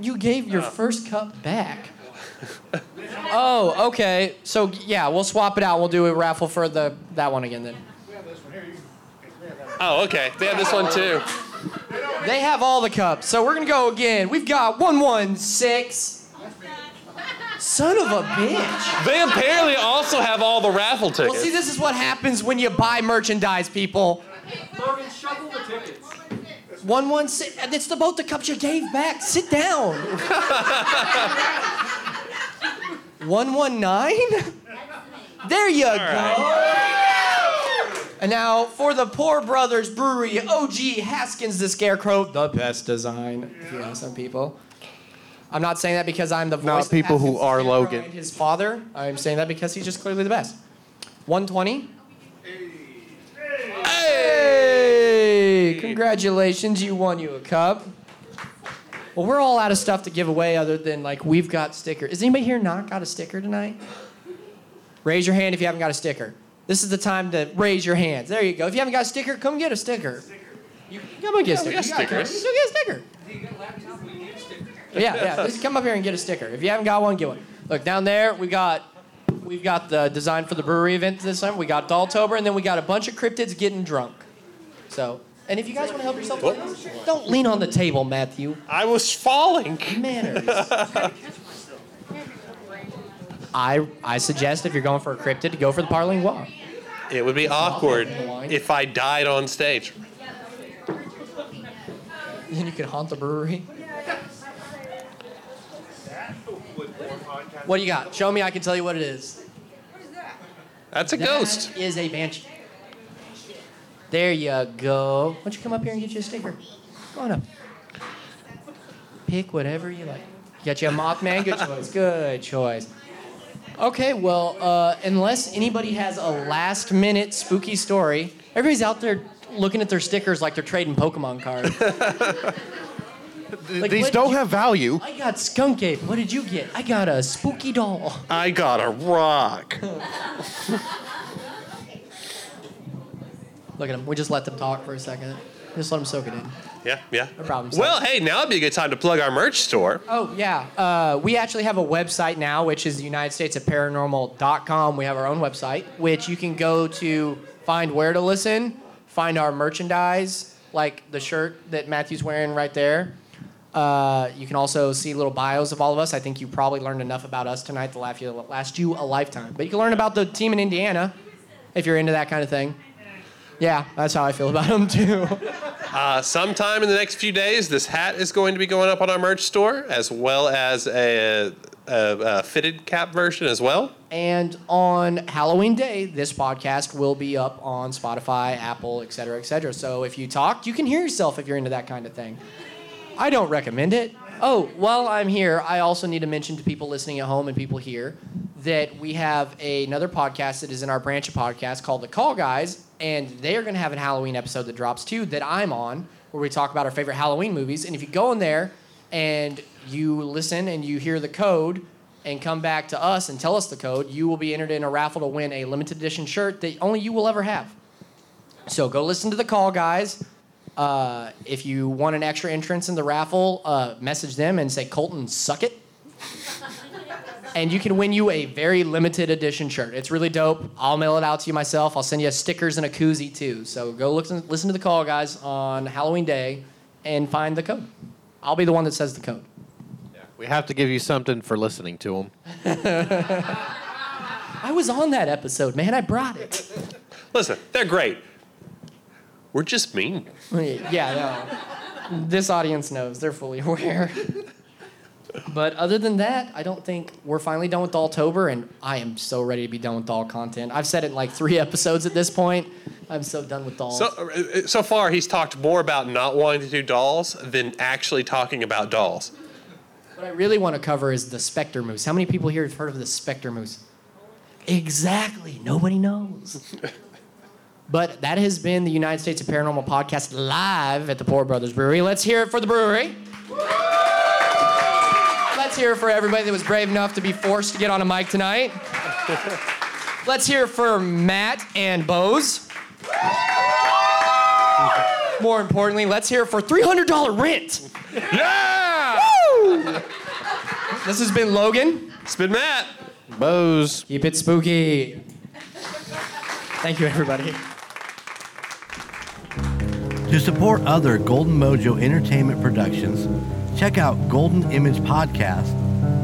You gave your first cup back. oh, okay. So yeah, we'll swap it out. We'll do a raffle for the that one again then. Oh, okay. They have this one too. They have all the cups. So we're gonna go again. We've got one one six. Son of a bitch. They apparently also have all the raffle tickets. Well, see, this is what happens when you buy merchandise, people. Logan, shuffle the tickets. One one six. It's the both the cups you gave back. Sit down. one one nine. There you go. And now for the Pour Brothers Brewery, OG Haskins the Scarecrow, the best design. If you ask some people. I'm not saying that because I'm the voice. Not of people who are Scarecrow Logan. and his father. I'm saying that because he's just clearly the best. 120. Hey! Congratulations, you won you a cup. Well, we're all out of stuff to give away other than like we've got stickers. Is anybody here not got a sticker tonight? Raise your hand if you haven't got a sticker. This is the time to raise your hands. There you go. If you haven't got a sticker, come get a sticker. You, come and get a sticker. we got You got it. stickers. Go get a sticker. Yeah, yeah. Just come up here and get a sticker. If you haven't got one, get one. Look down there. We got we've got the design for the brewery event this time. We got Dolltober, and then we got a bunch of cryptids getting drunk. So, and if you guys want to help yourself, don't lean on the table, Matthew. I was falling. Manners. I I suggest if you're going for a cryptid, to go for the Parling Walk. It would be awkward if I died on stage. Then you can haunt the brewery. What do you got? Show me. I can tell you what it is. That's a ghost. That is a banshee. There you go. Why don't you come up here and get you a sticker? Come on up. Pick whatever you like. Got you a Mothman? Good choice. Good choice. Okay, well, uh, unless anybody has a last minute spooky story, everybody's out there looking at their stickers like they're trading Pokemon cards. Like, These what don't you- have value. I got Skunk Ape. What did you get? I got a spooky doll. I got a rock. Look at them. We just let them talk for a second. Just let them soak it in. Yeah, yeah. No problem. Well, hey, now would be a good time to plug our merch store. Oh, yeah. Uh, we actually have a website now, which is the United States of Paranormal.com. We have our own website, which you can go to find where to listen, find our merchandise, like the shirt that Matthew's wearing right there. Uh, you can also see little bios of all of us. I think you probably learned enough about us tonight to last you a lifetime. But you can learn about the team in Indiana if you're into that kind of thing. Yeah, that's how I feel about them, too. Uh, sometime in the next few days, this hat is going to be going up on our merch store, as well as a, a, a fitted cap version as well. And on Halloween Day, this podcast will be up on Spotify, Apple, et cetera, et cetera. So if you talk, you can hear yourself if you're into that kind of thing. I don't recommend it. Oh, while I'm here, I also need to mention to people listening at home and people here that we have another podcast that is in our branch of podcasts called The Call Guys, and they are going to have a Halloween episode that drops too that I'm on, where we talk about our favorite Halloween movies. And if you go in there and you listen and you hear the code and come back to us and tell us the code, you will be entered in a raffle to win a limited edition shirt that only you will ever have. So go listen to the call, guys. Uh, if you want an extra entrance in the raffle, uh, message them and say Colton, suck it. and you can win you a very limited edition shirt. It's really dope. I'll mail it out to you myself. I'll send you stickers and a koozie too. So go listen, listen to the call, guys, on Halloween Day and find the code. I'll be the one that says the code. Yeah, We have to give you something for listening to them. I was on that episode, man. I brought it. Listen, they're great. We're just mean. Yeah, no. This audience knows. They're fully aware. But other than that, I don't think we're finally done with Dolltober, and I am so ready to be done with doll content. I've said it in like three episodes at this point. I'm so done with dolls. So, uh, so far, he's talked more about not wanting to do dolls than actually talking about dolls. What I really want to cover is the Spectre Moose. How many people here have heard of the Spectre Moose? Exactly. Nobody knows. but that has been the United States of Paranormal podcast live at the Pour Brothers Brewery. Let's hear it for the brewery. Let's hear it for everybody that was brave enough to be forced to get on a mic tonight. Let's hear it for Matt and Bose. More importantly, let's hear it for $300 rent. Yeah! Woo! This has been Logan. It's been Matt. Bose. Keep it spooky. Thank you, everybody. To support other Golden Mojo Entertainment productions, check out Golden Image Podcast,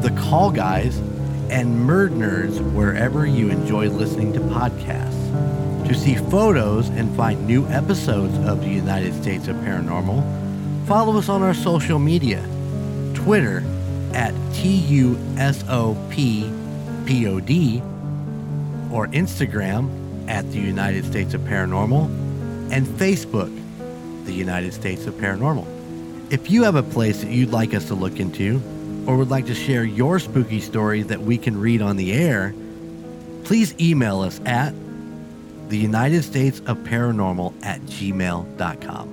The Call Guys, and Murd Nerds wherever you enjoy listening to podcasts. To see photos and find new episodes of the United States of Paranormal, follow us on our social media Twitter at TUSOPPOD or Instagram at the United States of Paranormal and Facebook, the United States of Paranormal. If you have a place that you'd like us to look into or would like to share your spooky story that we can read on the air, please email us at the United States of Paranormal at gmail.com.